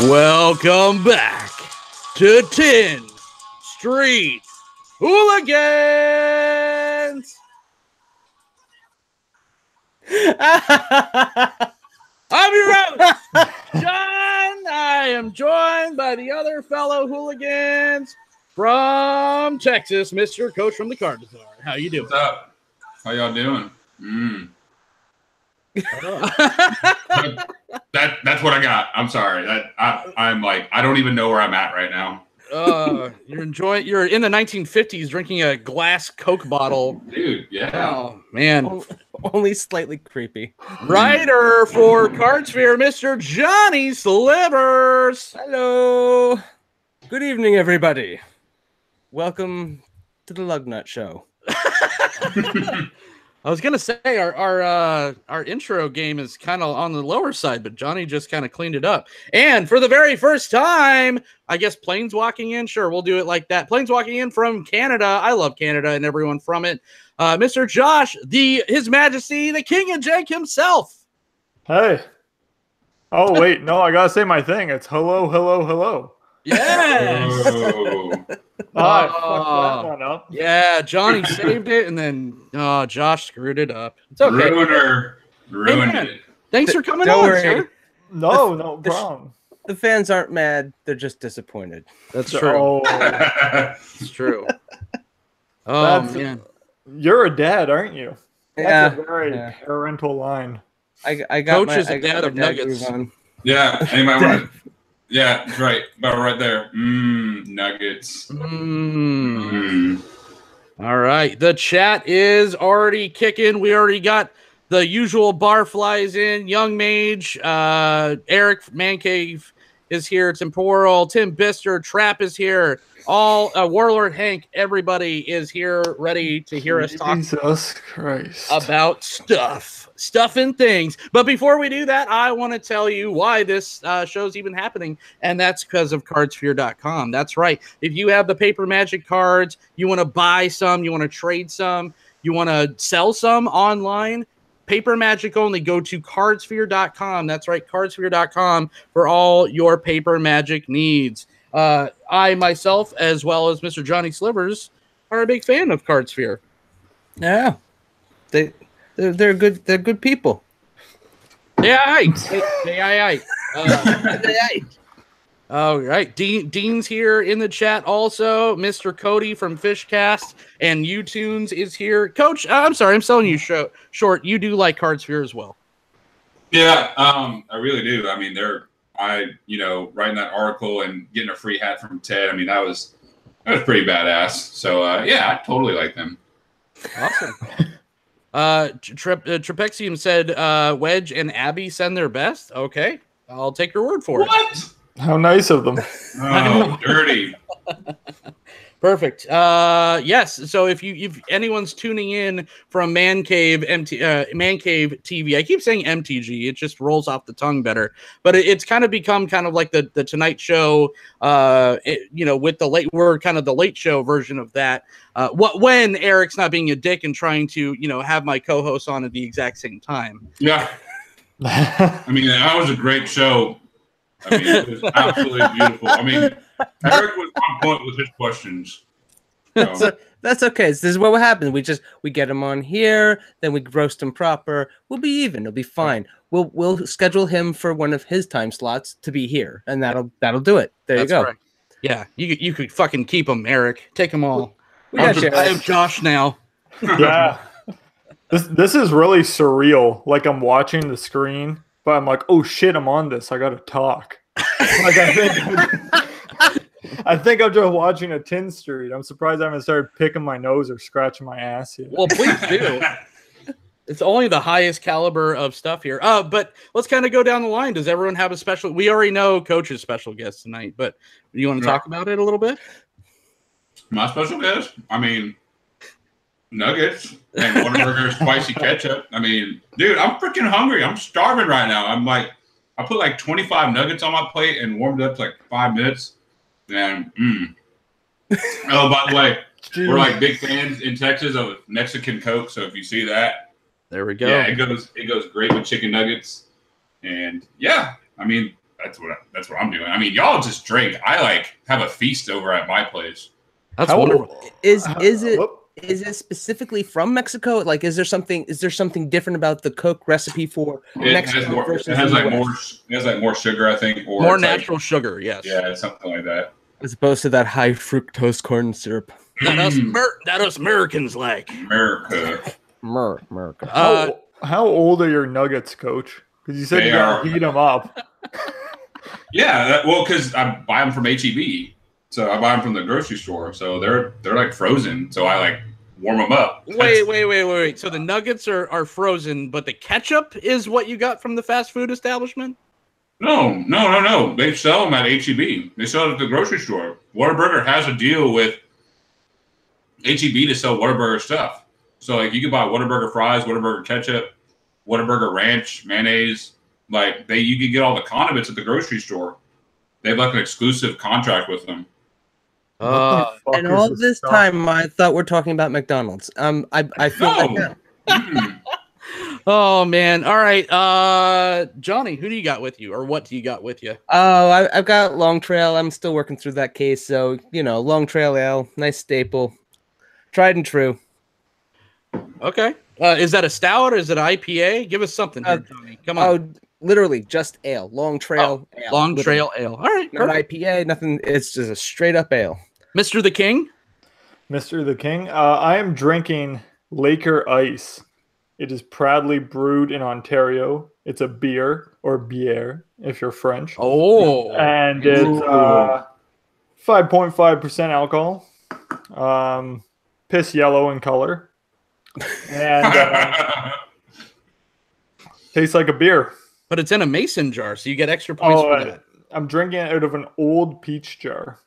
Welcome back to Tin Street Hooligans. I'm your host, John. I am joined by the other fellow hooligans from Texas, Mr. Coach from the Card Bazaar. How you doing? What's up? How y'all doing? Mm. That that's what I got. I'm sorry. That I I'm like I don't even know where I'm at right now. uh, you're enjoying. You're in the 1950s, drinking a glass Coke bottle. Dude, yeah. Oh man! O- Only slightly creepy. Writer for Cardsphere, Mr. Johnny Slivers. Hello. Good evening, everybody. Welcome to the Lugnut Show. I was gonna say our our uh, our intro game is kind of on the lower side, but Johnny just kind of cleaned it up. And for the very first time, I guess planes walking in. Sure, we'll do it like that. Planes walking in from Canada. I love Canada and everyone from it. Uh, Mr. Josh, the His Majesty, the King of Jank himself. Hey. Oh wait, no, I gotta say my thing. It's hello, hello, hello. Yes. Oh. Oh, I fucked that one up. yeah, Johnny saved it, and then oh, Josh screwed it up. It's okay. Ruiner. Ruined man. it. Thanks for coming Don't on, worry. sir. No, no the sh- problem. The fans aren't mad, they're just disappointed. That's Oh, It's true. Oh That's- man. you're a dad, aren't you? That's Yeah. a very yeah. parental line. I, I got Coach my, is a I got dad my of nuggets. on. yeah. Anybody want to Yeah, right. About right there. Mmm, nuggets. Mm. Mm. All right. The chat is already kicking. We already got the usual barflies in. Young Mage, uh, Eric Mancave is here. Temporal, Tim Bister, Trap is here. All uh, Warlord Hank, everybody is here, ready to hear us talk Jesus Christ. about stuff, stuff and things. But before we do that, I want to tell you why this uh, show's even happening, and that's because of cardsphere.com. That's right. If you have the paper magic cards, you want to buy some, you want to trade some, you want to sell some online, paper magic only, go to cardsphere.com. That's right, cardsphere.com for all your paper magic needs. Uh, I myself, as well as Mr. Johnny Slivers, are a big fan of Cardsphere. Yeah. They they're, they're good they're good people. Yeah, aye. Hey, hey, aye, aye. Uh, all right. Dean, Dean's here in the chat also. Mr. Cody from Fishcast and YouTunes is here. Coach, I'm sorry, I'm selling you show, short. You do like Card Sphere as well. Yeah, um, I really do. I mean, they're I, you know, writing that article and getting a free hat from Ted. I mean, that was that was pretty badass. So uh, yeah, I totally like them. Awesome. uh, Trep, uh, Trepexium said uh, Wedge and Abby send their best. Okay. I'll take your word for it. What? How nice of them. Oh, dirty. Perfect. Uh, yes. So if you if anyone's tuning in from Man Cave MT uh, Man Cave TV, I keep saying MTG. It just rolls off the tongue better. But it, it's kind of become kind of like the the Tonight Show. Uh, it- you know, with the late we're kind of the late show version of that. Uh, what when Eric's not being a dick and trying to you know have my co-host on at the exact same time. Yeah, I mean, that was a great show. I mean, it was absolutely beautiful. I mean, Eric was on point with his questions. That's, So, that's okay. This is what will happen. We just we get him on here, then we roast him proper. We'll be even. It'll be fine. We'll we'll schedule him for one of his time slots to be here, and that'll that'll do it. There That's you go. right. Yeah, you could- you could fucking keep him, Eric. Take them all. We I'll got just- you. I have Josh now. yeah. This this is really surreal. Like I'm watching the screen, but I'm like, oh shit, I'm on this. I gotta talk. like I think I think I'm just watching a tin street. I'm surprised I haven't started picking my nose or scratching my ass yet. Well, please do. It's only the highest caliber of stuff here. Uh, but let's kind of go down the line. Does everyone have a special? We already know Coach's special guest tonight, but you want to Yeah. talk about it a little bit? my special guest. I mean, nuggets and Whataburger spicy ketchup. I mean, dude, I'm freaking hungry. I'm starving right now. I'm like, I put like 25 nuggets on my plate and warmed it up to like five minutes. And mm. oh, by the way, we're like big fans in Texas of Mexican Coke. So if you see that, There we go. yeah, it goes it goes great with chicken nuggets. And yeah, I mean, that's what I, that's what I'm doing. I mean, y'all just drink. I like have a feast over at my place. That's How- wonderful. Is how- is it whoop. Is it specifically from Mexico? Like, is there something is there something different about the Coke recipe for It Mexico has more. versus It has like US? more. It has like more sugar, I think, or More it's like- natural sugar, yes. yeah, something like that. as opposed to that high fructose corn syrup? That us, Mm, Amer- that us Americans like. America. Mer, America. How, Uh, how old are your nuggets, coach? Because you said They you gotta are- heat them up. Yeah, that, well, because I buy them from HEB, so I buy them from the grocery store, so they're they're like frozen. So I like warm them up. Wait, That's- wait, wait, wait, wait. So the nuggets are, are frozen, but the ketchup is what you got from the fast food establishment? No, no, no, no. They sell them at HEB. They sell it at the grocery store. Whataburger has a deal with HEB to sell Whataburger stuff. So like you can buy Whataburger fries, Whataburger ketchup, Whataburger ranch, mayonnaise. Like they, you can get all the condiments at the grocery store. They have like an exclusive contract with them. What Uh, And all this this time, I thought we're talking about McDonald's. Um, I I feel like Mm. oh man. All right. Uh Johnny, who do you got with you? Or what do you got with you? Oh, I, I've got Long Trail. I'm still working through that case, so you know, Long Trail Ale, nice staple, tried and true. Okay. Uh, is that a stout or is it an IPA? Give us something here, Uh, Johnny. Come on. Oh, literally just ale, Long Trail, ale, Oh, Long literally. Trail Ale. All right. not perfect. IPA, nothing. It's just a straight up ale. Mr. the King. Mr. the King. Uh, I am drinking Laker Ice. It is proudly brewed in Ontario. It's a beer or bière if you're French. Oh. and it's uh, 5.5% alcohol. Um, piss yellow in color. And uh, tastes like a beer. But it's in a mason jar, so you get extra points Oh, for that. I'm drinking it out of an old peach jar.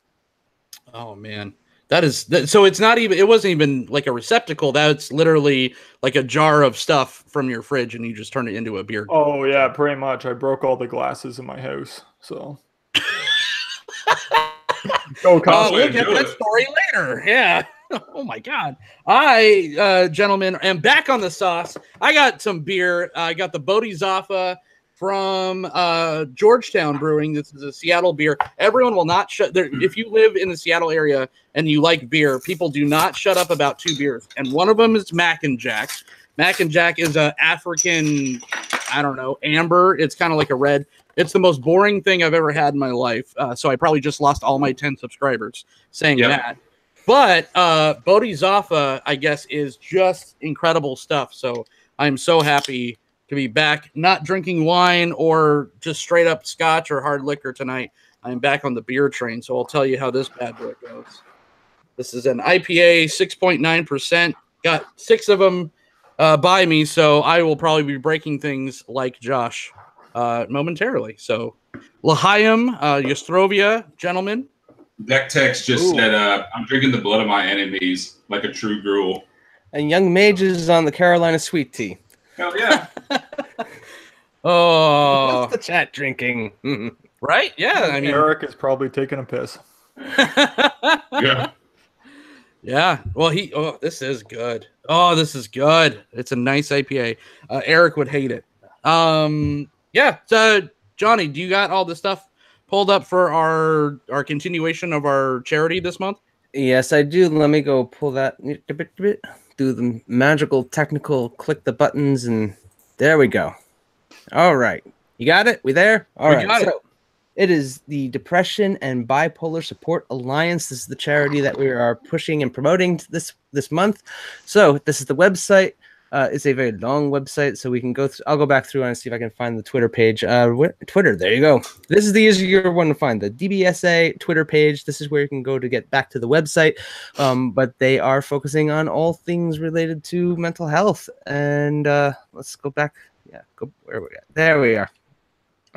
Oh man. That is that, so it's not even it wasn't even like a receptacle. That's literally like a jar of stuff from your fridge and you just turn it into a beer. Oh yeah, pretty much. I broke all the glasses in my house, so. Go Oh, Costco. we'll get that story later. Yeah. Oh my God. I, uh, gentlemen, am back on the sauce. I got some beer. I got the Bodhizafa from uh, Georgetown Brewing. This is a Seattle beer. Everyone will not shut. There, if you live in the Seattle area and you like beer, people do not shut up about two beers, and one of them is Mac and Jack. Mac and Jack is a African, I don't know, amber. It's kind of like a red. It's the most boring thing I've ever had in my life. Uh, so I probably just lost all my 10 subscribers saying Yep. that. But uh, Bodhizafa, I guess, is just incredible stuff. So I'm so happy to be back, not drinking wine or just straight up scotch or hard liquor tonight. I'm back on the beer train. So I'll tell you how this bad boy goes. This is an IPA, 6.9%. Got six of them uh, by me. So I will probably be breaking things like Josh uh, momentarily. So L'Chaim, uh, Yostrovia, gentlemen. Deck text just Ooh. said, uh, "I'm drinking the blood of my enemies like a true gruel." And Young Mages on the Carolina Sweet Tea. Hell yeah! Oh, What's the chat drinking? Right? Yeah. I mean, Eric is probably taking a piss. yeah. yeah. Well, he. Oh, this is good. Oh, this is good. It's a nice IPA. Uh, Eric would hate it. Um. Yeah. So, Johnny, do you got all the stuff pulled up for our our continuation of our charity this month? Yes, I do. Let me go pull that. Do the magical technical click the buttons and there we go. All right. You got it? We there? All We right. so it is the Depression and Bipolar Support Alliance. This is the charity that we are pushing and promoting this this month. So this is the website. Uh, it's a very long website, so we can go. Th- I'll go back through and see if I can find the Twitter page. Uh, wh- Twitter, there you go. This is the easier one to find. The DBSA Twitter page. This is where you can go to get back to the website. Um, but they are focusing on all things related to mental health. And uh, let's go back. Yeah, go where we at? There we are.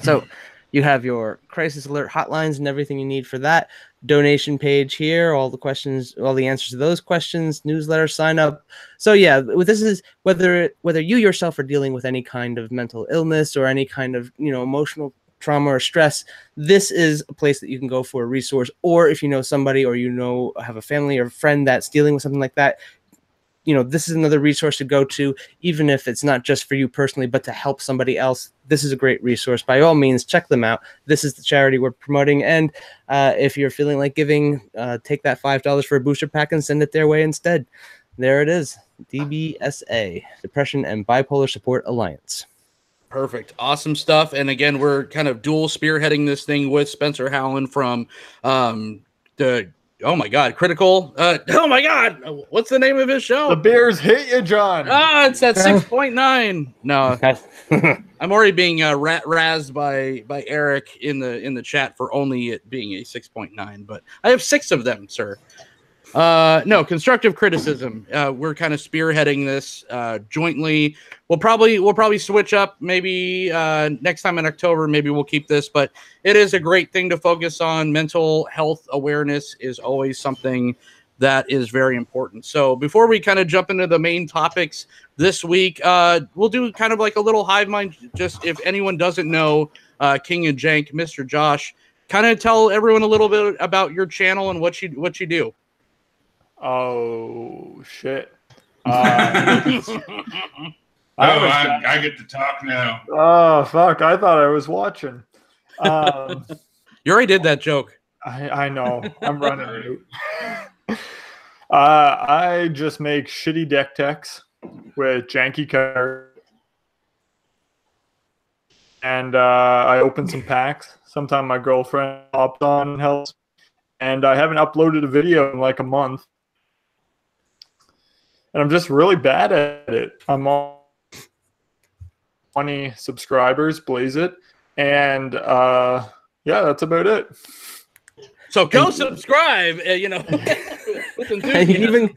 So you have your crisis alert hotlines and everything you need for that. Donation page here, all the questions, all the answers to those questions, newsletter sign up. So yeah, this is whether whether you yourself are dealing with any kind of mental illness or any kind of you know emotional trauma or stress, this is a place that you can go for a resource. Or if you know somebody or you know have a family or friend that's dealing with something like that, you know this is another resource to go to even if it's not just for you personally but to help somebody else this is a great resource. By all means check them out. This is the charity we're promoting. And uh, if you're feeling like giving uh, take that five dollars for a booster pack and send it their way instead. There it is dbsa depression and bipolar support alliance. Perfect. Awesome stuff. And again, we're kind of dual spearheading this thing with Spencer Howland from um the oh my god, critical uh oh my god, what's the name of his show? The Bears hate you, John. Ah, it's at 6.9. No, I'm already being uh, rat razzed by by Eric in the in the chat for only it being a 6.9, but I have six of them, sir. Uh, no, constructive criticism. Uh, we're kind of spearheading this uh, jointly. We'll probably we'll probably switch up maybe uh, next time in October. Maybe we'll keep this, but it is a great thing to focus on. Mental health awareness is always something that is very important. So before we kind of jump into the main topics this week, uh, we'll do kind of like a little hive mind. Just if anyone doesn't know uh, King and Jank, Mr. Josh, kind of tell everyone a little bit about your channel and what you what you do. Oh shit. Uh, oh, I was- I, I get to talk now. oh fuck! I thought I was watching. Um, You already did that joke. I, I know. I'm running out. Uh, I just make shitty deck techs with janky cards. And uh, I open some packs. Sometimes my girlfriend hops on and helps. And I haven't uploaded a video in like a month. And I'm just really bad at it. I'm on 20 subscribers, blaze it. And uh, yeah, that's about it. So go subscribe. Uh, you know, And he even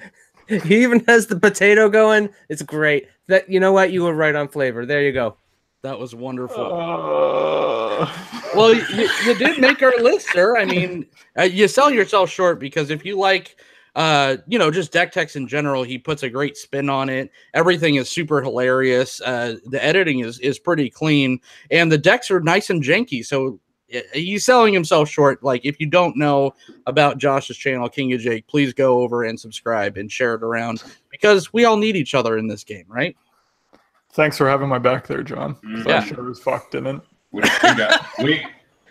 he even has the potato going. It's great. That you know what you were right on flavor. There you go. that was wonderful. Uh, well, you, you did make our list, sir. I mean, uh, you sell yourself short because if you like, uh, you know, just deck techs in general, he puts a great spin on it. Everything is super hilarious. Uh, the editing is is pretty clean, and the decks are nice and janky. So uh, he's selling himself short. Like if you don't know about Josh's channel, King of Jank, please go over and subscribe and share it around because we all need each other in this game, right? Thanks for having my back there, John. Mm. So Yeah. I sure as fuck didn't. We, we got we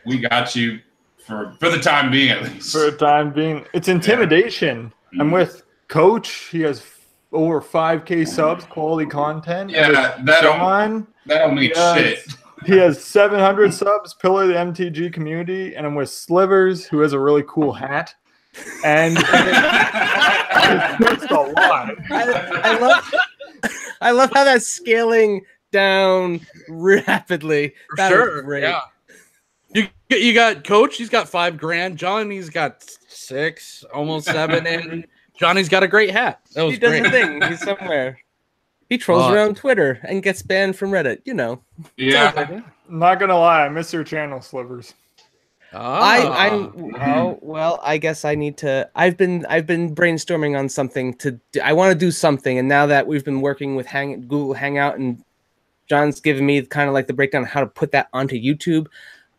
we got you for for the time being at least. For the time being, it's intimidation. I'm with Coach. He has over 5K subs, quality content. Yeah, that with don't- John, that don't mean shit. he has 700 subs, pillar of the MTG community. And I'm with Slivers, who has a really cool hat. And it's a lot. I, I love I love how that's scaling down rapidly. That was great. Yeah. You you got coach. He's got five grand. Johnny's got six, almost seven, and Johnny's got a great hat. That was He does great. the thing. He's somewhere. He trolls Well, around Twitter and gets banned from Reddit. You know. Yeah. I'm not going to lie. I miss your channel, Slivers. I Ah. I'm oh well I guess I need to I've been I've been brainstorming on something to do, I want to do something and now that we've been working with Hang Google Hangout and John's given me kind of like the breakdown of how to put that onto YouTube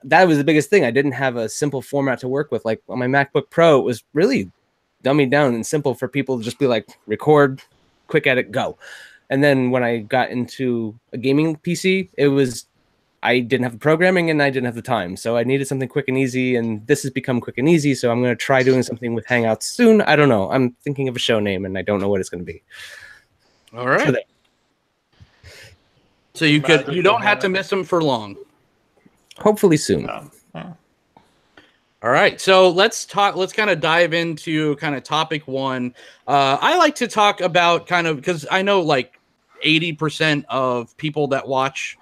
that was the biggest thing I didn't have a simple format to work with like on my MacBook Pro it was really dummied down and simple for people to just be like record quick edit go and then when I got into a gaming PC it was I didn't have the programming and I didn't have the time. So I needed something quick and easy, and this has become quick and easy. So I'm going to try doing something with Hangouts soon. I don't know. I'm thinking of a show name and I don't know what it's going to be. All right. So So you could you don't have to miss them for long. Hopefully soon. Yeah. All right, so let's talk. Let's kind of dive into kind of topic one. Uh, I like to talk about kind of because I know like eighty percent of people that watch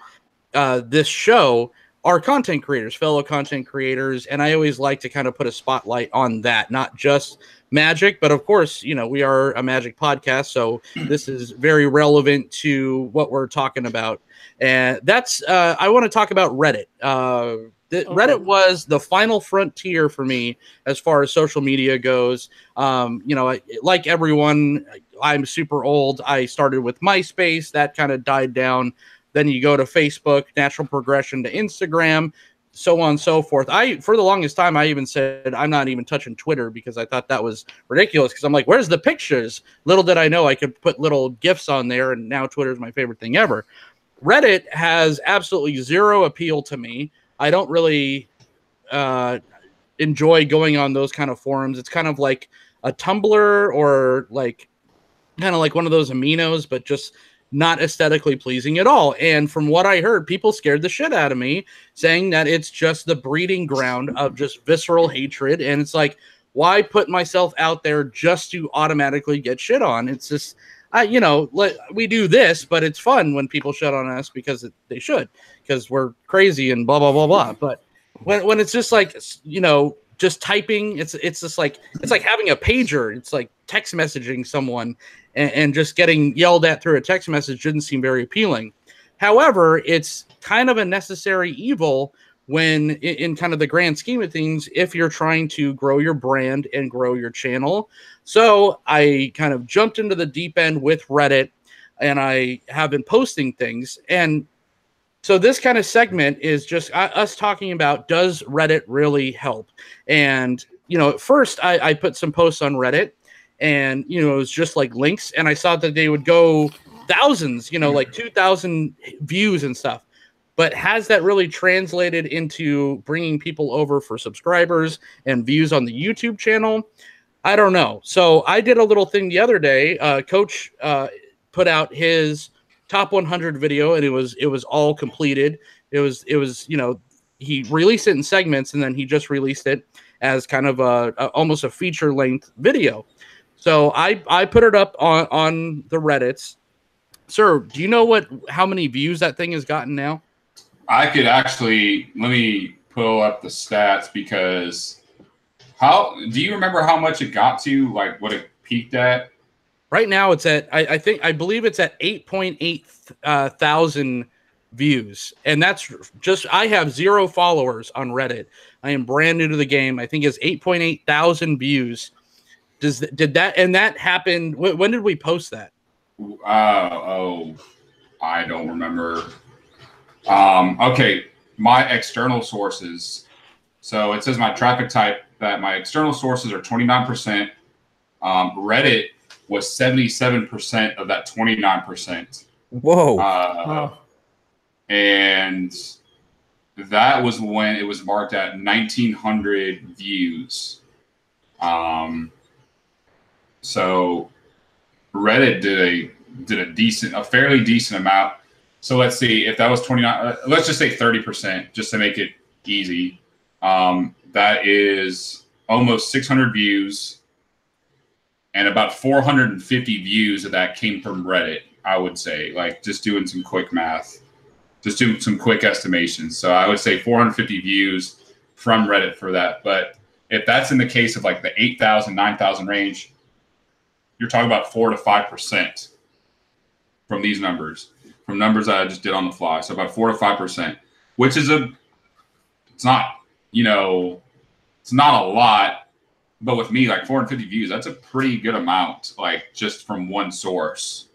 uh, this show are content creators, fellow content creators, and I always like to kind of put a spotlight on that, not just magic, but of course, you know, we are a magic podcast, so this is very relevant to what we're talking about, and that's uh, I want to talk about Reddit. Uh, the, Okay. Reddit was the final frontier for me as far as social media goes. Um, you know, I, like everyone, I'm super old. I started with MySpace, that kind of died down. Then you go to Facebook, natural progression to Instagram. so on and so forth. I for the longest time I even said I'm not even touching Twitter because I thought that was ridiculous because I'm like, where's the pictures? Little did I know I could put little gifs on there, and now Twitter is my favorite thing ever. Reddit has absolutely zero appeal to me. I don't really uh, enjoy going on those kind of forums. It's kind of like a Tumblr or like kind of like one of those aminos, but just not aesthetically pleasing at all. And from what I heard, people scared the shit out of me, saying that it's just the breeding ground of just visceral hatred. And it's like, why put myself out there just to automatically get shit on? It's just, I, you know, let, we do this, but it's fun when people shut on us because it, they should, because we're crazy and blah blah blah blah. But when when it's just like, you know, just typing, it's it's just like it's like having a pager. It's like text messaging someone and, and just getting yelled at through a text message didn't seem very appealing. However, it's kind of a necessary evil when in, in, kind of the grand scheme of things if you're trying to grow your brand and grow your channel. So i kind of jumped into the deep end with reddit and i have been posting things. And so this kind of segment is just uh, us talking about does reddit really help? And you know at first I, I put some posts on reddit and you know it was just like links and i saw that they would go thousands you know like 2000 views and stuff but has that really translated into bringing people over for subscribers and views on the youtube channel i don't know so i did a little thing the other day uh, coach uh, put out his top 100 video and it was it was all completed it was it was you know he released it in segments and then he just released it as kind of a, a almost a feature length video so I I put it up on on the Reddit's. Sir, do you know what how many views that thing has gotten now? I could actually let me pull up the stats because how do you remember how much it got to? Like what it peaked at? Right now, it's at I, I think I believe it's at eight point eight uh, thousand views, and that's just I have zero followers on Reddit. I am brand new to the game. I think it's eight point eight thousand views does did that and that happened? When did we post that? Uh, oh, I don't remember. Um, okay, my external sources. So it says my traffic type that my external sources are 29%. Um, Reddit was 77% of that 29%. Whoa. Uh, And that was when it was marked at 1900 views. Um, so Reddit did a did a decent, a fairly decent amount. So let's see if that was 29, uh, let's just say 30% just to make it easy. Um, that is almost 600 views and about 450 views of that came from Reddit, I would say, like just doing some quick math, just doing some quick estimations. So I would say 450 views from Reddit for that. But if that's in the case of like the 8,000, 9,000 range, you're talking about four to five percent from these numbers, from numbers that I just did on the fly. So about four to five percent, which is a, it's not, you know, it's not a lot, but with me, like 450 views, that's a pretty good amount, like just from one source.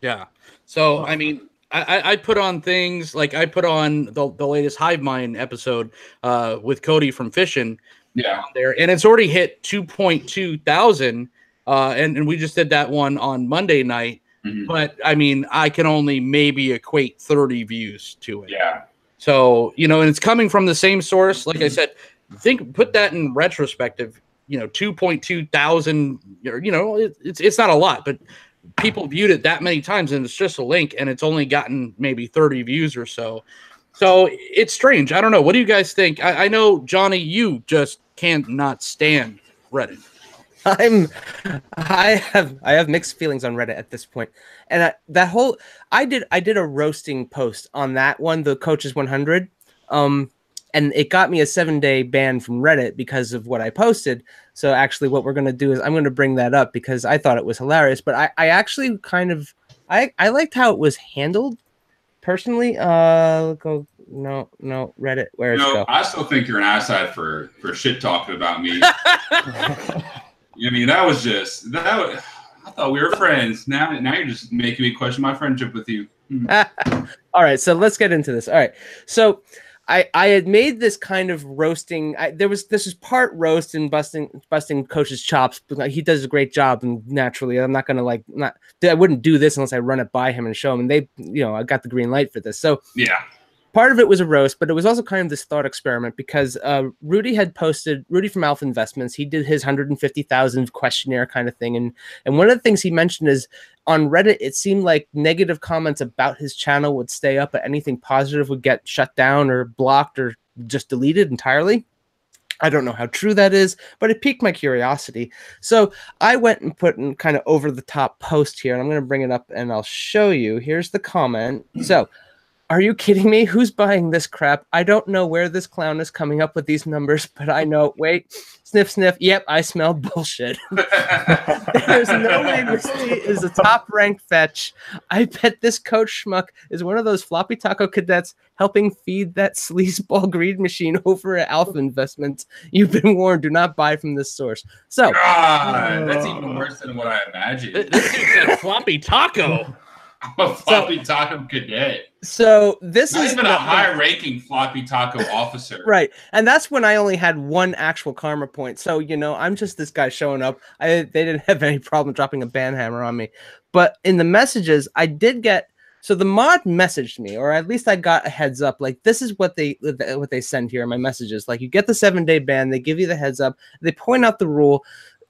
Yeah. So I mean, I, I put on things like I put on the, the latest Hive Mind episode uh, with Cody from Fishing. Yeah. There and it's already hit 2.2 thousand uh, and, and we just did that one on Monday night. Mm-hmm. But I mean, I can only maybe equate 30 views to it. Yeah. So, you know, and it's coming from the same source. Like I said, think, put that in retrospective, you know, 2.2 thousand, you know, it, it's, it's not a lot, but people viewed it that many times and it's just a link and it's only gotten maybe 30 views or so. So it's strange. I don't know. What do you guys think? I, I know, Johnny, you just can't not stand Reddit. I'm I have I have mixed feelings on Reddit at this point. And I, that whole I did I did a roasting post on that one, the coaches 100. Um and it got me a 7-day ban from Reddit because of what I posted. So actually what we're going to do is I'm going to bring that up because I thought it was hilarious, but I I actually kind of I I liked how it was handled personally. Uh go no, no, Reddit. Where is no? I still think you're an asshat for for shit talking about me. I mean, that was just that. Was, I thought we were friends. Now, now you're just making me question my friendship with you. All right, so let's get into this. All right, so I I had made this kind of roasting. I, there was this is part roast and busting busting coach's chops. But he does a great job, and naturally, I'm not gonna like not. I wouldn't do this unless I run it by him and show him. And they, you know, I got the green light for this. So Yeah. Part of it was a roast, but it was also kind of this thought experiment because uh, Rudy had posted Rudy from Alpha Investments. He did his 150,000 questionnaire kind of thing, and and one of the things he mentioned is on Reddit, it seemed like negative comments about his channel would stay up, but anything positive would get shut down or blocked or just deleted entirely. I don't know how true that is, but it piqued my curiosity. So I went and put in kind of over the top post here, and I'm going to bring it up and I'll show you. Here's the comment. So, are you kidding me? Who's buying this crap? I don't know where this clown is coming up with these numbers, but I know. Wait, sniff, sniff. Yep, I smell bullshit. There's no way Misty is a top ranked fetch. I bet this coach schmuck is one of those floppy taco cadets helping feed that sleazeball greed machine over at Alpha Investments. You've been warned, do not buy from this source. So, God, oh. that's even worse than what I imagined. This dude said floppy taco. I'm a floppy taco cadet. So this Not is even a high-ranking floppy taco officer. Right. And that's when I only had one actual karma point. So, you know, I'm just this guy showing up. I they didn't have any problem dropping a ban hammer on me. But in the messages, I did get so the mod messaged me, or at least I got a heads up. Like this is what they what they send here in my messages. Like you get the seven day ban, they give you the heads up, they point out the rule.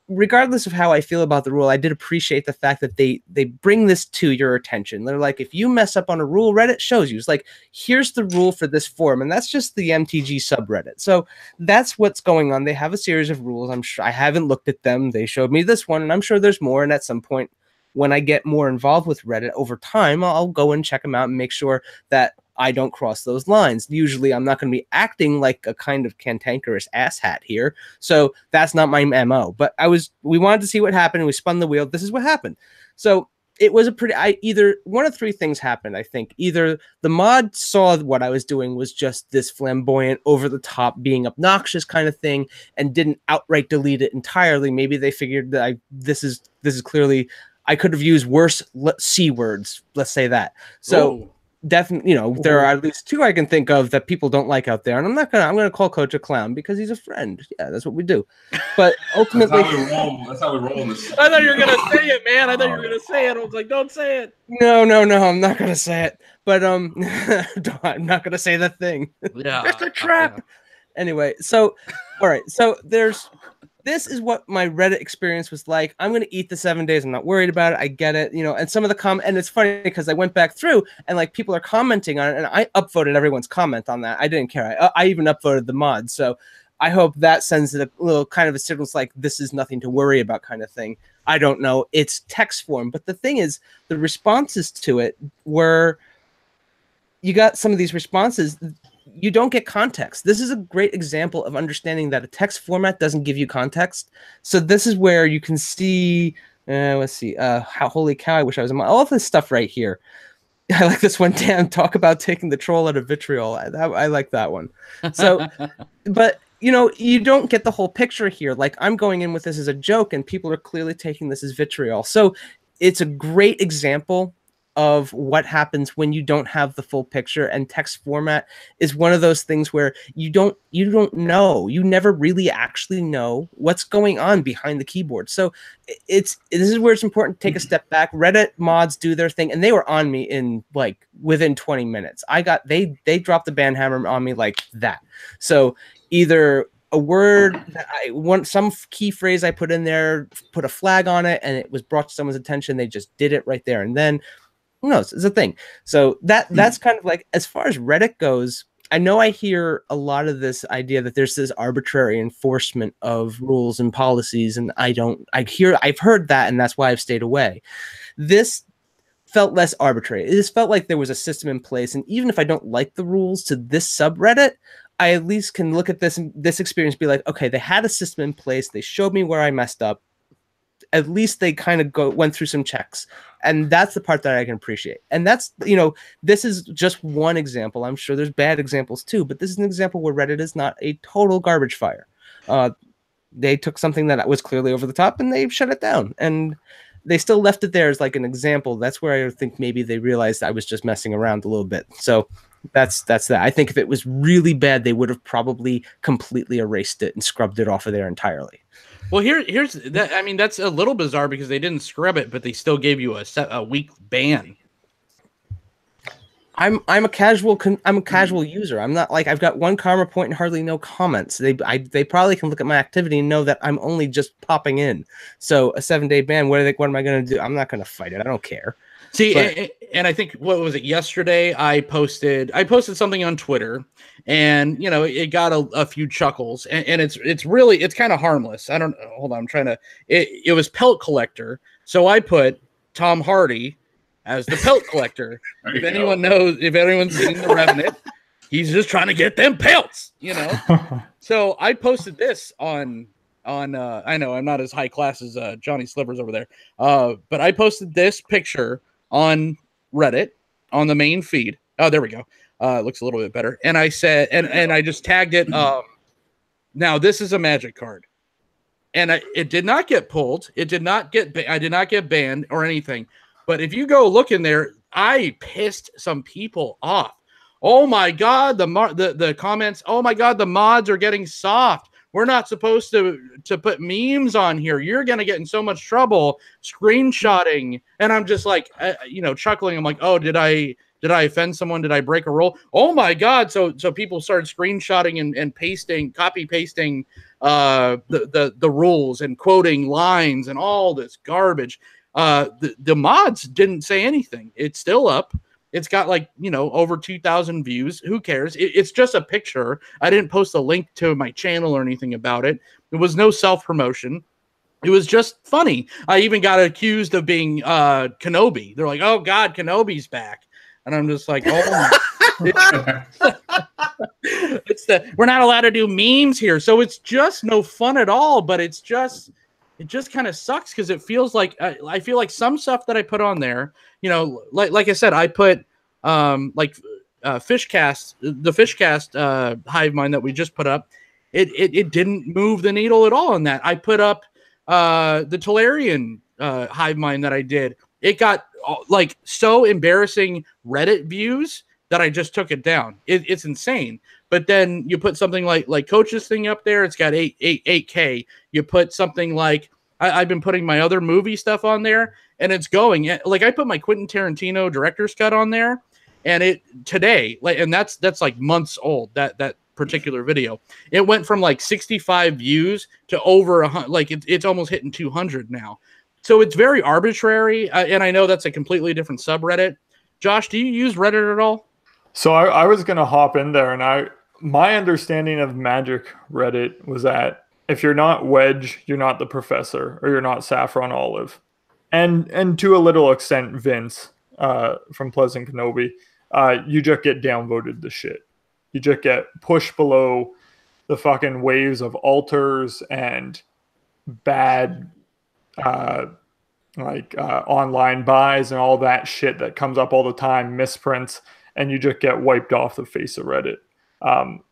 Regardless of how I feel about the rule, I did appreciate the fact that they they bring this to your attention. They're like, if you mess up on a rule, Reddit shows you. It's like, here's the rule for this forum, and that's just the MTG subreddit. So that's what's going on. They have a series of rules. I'm sure I haven't looked at them. They showed me this one, and I'm sure there's more. And at some point, when I get more involved with Reddit over time, I'll go and check them out and make sure that I don't cross those lines. Usually, I'm not going to be acting like a kind of cantankerous asshat here, so that's not my mo. But I was, we wanted to see what happened. We spun the wheel. This is what happened. So it was a pretty. I either one of three things happened. I think either the mod saw what I was doing was just this flamboyant, over the top, being obnoxious kind of thing, and didn't outright delete it entirely. Maybe they figured that I this is this is clearly I could have used worse c words. Let's say that. So. Definitely, you know, there are at least two I can think of that people don't like out there, and I'm not gonna I'm gonna call Coach a clown because he's a friend. Yeah, that's what we do. But ultimately That's ultimately, how we roll. That's how we roll in this. I thought you were gonna say it, man. I thought you were gonna say it. I was like, don't say it. no, no, no, I'm not gonna say it. But um, I'm not gonna say that thing. Yeah, It's a trap. anyway, so all right, so there's this is what my Reddit experience was like. I'm gonna eat the seven days. I'm not worried about it. I get it, you know. And some of the com and it's funny because I went back through and like people are commenting on it, and I upvoted everyone's comment on that. I didn't care. I, I even upvoted the mod. So I hope that sends a little kind of a signal. Like this is nothing to worry about, kind of thing. I don't know. It's text form, but the thing is, the responses to it were you got some of these responses you don't get context. This is a great example of understanding that a text format doesn't give you context. So this is where you can see. Uh, let's see. Uh, how holy cow! I wish I was in my, all this stuff right here. I like this one. Dan, talk about taking the troll out of vitriol. I, that, I like that one. So, but you know, you don't get the whole picture here. Like I'm going in with this as a joke, and people are clearly taking this as vitriol. So it's a great example of what happens when you don't have the full picture and text format is one of those things where you don't you don't know. You never really actually know what's going on behind the keyboard. So it's this is where it's important to take a mm-hmm. step back. Reddit mods do their thing and they were on me in like within 20 minutes. I got they they dropped the ban hammer on me like that. So either a word oh. that I want some key phrase I put in there, put a flag on it, and it was brought to someone's attention. They just did it right there and then. Who knows? It's a thing. So that hmm. that's kind of like as far as Reddit goes. I know I hear a lot of this idea that there's this arbitrary enforcement of rules and policies, and I don't. I hear I've heard that, and that's why I've stayed away. This felt less arbitrary. It just felt like there was a system in place, and even if I don't like the rules to this subreddit, I at least can look at this this experience, be like, okay, they had a system in place. They showed me where I messed up. At least they kind of go went through some checks, and that's the part that I can appreciate. And that's you know, this is just one example. I'm sure there's bad examples too, but this is an example where Reddit is not a total garbage fire. Uh, they took something that was clearly over the top and they shut it down, and they still left it there as like an example. That's where I think maybe they realized I was just messing around a little bit. So that's that's that. I think if it was really bad, they would have probably completely erased it and scrubbed it off of there entirely. Well, here, here's that. I mean, that's a little bizarre because they didn't scrub it, but they still gave you a set, a week ban. I'm I'm a casual I'm a casual user. I'm not like I've got one karma point and hardly no comments. They I, they probably can look at my activity and know that I'm only just popping in. So a seven day ban. What are they, What am I going to do? I'm not going to fight it. I don't care. See, But- and, and I think what was it yesterday? I posted I posted something on Twitter, and you know it got a, a few chuckles, and, and it's it's really it's kind of harmless. I don't hold on, I'm trying to. It, it was pelt collector, so I put Tom Hardy as the pelt collector. If you go. anyone knows, if anyone's seen the Revenant, he's just trying to get them pelts, you know. So I posted this on on uh I know I'm not as high class as uh Johnny Slivers over there. Uh but I posted this picture on Reddit on the main feed. Oh, there we go. Uh it looks a little bit better. And I said and and I just tagged it um now this is a magic card. And I, it did not get pulled. It did not get ba- I did not get banned or anything. But if you go look in there, I pissed some people off. Oh my god, the mar- the the comments. Oh my god, the mods are getting soft. We're not supposed to to put memes on here. You're gonna get in so much trouble screenshotting. And I'm just like, uh, you know, chuckling. I'm like, oh, did I did I offend someone? Did I break a rule? Oh my god! So so people started screenshotting and, and pasting, copy pasting uh the, the the rules and quoting lines and all this garbage. Uh, the the mods didn't say anything. It's still up. It's got like you know over two thousand views. Who cares? It, it's just a picture. I didn't post a link to my channel or anything about it. There was no self promotion. It was just funny. I even got accused of being uh Kiwi. They're like, "Oh God, Kiwi's back," and I'm just like, "Oh." it's the we're not allowed to do memes here so it's just no fun at all but it's just it just kind of sucks because it feels like I, I feel like some stuff that i put on there you know like like i said i put um like uh fishcast the fishcast uh hive mind that we just put up it, it it didn't move the needle at all on that i put up uh the Talarian uh hive mind that i did it got uh, like so embarrassing reddit views that I just took it down. It, it's insane. But then you put something like like coach's thing up there. It's got eight eight eight k. You put something like I, I've been putting my other movie stuff on there, and it's going. Like I put my Quentin Tarantino director's cut on there, and it today like and that's that's like months old. That that particular video. It went from like 65 views to over a hundred. Like it, it's almost hitting 200 now. So it's very arbitrary, uh, and I know that's a completely different subreddit. Josh, do you use Reddit at all? So I, I was gonna hop in there, and I my understanding of Magic Reddit was that if you're not Wedge, you're not the Professor, or you're not Saffron Olive, and and to a little extent Vince uh, from Pleasant Kiwi, uh, you just get downvoted the shit. You just get pushed below the fucking waves of altars and bad uh, like uh, online buys and all that shit that comes up all the time, misprints, and you just get wiped off the face of Reddit. Um,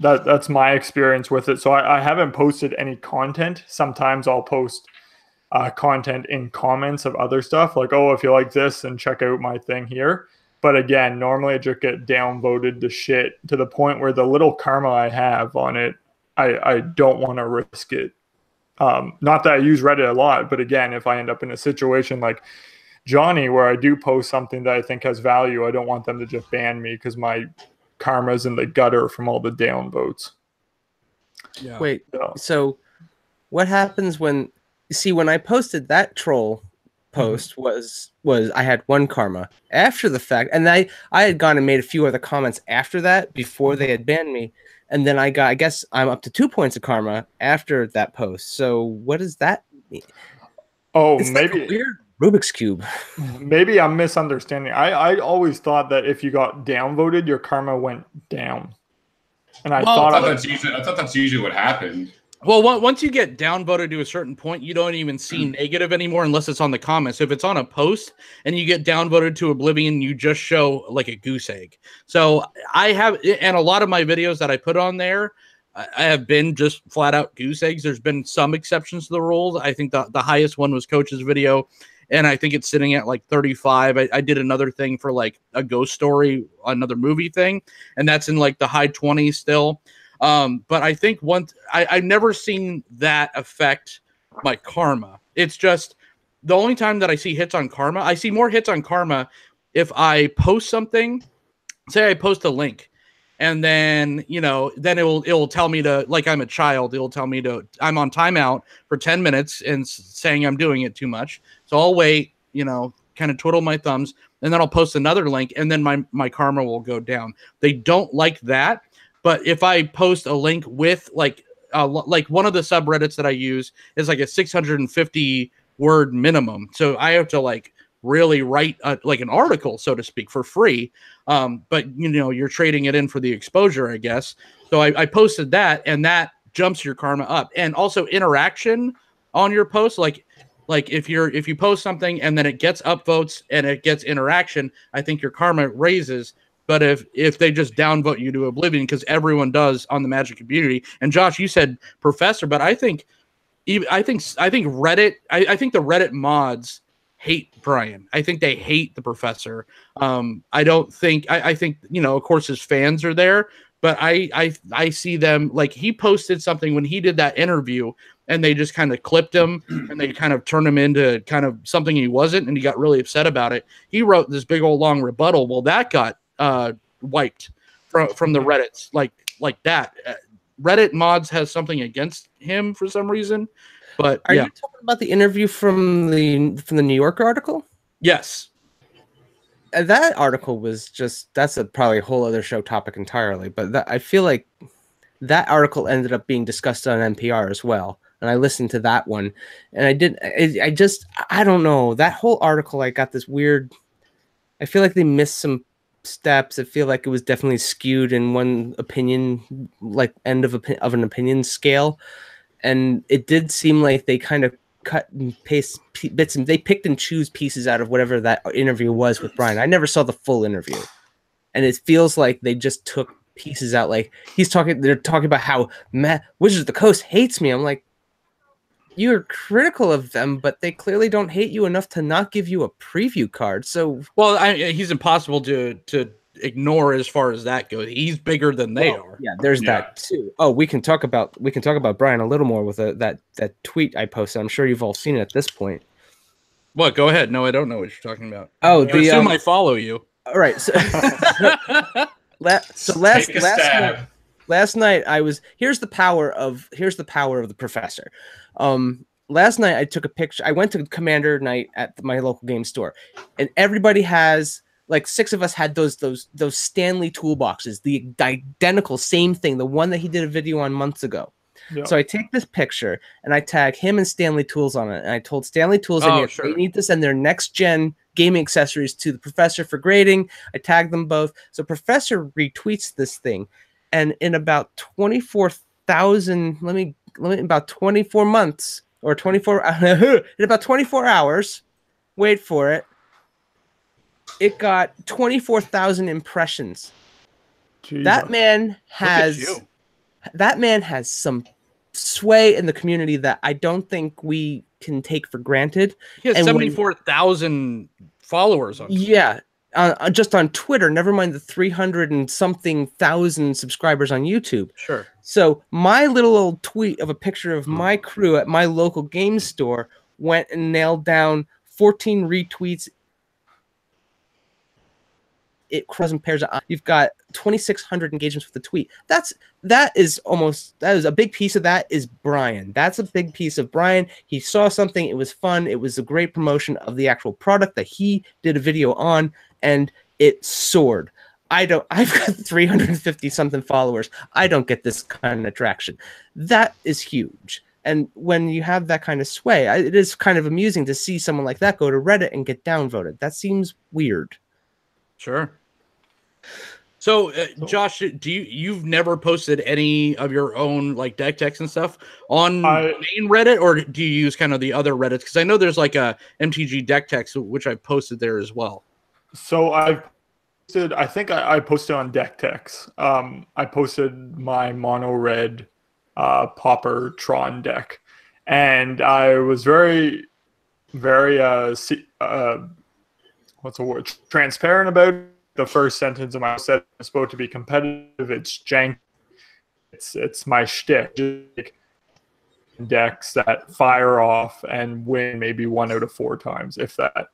that that's my experience with it. So I, I haven't posted any content. Sometimes I'll post uh, content in comments of other stuff, like oh, if you like this, and check out my thing here. But again, normally I just get downvoted to shit to the point where the little karma I have on it, I I don't want to risk it um, not that I use Reddit a lot, but again, if I end up in a situation like Johnny, where I do post something that I think has value, I don't want them to just ban me because my karma's in the gutter from all the downvotes. Yeah. Wait, So, so what happens when see when I posted that troll post mm-hmm. was was I had one karma after the fact and I I had gone and made a few other comments after that before they had mm-hmm. banned me and then I got I guess I'm up to 2 points of karma after that post. So what does that mean? oh, It's like maybe a weird Rubik's cube. maybe I'm misunderstanding. I I always thought that if you got downvoted, your karma went down, and I Well, I thought thought I that's usually I thought that's usually what happened. Well, once you get downvoted to a certain point, you don't even see hmm. negative anymore unless it's on the comments. If it's on a post and you get downvoted to oblivion, you just show like a goose egg. So I have, and a lot of my videos that I put on there, I I have been just flat out goose eggs. There's been some exceptions to the rules. I think the, the highest one was Coach's video, and I think it's sitting at like 35. I, I did another thing for like a ghost story, another movie thing, and that's in like the high 20s still. Um, but I think once I, I've never seen that affect my karma. It's just the only time that I see hits on karma, I see more hits on karma if I post something, say I post a link and then you know then it will it will tell me to like i'm a child it'll tell me to i'm on timeout for 10 minutes and saying i'm doing it too much. So i'll wait you know kind of twiddle my thumbs and then i'll post another link and then my my karma will go down. They don't like that but if i post a link with like uh, like one of the subreddits that i use is like a 650 word minimum. So i have to like really write uh like an article so to speak for free. Um, but you know you're trading it in for the exposure i guess. So I, I posted that and that jumps your karma up. And also interaction on your post like like if you're if you post something and then it gets upvotes and it gets interaction i think your karma raises. But if if they just downvote you to oblivion because everyone does on the magic community. And josh you said professor but i think i think i think reddit i, I think the reddit mods hate brian i think they hate the professor um, I don't think I, I think you know, of course, his fans are there, but I I I see them like he posted something when he did that interview, and they just kind of clipped him and they kind of turned him into kind of something he wasn't, and he got really upset about it. He wrote this big old long rebuttal. Well, that got uh, wiped from from the Reddit's like like that. Uh, Reddit mods has something against him for some reason, but Are yeah, you talking about the interview from the from the New Yorker article? yes, Uh, That article was just that's a probably a whole other show topic entirely. But that, I feel like that article ended up being discussed on NPR as well, and I listened to that one, and I did. I, I just I don't know that whole article. I got this weird. I feel like they missed some steps. I feel like it was definitely skewed in one opinion, like end of opi- of an opinion scale, and it did seem like they kind of cut and paste p- bits and they picked and choose pieces out of whatever that interview was with Brian. I never saw the full interview, and it feels like they just took pieces out. Like he's talking, they're talking about how Matt Wizards of the Coast hates me. I'm like, you're critical of them, but they clearly don't hate you enough to not give you a preview card. So well, I, he's impossible to to ignore as far as that goes. He's bigger than they Well, are. Yeah, there's Yeah. that too. Oh, we can talk about we can talk about Brian a little more with a, that that tweet I posted. I'm sure you've all seen it at this point. What? Go ahead. No, I don't know what you're talking about. Oh, I the assume um, I follow you. all right. So, la- so last last stab. night, last night I was here's the power of here's the power of the professor. Um, last night I took a picture. I went to Commander Night at my local game store, and everybody has like six of us had those those those Stanley toolboxes, the identical same thing, the one that he did a video on months ago. So I take this picture and I tag him and Stanley Tools on it. And I told Stanley Tools Oh, sure. they need to send their next gen gaming accessories to the professor for grading. I tagged them both. So Professor retweets this thing. And in about 24,000, let me, let me, about 24 months or 24, in about 24 hours, wait for it, it got 24,000 impressions. Jesus. That man has that man has some sway in the community that I don't think we can take for granted. He has 74,000 followers on. Yeah, uh, just on Twitter. Never mind the three hundred and something thousand subscribers on YouTube. Sure. So my little old tweet of a picture of my crew at my local game store went and nailed down 14 retweets. It cross and pairs. You've got 2,600 engagements with the tweet. That's that is almost that is a big piece of that is Brian. That's a big piece of Brian. He saw something. It was fun. It was a great promotion of the actual product that he did a video on, and it soared. I don't. I've got 350 something followers. I don't get this kind of traction. That is huge. And when you have that kind of sway, it is kind of amusing to see someone like that go to Reddit and get downvoted. That seems weird. Sure. So, uh, Josh, do you you've never posted any of your own like deck techs and stuff on I- main Reddit, or do you use kind of the other Reddits? Because I know there's like a MTG deck techs which I've posted there as well. So I posted. I think I, I posted on DeckTex. Um, I posted my mono red uh, Pauper Tron deck, and I was very very uh, uh what's the word transparent about the first sentence of my set is supposed to be competitive. It's jank. It's it's my shtick. Decks that fire off and win maybe one out of four times, if that.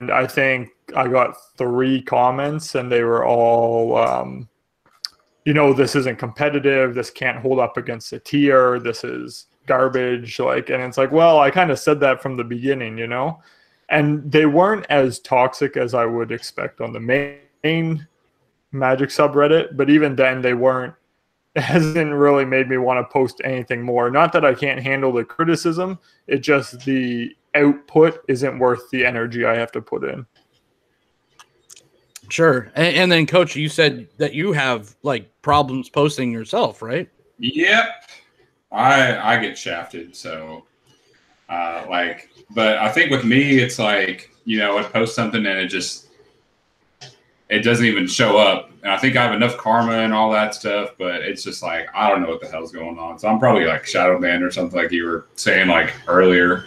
And I think I got three comments, and they were all, um, you know, this isn't competitive. This can't hold up against a tier. This is garbage. Like, and it's like, well, I kind of said that from the beginning, you know, and they weren't as toxic as I would expect on the main Magic subreddit, but even then, they weren't it hasn't really made me want to post anything more. Not that I can't handle the criticism, it just the output isn't worth the energy I have to put in. Sure. And, and then, coach, you said that you have like problems posting yourself, right? Yep. I I get shafted, so uh like but I think with me it's like, you know, I post something and it just it doesn't even show up. And I think I have enough karma and all that stuff, but it's just like I don't know what the hell's going on. So I'm probably like shadow banned or something like you were saying like earlier.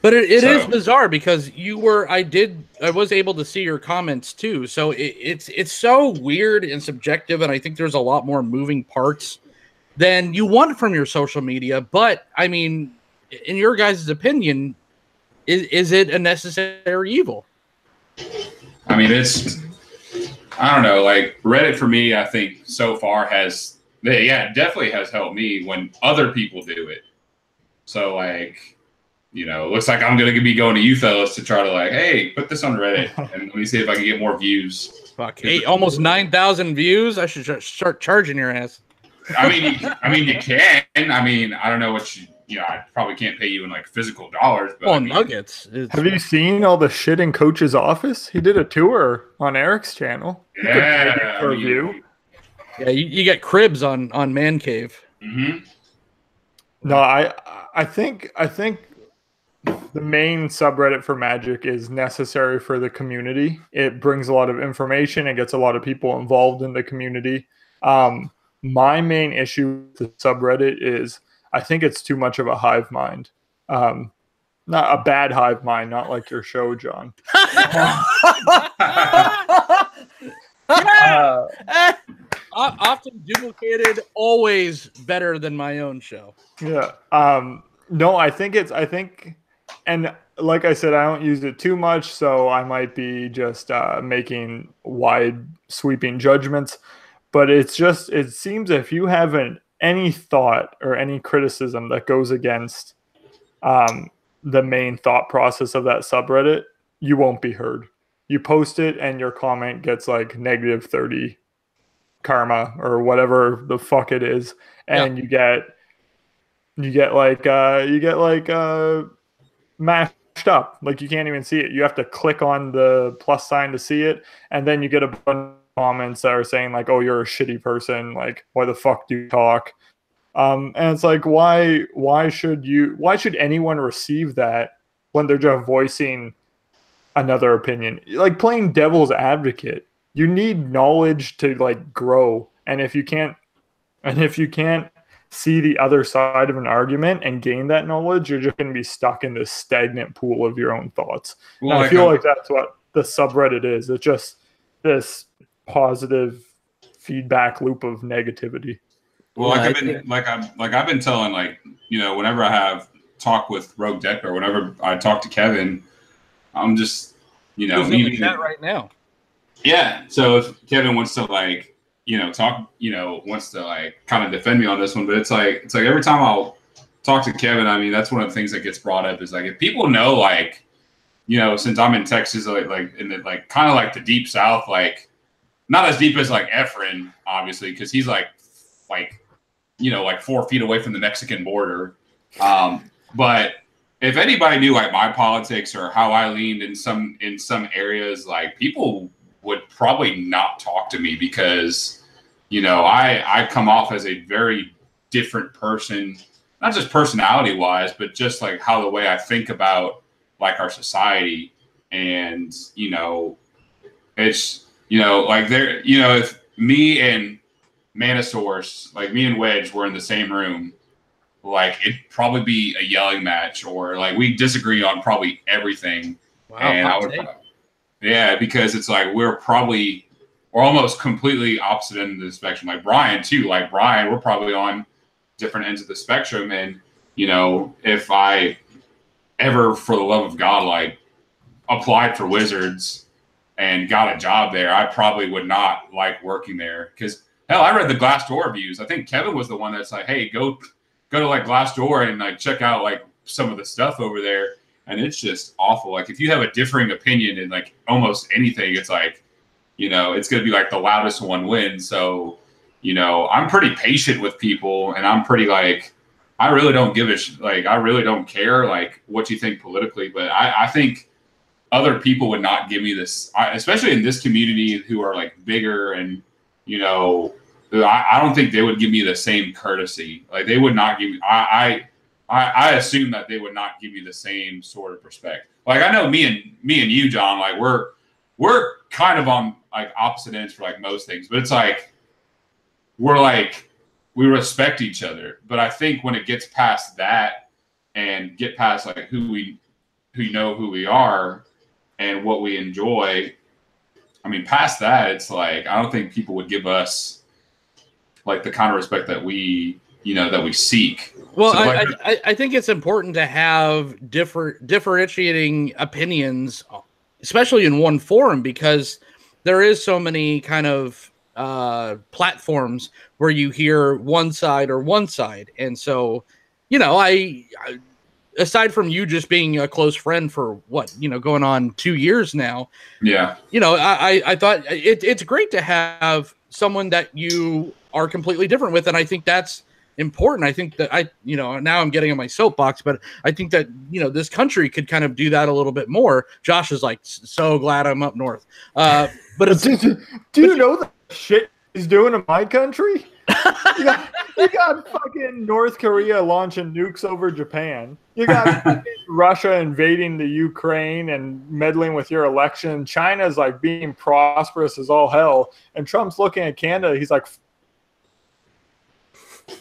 But it, it is So- bizarre because you were I did I was able to see your comments too. So it, it's it's so weird and subjective, and I think there's a lot more moving parts than you want from your social media. But I mean, in your guys' opinion, is is it a necessary evil? I mean, it's I don't know. Like Reddit for me, I think so far has yeah, definitely has helped me when other people do it. So like, you know, it looks like I'm gonna be going to you fellas to try to like, hey, put this on Reddit and let me see if I can get more views. Fuck, eight, almost nine thousand views. I should start charging your ass. I mean, you, I mean, you can. I mean, I don't know what you. You know, I probably can't pay you in like physical dollars, but I Well, mean, nuggets. It's- Have you seen all the shit in Coach's office? He did a tour on Eric's channel. You could pay yeah, him I for a mean, view. Yeah, you, you get cribs on on Man Cave. mhm. No, I I think I think the main subreddit for Magic is necessary for the community. It brings a lot of information. It gets a lot of people involved in the community. Um, my main issue with the subreddit is I think it's too much of a hive mind. Um, not a bad hive mind, not like your show, John. Uh, often duplicated, always better than my own show. Yeah. Um no, I think it's I think and like I said, I don't use it too much, so I might be just uh, making wide sweeping judgments. But it's just it seems if you have an, any thought or any criticism that goes against um, the main thought process of that subreddit, you won't be heard. You post it and your comment gets like negative 30 karma or whatever the fuck it is. And you get you get like uh you get like uh mashed up like you can't even see it you have to click on the plus sign to see it and then you get a bunch comments that are saying like oh you're a shitty person like why the fuck do you talk um and it's like why why should you why should anyone receive that when they're just voicing another opinion like playing devil's advocate you need knowledge to like grow and if you can't and if you can't see the other side of an argument and gain that knowledge, you're just going to be stuck in this stagnant pool of your own thoughts. Well, and I feel like that's what the subreddit is. It's just this positive feedback loop of negativity. Well, like I've been like I'm like I've been telling like you know whenever I have talk with Rogue Deck or whenever I talk to Kevin, I'm just you know Who's leaving chat it- right now? yeah. So if Kevin wants to like you know talk you know wants to like kind of defend me on this one, but it's like it's like every time I'll talk to Kevin, I mean that's one of the things that gets brought up is like if people know like you know since I'm in Texas like like in the like kind of like the deep south like not as deep as like Efren obviously because he's like like you know like four feet away from the Mexican border, um, but if anybody knew like my politics or how I leaned in some in some areas, like people would probably not talk to me because you know I I come off as a very different person, not just personality wise, but just like how the way I think about like our society, and you know, it's you know like there you know if me and Manosaurus, like me and Wedge, were in the same room, like it'd probably be a yelling match or like we disagree on probably everything. Wow, and I would, take. yeah, because it's like we're probably we're almost completely opposite end of the spectrum. Like Brian too. Like Brian, we're probably on different ends of the spectrum. And you know, if I ever, for the love of God, like applied for Wizards and got a job there, I probably would not like working there because hell, I read the Glassdoor reviews. I think Kevin was the one that's like, hey, go go to like Glassdoor and like check out like some of the stuff over there. And it's just awful. Like if you have a differing opinion in like almost anything, it's like, you know, it's gonna be like the loudest one wins. So, you know, I'm pretty patient with people and I'm pretty like I really don't give a sh- like I really don't care like what you think politically, but I, I think other people would not give me this, especially in this community who are like bigger and you know, I, I don't think they would give me the same courtesy. Like they would not give me. I, I I assume that they would not give me the same sort of respect. Like I know me and me and you, John. Like we're we're kind of on like opposite ends for like most things, but it's like we're like we respect each other. But I think when it gets past that and get past like who we who know who we are and what we enjoy, I mean, past that, it's like I don't think people would give us like the kind of respect that we you know that we seek. Well, So, I, like- I, I- I think it's important to have different differentiating opinions, especially in one forum, because there is so many kind of uh, platforms where you hear one side or one side, and so you know, I, I aside from you just being a close friend for what you know going on two years now, Yeah, you know, I, I- I thought it, it's great to have someone that you are completely different with, and I think that's important. I think that I, you know, now I'm getting on my soapbox, but I think that you know this country could kind of do that a little bit more. Josh is like so glad I'm up north, uh, but it's do, do you know the shit he's doing in my country? You got, you got fucking North Korea launching nukes over Japan. You got Russia invading the Ukraine and meddling with your election. China's like being prosperous as all hell, and Trump's looking at Canada. He's like,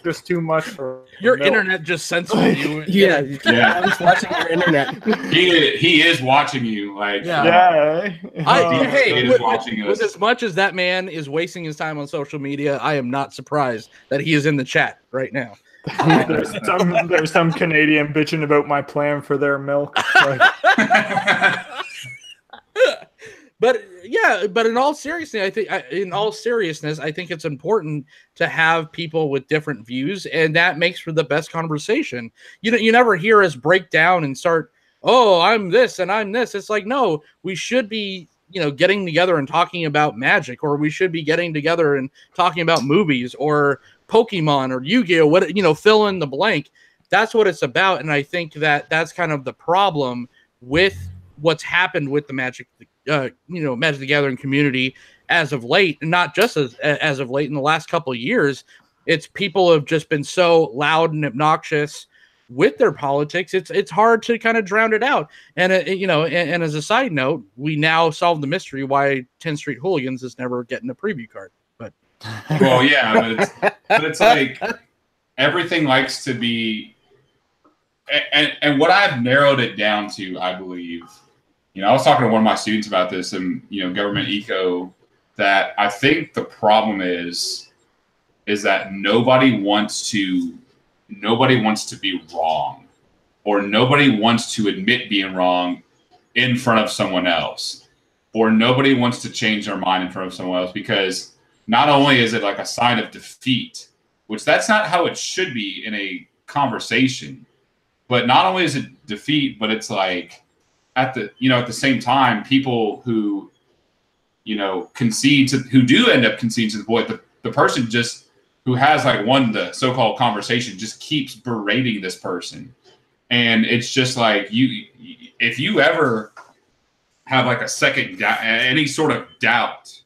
just too much for your milk. internet just censored you. Yeah, Yeah. I was watching your internet. he he is watching you. Like Yeah. Yeah. I, Uh, hey, with, watching with us. as much as that man is wasting his time on social media, I am not surprised that he is in the chat right now. there's some there's some Canadian bitching about my plan for their milk. Like, but yeah, but in all seriousness, I think in all seriousness, I think it's important to have people with different views, and that makes for the best conversation. You know, you never hear us break down and start, "Oh, I'm this and I'm this." It's like, no, we should be, you know, getting together and talking about magic, or we should be getting together and talking about movies or Pokemon or Yu-Gi-Oh. What you know, fill in the blank. That's what it's about, and I think that that's kind of the problem with what's happened with the Magic, uh, you know, Magic the Gathering community as of late, not just as as of late in the last couple of years. It's people have just been so loud and obnoxious with their politics. It's it's hard to kind of drown it out. And uh, you know, and, and as a side note, we now solve the mystery why Tin Street Hooligans is never getting a preview card. But well, yeah, but it's, but it's like everything likes to be, and and what I've narrowed it down to, I believe, you know, I was talking to one of my students about this, and you know, government eco, that I think the problem is, is that nobody wants to, nobody wants to be wrong, or nobody wants to admit being wrong in front of someone else, or nobody wants to change their mind in front of someone else because not only is it like a sign of defeat, which that's not how it should be in a conversation, but not only is it defeat, but it's like at the you know at the same time, people who you know concede to who do end up conceding to the boy, the, the person just who has like won the so-called conversation just keeps berating this person, and it's just like you if you ever have like a second any sort of doubt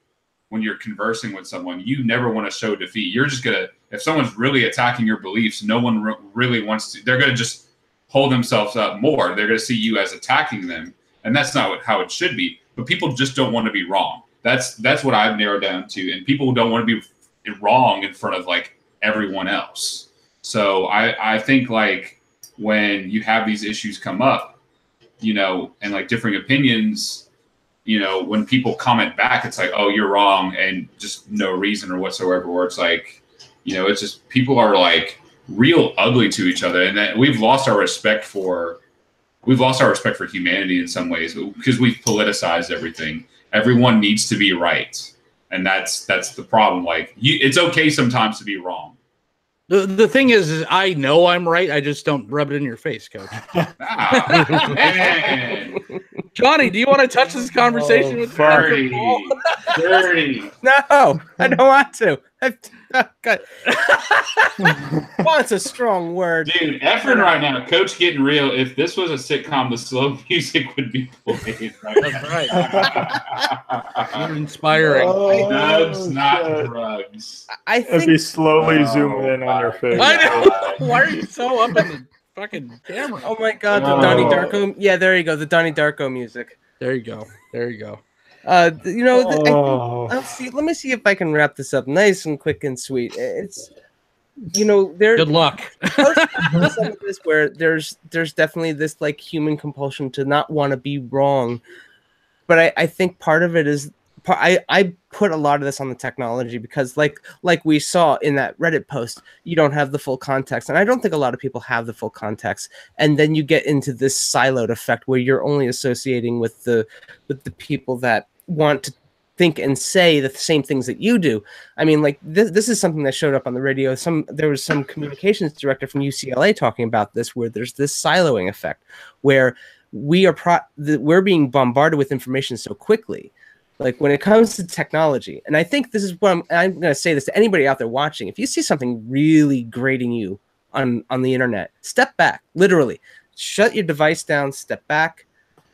when you're conversing with someone, you never want to show defeat. You're just gonna, if someone's really attacking your beliefs, no one re- really wants to. They're gonna just hold themselves up more. They're gonna see you as attacking them, and that's not how it should be. But people just don't want to be wrong. That's that's what I've narrowed down to, and people don't want to be wrong in front of like everyone else. So I I think like when you have these issues come up, you know, and like differing opinions, you know, when people comment back, it's like, oh, you're wrong, and just no reason or whatsoever. Where it's like, you know, it's just people are like real ugly to each other, and that we've lost our respect for we've lost our respect for humanity in some ways because we've politicized everything. Everyone needs to be right, and that's that's the problem. Like, you, it's okay sometimes to be wrong. The, the thing is, is, I know I'm right. I just don't rub it in your face, coach. ah, man. Johnny, do you want to touch this conversation Oh, with Dirty, Paul? dirty. No, I don't want to. I've, God. Want's a strong word. Dude, Efren right now, Coach getting real. If this was a sitcom, the slow music would be played right That's right. You're inspiring. Oh, Drugs, not shit. drugs. I It'd think be slowly Oh, zooming in on your face. I know. Why are you so up in the fucking camera? Oh my god, the Oh. Donnie Darko. Yeah, there you go. The Donnie Darko music. There you go. There you go. Uh, you know, th- I Oh. I'll see. Let me see if I can wrap this up nice and quick and sweet. It's, you know, there. Good luck. there's some of this where there's there's definitely this like human compulsion to not want to be wrong, but I I think part of it is. I, I put a lot of this on the technology because like like we saw in that reddit post you don't have the full context and i don't think a lot of people have the full context and then you get into this siloed effect where you're only associating with the with the people that want to think and say the same things that you do. I mean like this, this is something that showed up on the radio. Some there was some communications director from ucla talking about this where there's this siloing effect where we are pro- the, we're being bombarded with information so quickly like when it comes to technology and i think this is what i'm, I'm going to say this to anybody out there watching if you see something really grating you on on the internet step back literally. Shut your device down step back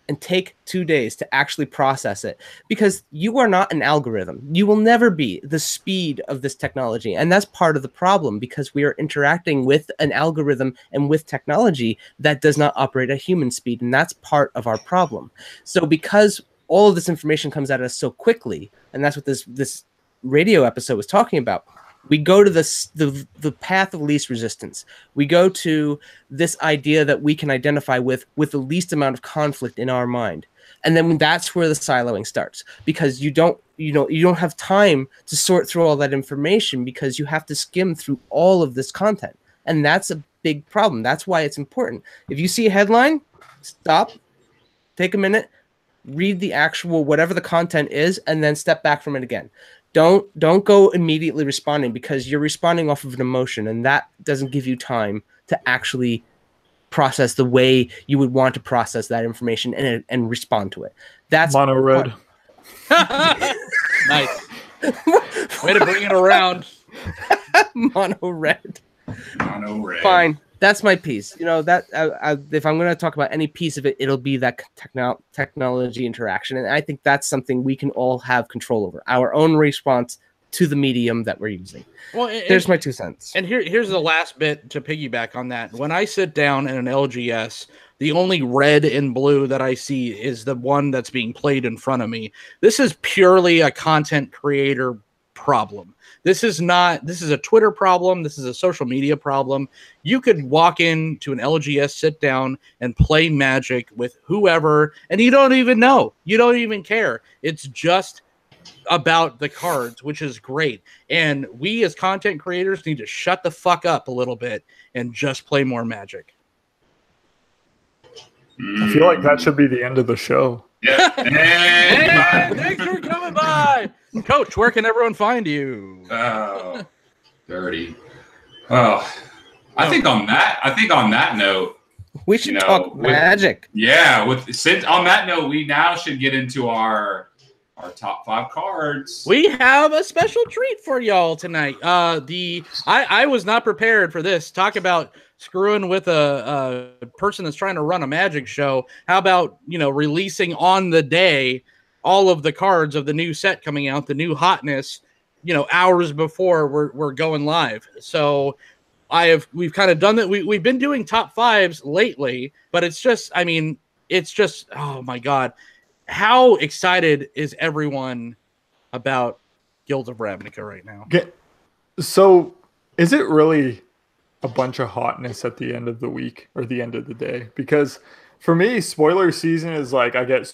and take two days to actually process it because you are not an algorithm. You will never be the speed of this technology and that's part of the problem because we are interacting with an algorithm and with technology that does not operate at human speed and that's part of our problem. So because all of this information comes at us so quickly and that's what this this radio episode was talking about. We go to this the the path of least resistance. We go to this idea that we can identify with with the least amount of conflict in our mind. And then that's where the siloing starts because you don't you know you don't have time to sort through all that information because you have to skim through all of this content. And that's a big problem. That's why it's important. If you see a headline stop take a minute read the actual whatever the content is and then step back from it again don't don't go immediately responding because you're responding off of an emotion and that doesn't give you time to actually process the way you would want to process that information and and respond to it that's Mono red. nice. Way to bring it around. mono red Mono red. fine that's my piece you know that I, I, if i'm going to talk about any piece of it it'll be that techno- technology interaction and i think that's something we can all have control over our own response to the medium that we're using Well, and, there's my two cents and here, here's the last bit to piggyback on that. When I sit down in an LGS, the only red and blue that I see is the one that's being played in front of me. This is purely a content creator problem. This is not, this is a Twitter problem. This is a social media problem. You could walk into an LGS, sit down, and play magic with whoever, and you don't even know. You don't even care. It's just about the cards, which is great. And we as content creators need to shut the fuck up a little bit and just play more magic. I feel like that should be the end of the show. Yeah. Hey, thanks for coming by. Coach, where can everyone find you? Oh, dirty. Oh, I think on that. I think on that note, we should know, talk with- magic yeah. With since on that note, we now should get into our our top five cards. We have a special treat for y'all tonight. Uh the I I was not prepared for this. Talk about screwing with a, a person that's trying to run a magic show. How about, you know, releasing on the day all of the cards of the new set coming out, the new hotness, you know, hours before we're we're going live. So I have we've kind of done that. We we've been doing top fives lately, but it's just I mean, it's just oh my god. How excited is everyone about Guild of Ravnica right now? So, is it really a bunch of hotness at the end of the week or the end of the day because for me, spoiler season is like I get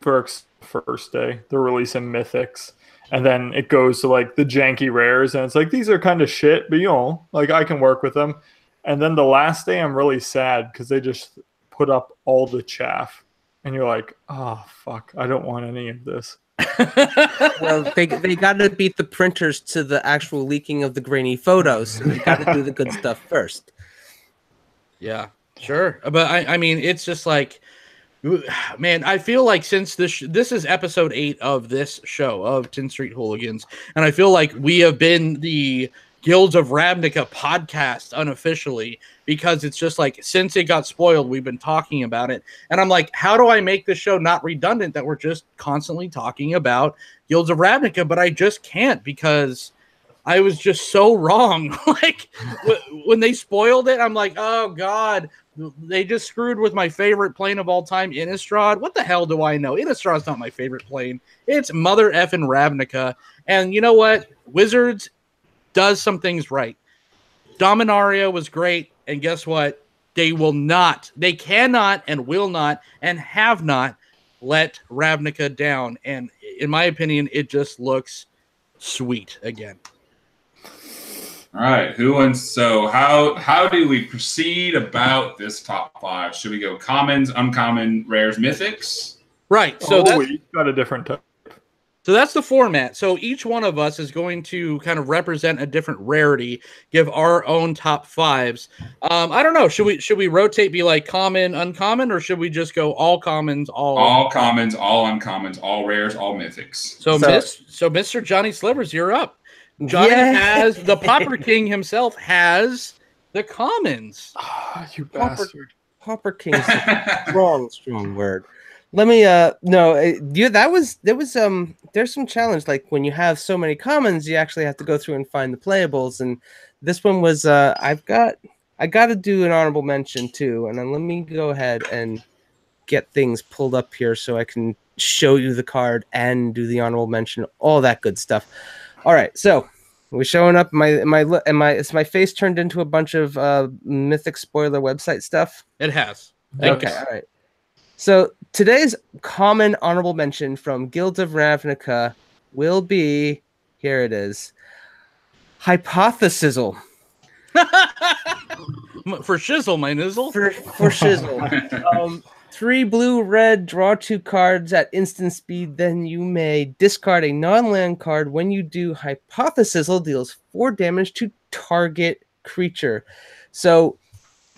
perks first day. They're releasing mythics. And then it goes to like the janky rares, and it's like these are kind of shit, but you know, like I can work with them. And then the last day, I'm really sad because they just put up all the chaff, and you're like, oh fuck, I don't want any of this. well, they they got to beat the printers to the actual leaking of the grainy photos. So they got to do the good stuff first. Yeah, sure. But I, I mean, it's just like, man, I feel like since this this is episode eight of this show of Tin Street Hooligans, and I feel like we have been the Guilds of Ravnica podcast unofficially because it's just like since it got spoiled, we've been talking about it. And I'm like, how do I make this show not redundant that we're just constantly talking about Guilds of Ravnica? But I just can't because I was just so wrong. like w- when they spoiled it, I'm like, oh God, they just screwed with my favorite plane of all time, Innistrad. What the hell do I know? Innistrad's not my favorite plane. It's mother effing Ravnica. And you know what? Wizards does some things right. Dominaria was great, and guess what? They will not, they cannot, and will not, and have not let Ravnica down. And in my opinion, it just looks sweet again. All right, who wants? So how how do we proceed about this top five? Should we go commons, uncommon, rares, mythics? Right. So oh, that's, we got a different type. So that's the format. So each one of us is going to kind of represent a different rarity, give our own top fives. Um, I don't know. Should we should we rotate, be like common, uncommon, or should we just go all commons, all All commons, all uncommons, all rares, all mythics. So, So- Miss, so Mr. Johnny Slivers, you're up. Johnny Yeah. has the Pauper King himself has the commons. Ah, you Hopper- bastard. Hopper King's a strong, strong word. Let me uh no, uh, you that was there was um there's some challenge like when you have so many commons, you actually have to go through and find the playables, and this one was uh I've got I got to do an honorable mention too, and then let me go ahead and get things pulled up here so I can show you the card and do the honorable mention, all that good stuff. All right, so we're showing up. My my li- and my is my face turned into a bunch of uh mythic spoiler website stuff. It has. Thank Okay, you. all right. So today's common honorable mention from Guild of Ravnica will be here it is. Hypothesizzle For shizzle, my nizzle. for for shizzle. um, three blue, red, draw two cards at instant speed. Then you may discard a non-land card. When you do, Hypothesizzle deals four damage to target creature. So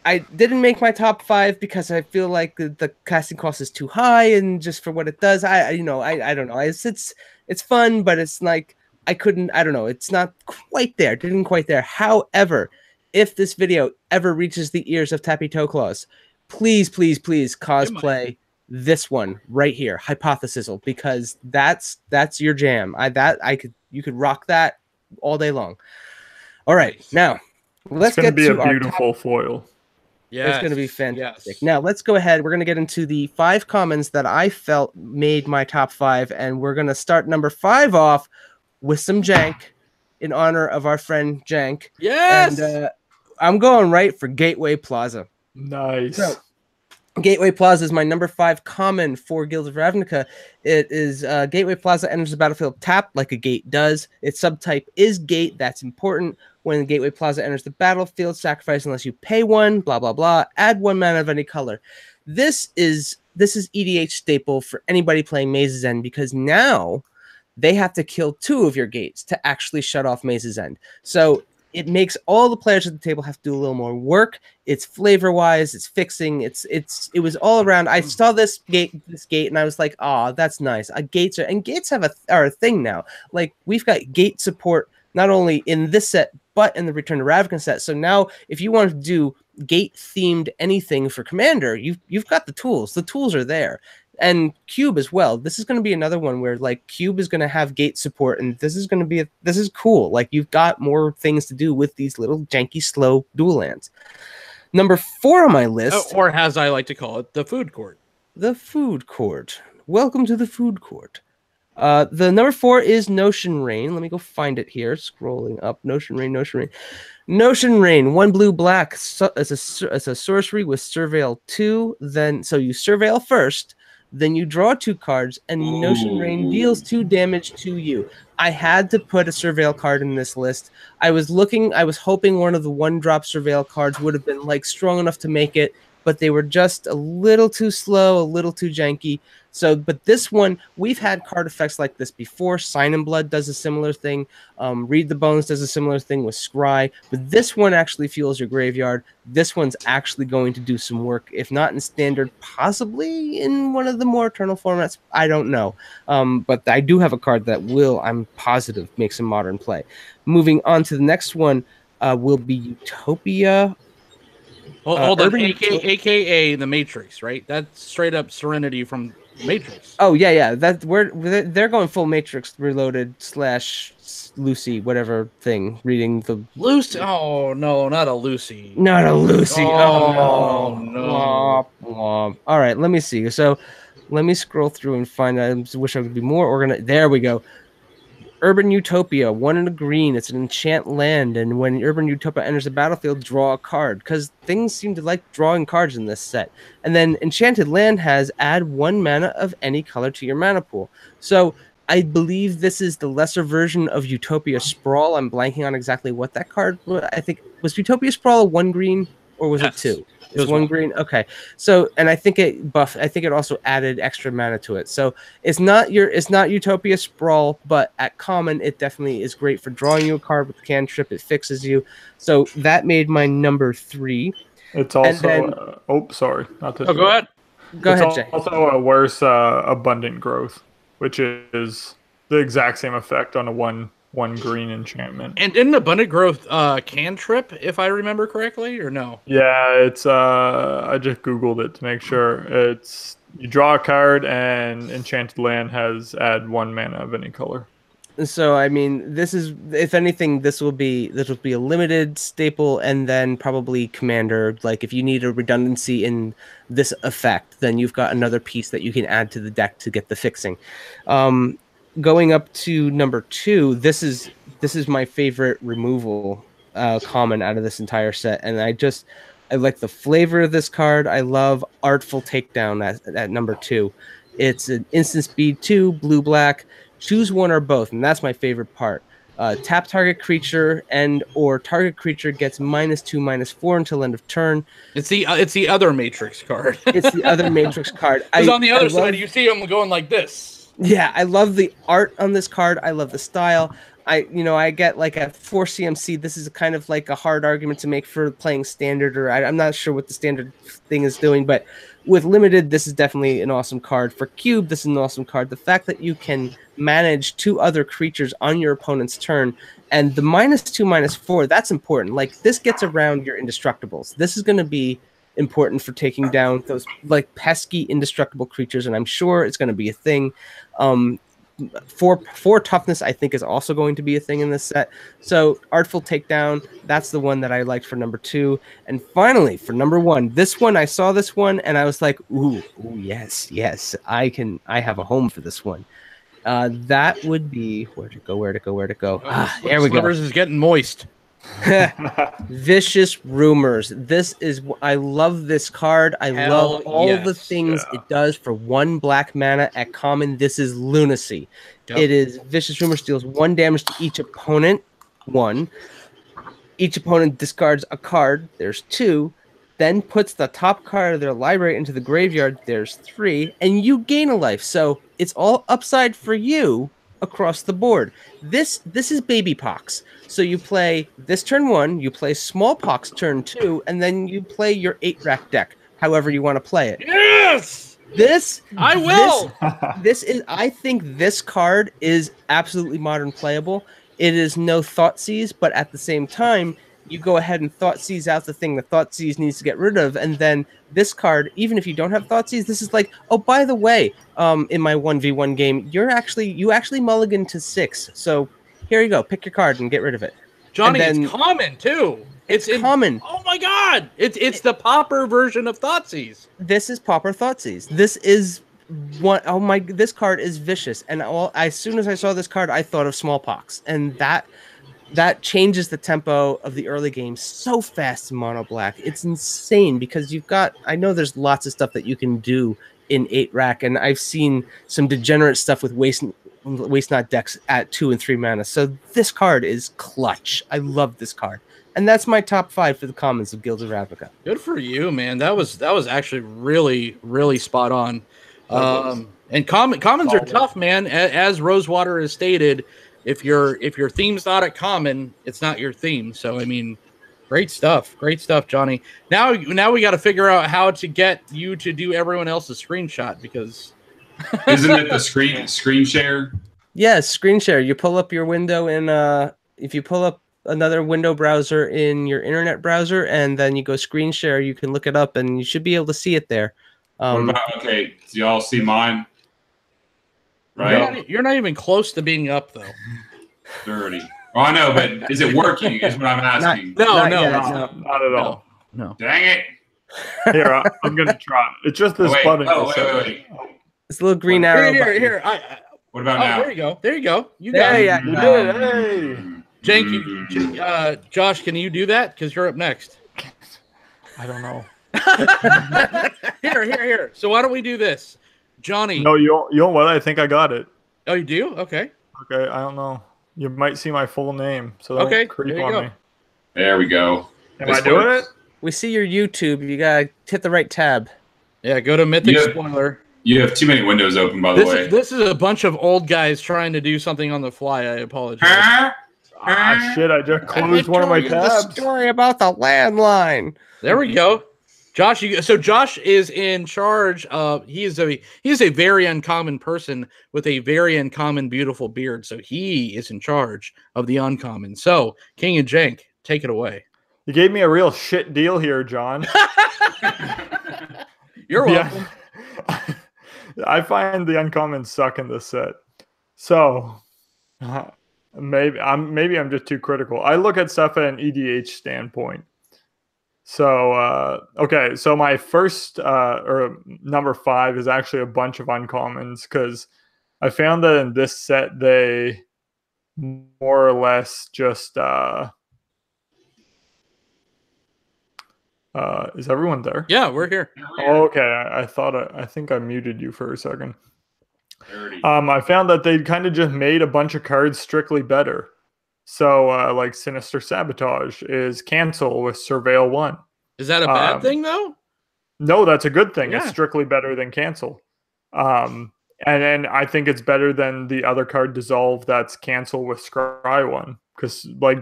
I didn't make my top five because I feel like the, the casting cost is too high, and just for what it does, I, I you know I, I don't know. It's it's it's fun, but it's like I couldn't. I don't know. It's not quite there. Didn't quite there. However, if this video ever reaches the ears of Tappy Toe Claws, please, please, please cosplay this one right here, Hypothesizzle, because that's that's your jam. I that I could you could rock that all day long. All right, now let's it's gonna get be to a our top beautiful foil. Yeah, it's going to be fantastic. Yes. Now, let's go ahead. We're going to get into the five commons that I felt made my top five. And we're going to start number five off with some jank in honor of our friend Jank. Yes. And uh, I'm going right for Gateway Plaza. Nice. So, Gateway Plaza is my number five common for Guild of Ravnica. It is uh, Gateway Plaza enters the battlefield tapped like a gate does. Its subtype is gate. That's important. When Gateway Plaza enters the battlefield, sacrifice unless you pay one. Blah blah blah. Add one mana of any color. This is this is EDH staple for anybody playing Maze's End because now they have to kill two of your gates to actually shut off Maze's End. So it makes all the players at the table have to do a little more work. It's flavor wise it's fixing it's it's it was all around. I saw this gate this gate and i was like "Ah, that's nice. Uh, gates are and gates have a are a thing now. Like we've got gate support not only in this set but in the return to ravnica set. So now if you want to do gate themed anything for commander you've you've got the tools. The tools are there and cube as well this is going to be another one where like cube is going to have gate support and this is going to be a, this is cool like you've got more things to do with these little janky slow dual lands number four on my list Oh, or as I like to call it, the food court. the food court welcome to the food court Uh, the number four is Notion Rain. Let me go find it here. Scrolling up, Notion Rain, Notion Rain, Notion Rain. One blue black. So, it's a it's a sorcery with Surveil two. Then so you surveil first, then you draw two cards, and Notion Rain deals two damage to you. I had to put a surveil card in this list. I was looking, I was hoping one of the one drop surveil cards would have been like strong enough to make it, but they were just a little too slow, a little too janky. So, but this one, we've had card effects like this before. Sign in Blood does a similar thing. Um, Read the Bones does a similar thing with Scry. But this one actually fuels your graveyard. This one's actually going to do some work, if not in standard, possibly in one of the more eternal formats. I don't know. Um, but I do have a card that will, I'm positive, make some modern play. Moving on to the next one uh, will be Utopia Hold, Uh, hold on, AKA, AKA the Matrix, right? That's straight up Serenity from Matrix. Oh yeah, yeah. That we're they're they're going full Matrix Reloaded slash Lucy whatever thing. Reading the Lucy. Oh no, not a Lucy. not a Lucy. Oh, Oh, no. Womp, womp. All right, let me see. So let me scroll through and find. I wish I could be more organized. There we go. Urban Utopia, one in a green. It's an enchant land, and when Urban Utopia enters the battlefield, draw a card. Because things seem to like drawing cards in this set. And then Enchanted Land has add one mana of any color to your mana pool. So I believe this is the lesser version of Utopia Sprawl. I'm blanking on exactly what that card. I think was Utopia Sprawl a one green or was Yes. it two? It It was was one one. green. Okay, so and I think it buff. I think it also added extra mana to it. So it's not your. It's not Utopia Sprawl, but at common, it definitely is great for drawing you a card with cantrip. It fixes you. So that made my number three. It's also. then- uh, oh, sorry. Not to Oh, go ahead. Go it's ahead, Jay. Also, a worse uh, abundant growth, which is the exact same effect on a one one green enchantment. And didn't Abundant Growth uh, cantrip, if I remember correctly, or no? Yeah, it's. Uh, I just googled it to make sure. It's you draw a card and Enchanted Land has add one mana of any color. So I mean, this is if anything, this will be this will be a limited staple, and then probably commander. Like if you need a redundancy in this effect, then you've got another piece that you can add to the deck to get the fixing. Um, going up to number two, this is this is my favorite removal uh, common out of this entire set, and I just I like the flavor of this card. I love artful takedown at, at number two. It's an instant speed two, blue black. Choose one or both, and that's my favorite part. Uh, tap target creature and or target creature gets minus two, minus four until end of turn. It's the uh, it's the other Matrix card. It's the other Matrix card. Because on the other I love- side, you see them going like this. Yeah, I love the art on this card. I love the style. I, you know, I get like a four CMC. This is kind of like a hard argument to make for playing standard, or I, I'm not sure what the standard thing is doing, but with limited, this is definitely an awesome card. For cube, this is an awesome card. The fact that you can manage two other creatures on your opponent's turn, and the minus two, minus four, that's important. Like this gets around your indestructibles. This is going to be important for taking down those like pesky indestructible creatures, and I'm sure it's going to be a thing. Um, four four toughness I think is also going to be a thing in this set. So artful takedown, that's the one that I liked for number two. And finally for number one, this one I saw this one and I was like, ooh, ooh yes, yes, I can I have a home for this one. Uh, that would be where to go, where to go, where to go. Ah, there we go. Slivers is getting moist. Vicious rumors. This is I love this card. I Hell love all the things Yeah. it does for one black mana at common. This is lunacy. Yep. It is vicious rumors deals one damage to each opponent. One. Each opponent discards a card. There's two. Then puts the top card of their library into the graveyard. There's three, and you gain a life. So it's all upside for you across the board. This this is baby pox. So you play this turn one, you play smallpox turn two, and then you play your eight rack deck, however you want to play it. Yes, This I this- will. this is I think this card is absolutely modern playable. It is no Thoughtseize, but at the same time, you go ahead and Thoughtseize out the thing the Thoughtseize needs to get rid of, and then this card, even if you don't have Thoughtseize, this is like, oh, by the way, um, in my one v one game, you're actually you actually mulligan to six. So here you go, pick your card and get rid of it. Johnny, then- it's common too. It's, in, Common. Oh my god! It's it's the pauper version of Thoughtseize. This is Pauper Thoughtseize. This is one oh my this card is vicious and all as soon as i saw this card i thought of smallpox and that that changes the tempo of the early game so fast in mono black. It's insane because you've got i know there's lots of stuff that you can do in eight rack and i've seen some degenerate stuff with waste waste not decks at two and three mana. So this card is clutch. I love this card. And that's my top five for the commons of guilds of ravnica Good for you, man. That was that was actually really really spot on. Um, and common commons are tough, man. As Rosewater has stated, if your if your theme's not at common, it's not your theme. So I mean, great stuff, great stuff, Johnny. Now now we got to figure out how to get you to do everyone else's screenshot because Isn't it the screen screen share? Yes, screen share. You pull up your window in uh if you pull up another window browser in your internet browser and then you go screen share, you can look it up and you should be able to see it there. Um, what about okay? Do y'all see mine? You're, Right, not, you're not even close to being up though. thirty. Oh, I know, but is it working? Is what I'm asking. No, Not no, yet, no, Not, not at all. no. Dang it! Here, I, I'm gonna try. It's just this Oh, wait, button. oh, wait, wait, wait. it's a little green Here, arrow. here, button. here. I, I, What oh, about now? there you go. There you go. You got There it. you You go. did. Hey. Jank, you, uh, Josh, can you do that? Because you're up next. I don't know. here, here, here. So why don't we do this, Johnny? No, you you know what? I think I got it. Oh, you do? Okay. Okay, I don't know. You might see my full name, so don't Okay, creep there on go. me. There we go. Am This I doing works. it? We see your YouTube. You gotta hit the right tab. Yeah, go to Mythic Yeah. Spoiler. You have too many windows open, by the This way. is this is a bunch of old guys trying to do something on the fly. I apologize. Huh? Ah, shit! I just Let me closed one of my tell you the tabs. story about the landline. There we go. Josh, you, so Josh is in charge. Of, he is a he is a very uncommon person with a very uncommon, beautiful beard. So he is in charge of the uncommon. So King and Jank, take it away. You gave me a real shit deal here, John. You're welcome. Yeah. I find the uncommons suck in this set. So uh, maybe I'm maybe I'm just too critical. I look at stuff at an EDH standpoint. So uh, okay, so my first uh, or number five is actually a bunch of uncommons because I found that in this set they more or less just uh, uh, is everyone there? Yeah, we're here. Oh, okay, I, I thought I, I think I muted you for a second. Thirty. Um, I found that they kind of just made a bunch of cards strictly better. So, uh, like Sinister Sabotage is cancel with Surveil One. Is that a bad Um, thing though? No, that's a good thing. Yeah. It's strictly better than cancel. Um, and then I think it's better than the other card Dissolve that's cancel with Scry One because, like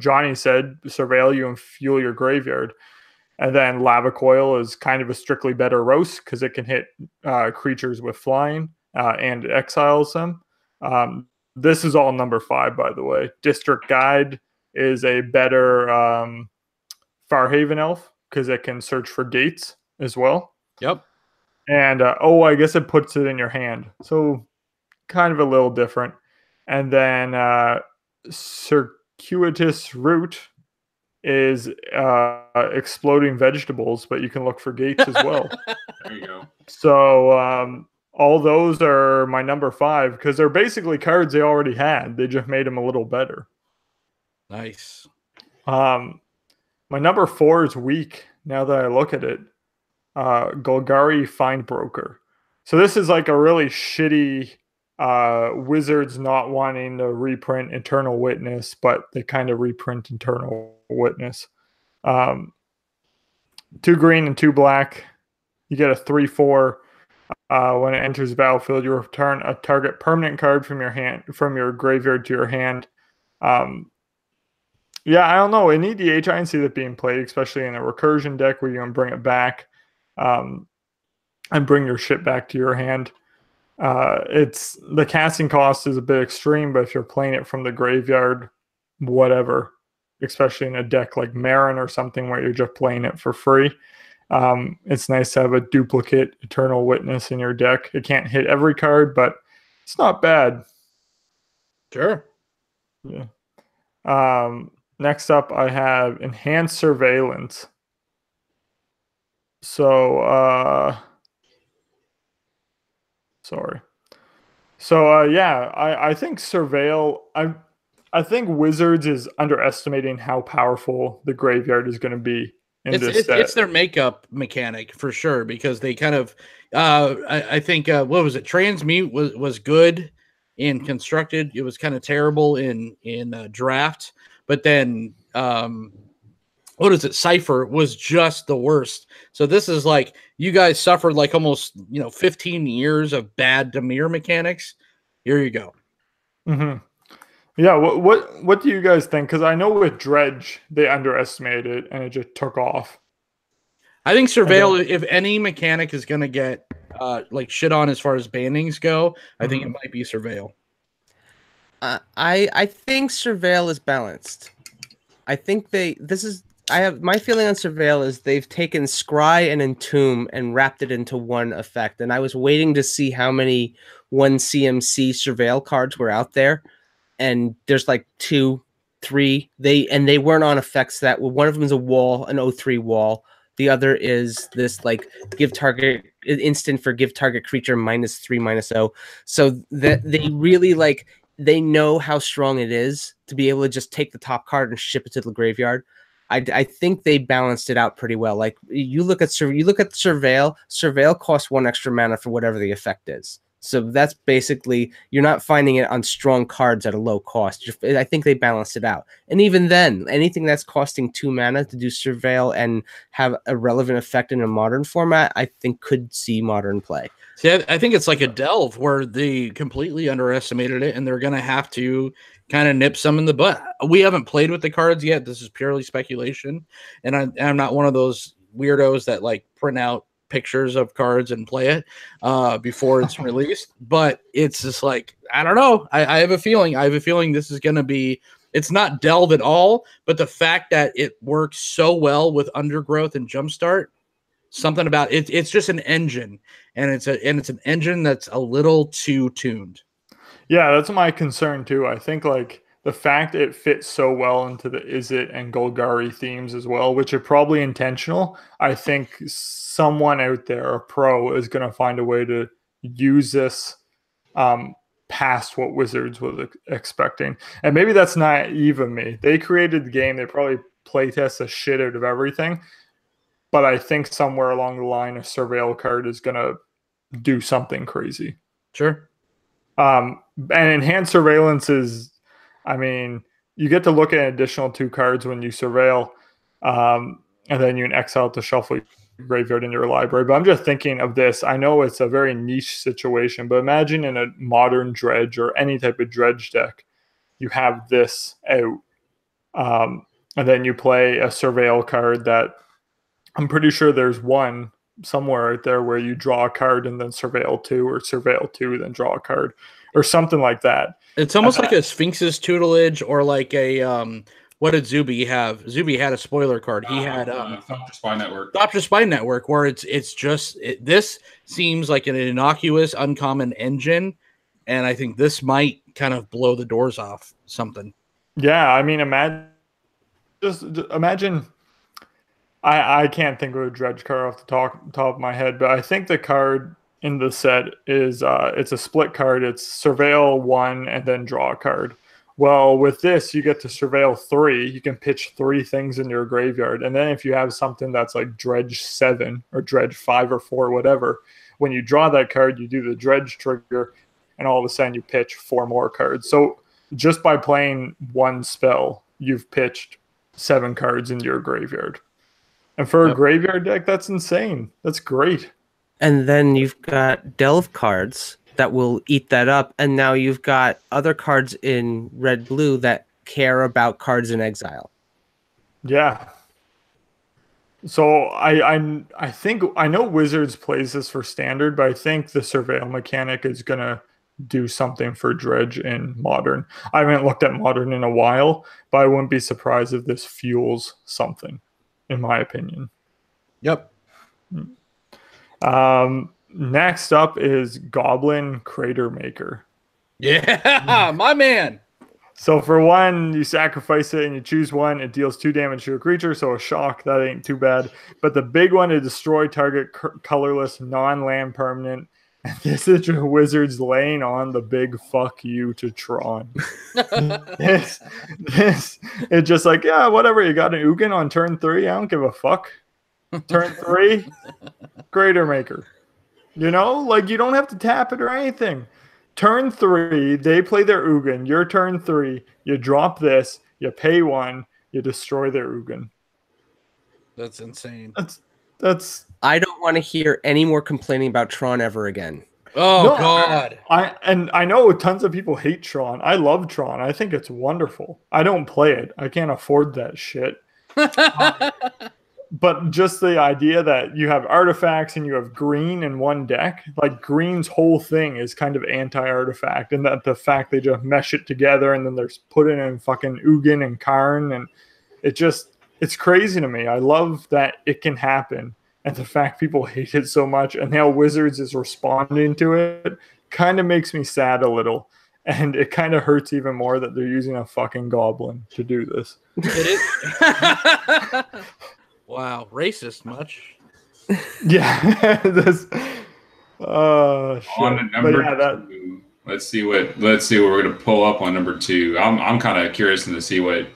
Johnny said, surveil you and fuel your graveyard. And then Lava Coil is kind of a strictly better roast because it can hit uh, creatures with flying uh, and exiles them. Um, this is all number five, by the way. District Guide is a better um, Farhaven elf because it can search for gates as well. Yep. And uh, oh, I guess it puts it in your hand. So kind of a little different. And then uh, Circuitous Route is uh, exploding vegetables, but you can look for gates as well. There you go. So um, all those are my number five because they're basically cards they already had. They just made them a little better. Nice. Um, my number four is weak. Now that I look at it, uh, Golgari Findbroker. So this is like a really shitty uh, Wizards not wanting to reprint Eternal Witness, but they kind of reprint Eternal Witness. Um, two green and two black. You get a three four. Uh, when it enters the battlefield, you return a target permanent card from your hand from your graveyard to your hand. Um, yeah, I don't know. In EDH, I can see that being played, especially in a recursion deck where you can bring it back um, and bring your shit back to your hand. Uh, it's the casting cost is a bit extreme, but if you're playing it from the graveyard, whatever, especially in a deck like Meren or something where you're just playing it for free, um, it's nice to have a duplicate Eternal Witness in your deck. It can't hit every card, but it's not bad. Sure. Yeah. Um, next up, I have enhanced surveillance. So, uh, Sorry. So uh, yeah, I, I think Surveil. I I think Wizards is underestimating how powerful the graveyard is going to be It's, it's, it's their makeup mechanic for sure because they kind of, uh, I, I think, uh, what was it? Transmute was was good in constructed. It was kind of terrible in in uh, draft, but then um, what is it? Cipher was just the worst. So this is like you guys suffered like almost you know 15 years of bad Dimir mechanics. Here you go. hmm Yeah. What what what do you guys think? Because I know with Dredge they underestimated it and it just took off. I think Surveil, if any mechanic is going to get uh, like shit on as far as bannings go, I think it might be Surveil. Uh, I I think Surveil is balanced. I think they this is I have my feeling on Surveil is they've taken Scry and Entomb and wrapped it into one effect. And I was waiting to see how many one CMC Surveil cards were out there. And there's like two, three. They and they weren't on effects that well, one of them is a wall, an O3 wall. The other is this like give target instant for give target creature minus three minus O. So that they really like they know how strong it is to be able to just take the top card and ship it to the graveyard. I, I think they balanced it out pretty well. Like you look at you look at Surveil. Surveil costs one extra mana for whatever the effect is. So that's basically you're not finding it on strong cards at a low cost. I think they balanced it out. And even then, anything that's costing two mana to do Surveil and have a relevant effect in a modern format, I think could see modern play. See, I, think it's like a delve where they completely underestimated it, and they're going to have to kind of nip some in the butt. We haven't played with the cards yet. This is purely speculation, and I, I'm not one of those weirdos that like print out pictures of cards and play it uh, before it's released. But it's just like I don't know. I, I have a feeling. I have a feeling this is going to be. It's not delve at all, but the fact that it works so well with undergrowth and jumpstart, something about it. It's just an engine, and it's a and it's an engine that's a little too tuned. Yeah, that's my concern too. I think like the fact it fits so well into the Izzet and Golgari themes as well, which are probably intentional. I think someone out there, a pro, is going to find a way to use this um, past what Wizards was expecting. And maybe that's naive of me. They created the game. They probably playtest the shit out of everything. But I think somewhere along the line, a surveil card is going to do something crazy. Sure. Um, and enhanced surveillance is, I mean, you get to look at an additional two cards when you surveil, um, and then you can exile to shuffle graveyard in your library. But I'm just thinking of this. I know it's a very niche situation, but imagine in a modern dredge or any type of dredge deck, you have this out, um, and then you play a surveil card that I'm pretty sure there's one somewhere out there where you draw a card and then surveil two or surveil two then draw a card or something like that It's almost like a Sphinx's tutelage or like a um. What did Zuby have? Zuby had a spoiler card. He had um. uh, Thopter Spy Network. Dr. Spy Network, where it's it's just it, this seems like an innocuous, uncommon engine, and I think this might kind of blow the doors off something. yeah i mean imagine just, just imagine i i can't think of a dredge card off the top, top of my head but i think the card in the set is uh it's a split card. It's surveil one and then draw a card. Well with this you get to surveil three. You can pitch three things in your graveyard. And then if you have something that's like dredge seven or dredge five or four whatever when you draw that card you do the dredge trigger and all of a sudden you pitch four more cards. So just by playing one spell you've pitched seven cards into your graveyard. And for a Yep. graveyard deck that's insane. That's great And then you've got delve cards that will eat that up. And now you've got other cards in red blue that care about cards in exile. Yeah. So I I I think I know Wizards plays this for standard, but I think the surveil mechanic is gonna do something for Dredge in modern. I haven't looked at modern in a while, but I wouldn't be surprised if this fuels something, in my opinion. Yep. Hmm. Um, next up is Goblin Cratermaker. Yeah, my man. So for one, you sacrifice it and you choose one. It deals two damage to a creature, so a shock that ain't too bad. But the big one is destroy target c- colorless non-land permanent this is just Wizards laying on the big fuck you to Tron. this, this, it's just like, yeah, whatever. You got an Ugin on turn three. I don't give a fuck. Turn three, Cratermaker. You know, like you don't have to tap it or anything. Turn three, they play their Ugin. Your turn three, you drop this, you pay one, you destroy their Ugin. That's insane. That's that's I don't want to hear any more complaining about Tron ever again. Oh No, God. I and I know tons of people hate Tron. I love Tron. I think it's wonderful. I don't play it. I can't afford that shit. Um, But just the idea that you have artifacts and you have green in one deck, like green's whole thing is kind of anti-artifact, and that the fact they just mesh it together and then there's put it in fucking Ugin and Karn, and it just it's crazy to me. I love that it can happen, and the fact people hate it so much, and how Wizards is responding to it, kind of makes me sad a little. And it kind of hurts even more that they're using a fucking goblin to do this. It is. wow, racist much? Yeah, this. Uh, shit. On to number yeah, that, two. Let's see what let's see what we're gonna pull up on number two. I'm I'm kind of curious to see what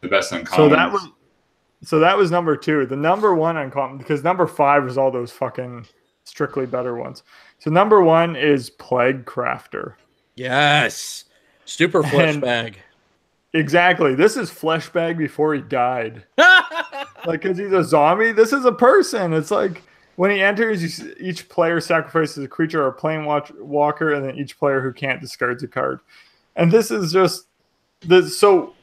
the best uncommon. so that was, so that was number two. The number one uncommon because number five was all those fucking strictly better ones. So number one is Plaguecrafter. Yes. Super flesh And- bag. Exactly. This is Fleshbag before he died. like because he's a zombie? This is a person. It's like when he enters you, each player sacrifices a creature or a plane watch, walker and then each player who can't discards a card. And this is just the so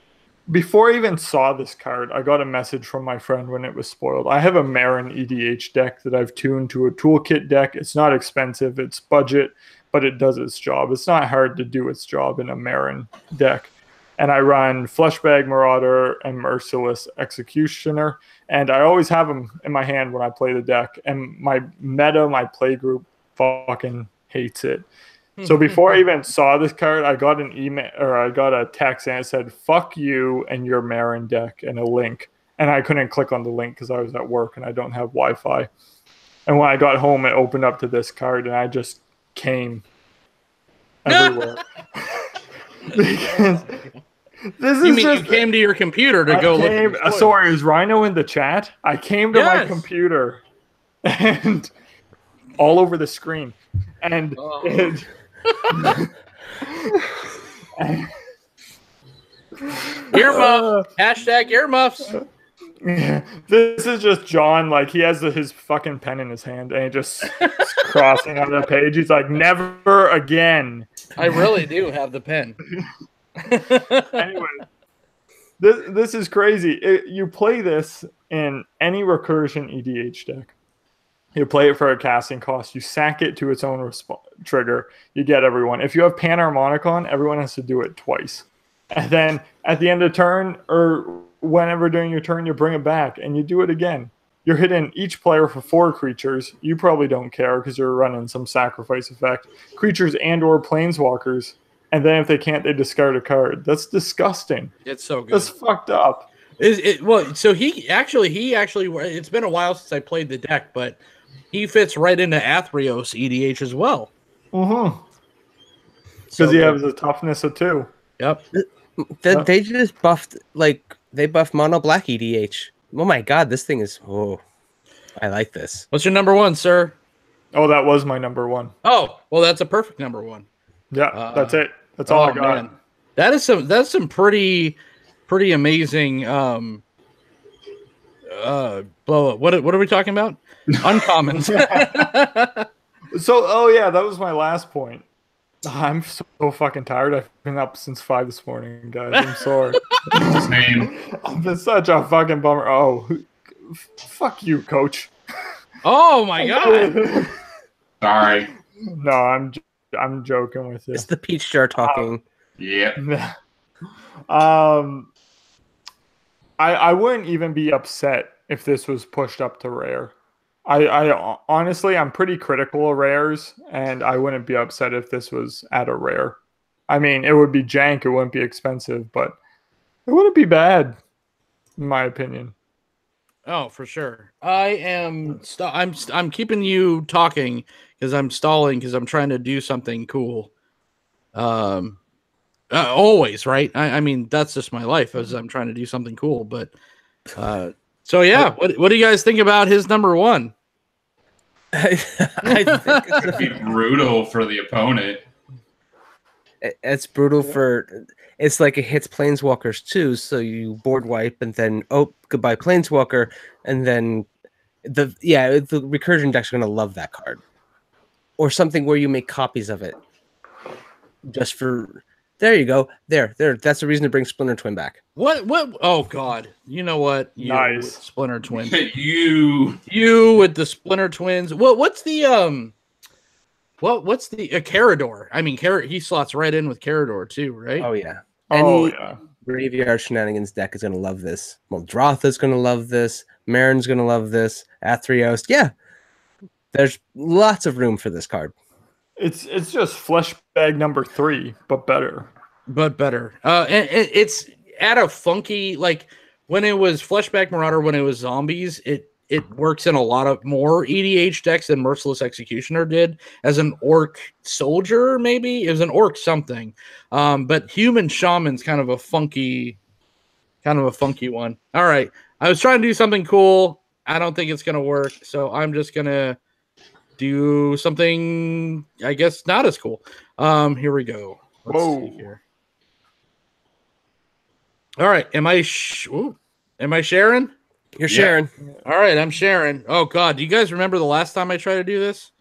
before i even saw this card i got a message from my friend when it was spoiled. I have a Meren edh deck that i've tuned to a toolkit deck. It's not expensive. It's budget but it does its job. It's not hard to do its job in a Meren deck and I run Fleshbag Marauder and Merciless Executioner, and I always have them in my hand when I play the deck. And my meta, my play group, fucking hates it. Hmm. So before I even saw this card, I got an email or I got a text and it said "fuck you" and your Meren deck and a link, and I couldn't click on the link because I was at work and I don't have Wi-Fi. And when I got home, it opened up to this card, and I just came everywhere. because this is You mean just you came to your computer to I go came, look? uh, at the sorry, is Rhino in the chat? I came to my computer and all over the screen. And Oh. it, Earmuff. Hashtag earmuffs. this is just John, like he has the, his fucking pen in his hand and he just crossing on the page. He's like, never again. I really do have the pen. anyway, this this is crazy. It, you play this in any recursion EDH deck. You play it for a casting cost. You sack it to its own resp- trigger. You get everyone. If you have Panharmonicon, everyone has to do it twice. And then at the end of turn or whenever during your turn, you bring it back and you do it again. You're hitting each player for four creatures. You probably don't care because you're running some sacrifice effect. Creatures and or planeswalkers. And then if they can't, they discard a card. That's disgusting. It's so good. That's fucked up. Is it well? So he actually, he actually, it's been a while since I played the deck, but he fits right into Athreos EDH as well. Mm-hmm. Because So he has the toughness of two. Yep. The, Yeah. They just buffed like they buffed mono black EDH. Oh my god, this thing is oh, I like this. What's your number one, sir? Oh, that was my number one. Oh, well, that's a perfect number one. Yeah, Uh, that's it. That's all I Oh, got. man. That is some. That's some pretty, pretty amazing. Um. Uh. Well, what what are we talking about? Uncommons. So, oh yeah, that was my last point. I'm so fucking tired. I've been up since five this morning, guys. I'm sorry. Same. I've been such a fucking bummer. Oh, f- fuck you, coach. oh my god. Sorry. no, I'm j- I'm joking with you. It's the peach jar talking. Yep. um, I I wouldn't even be upset if this was pushed up to rare. I I honestly I'm pretty critical of rares, and I wouldn't be upset if this was at a rare. I mean, it would be jank. It wouldn't be expensive, but it wouldn't be bad, in my opinion. Oh, for sure. I am. St- I'm. St- I'm keeping you talking because I'm stalling because I'm trying to do something cool. Um, uh, always right. I, I mean, that's just my life as I'm trying to do something cool. But, uh, so yeah. What What do you guys think about his number one? I think It'd be brutal for the opponent. it- it's brutal for it's like it hits planeswalkers too so you board wipe and then oh goodbye planeswalker and then the yeah the recursion decks are going to love that card or something where you make copies of it just for there you go there there that's the reason to bring splinter twin back What? What? Oh God! You know what? You Nice. Splinter Twin. you you with the Splinter Twins. What? What's the um? What? What's the uh, Karador? I mean, Car- he slots right in with Carador too, right? oh yeah Oh Any- yeah. graveyard shenanigans deck is going to love this Muldrotha's going to love this Meren's going to love this Athreos yeah there's lots of room for this card It's it's just flesh bag number three, but better. But better. Uh, and, and it's at a funky like when it was Fleshbag Marauder, when it was zombies, it it works in a lot of more EDH decks than Merciless Executioner did as an orc soldier. Maybe it was an orc something, um, but human shaman's kind of a funky, kind of a funky one. All right, I was trying to do something cool. I don't think it's gonna work, so I'm just gonna do something. I guess not as cool. Um, here we go. Let's see Whoa. Here. All right. Am I sh- ooh, am I sharing? you're Yeah. sharing All right, I'm sharing. Oh god, do you guys remember the last time I tried to do this?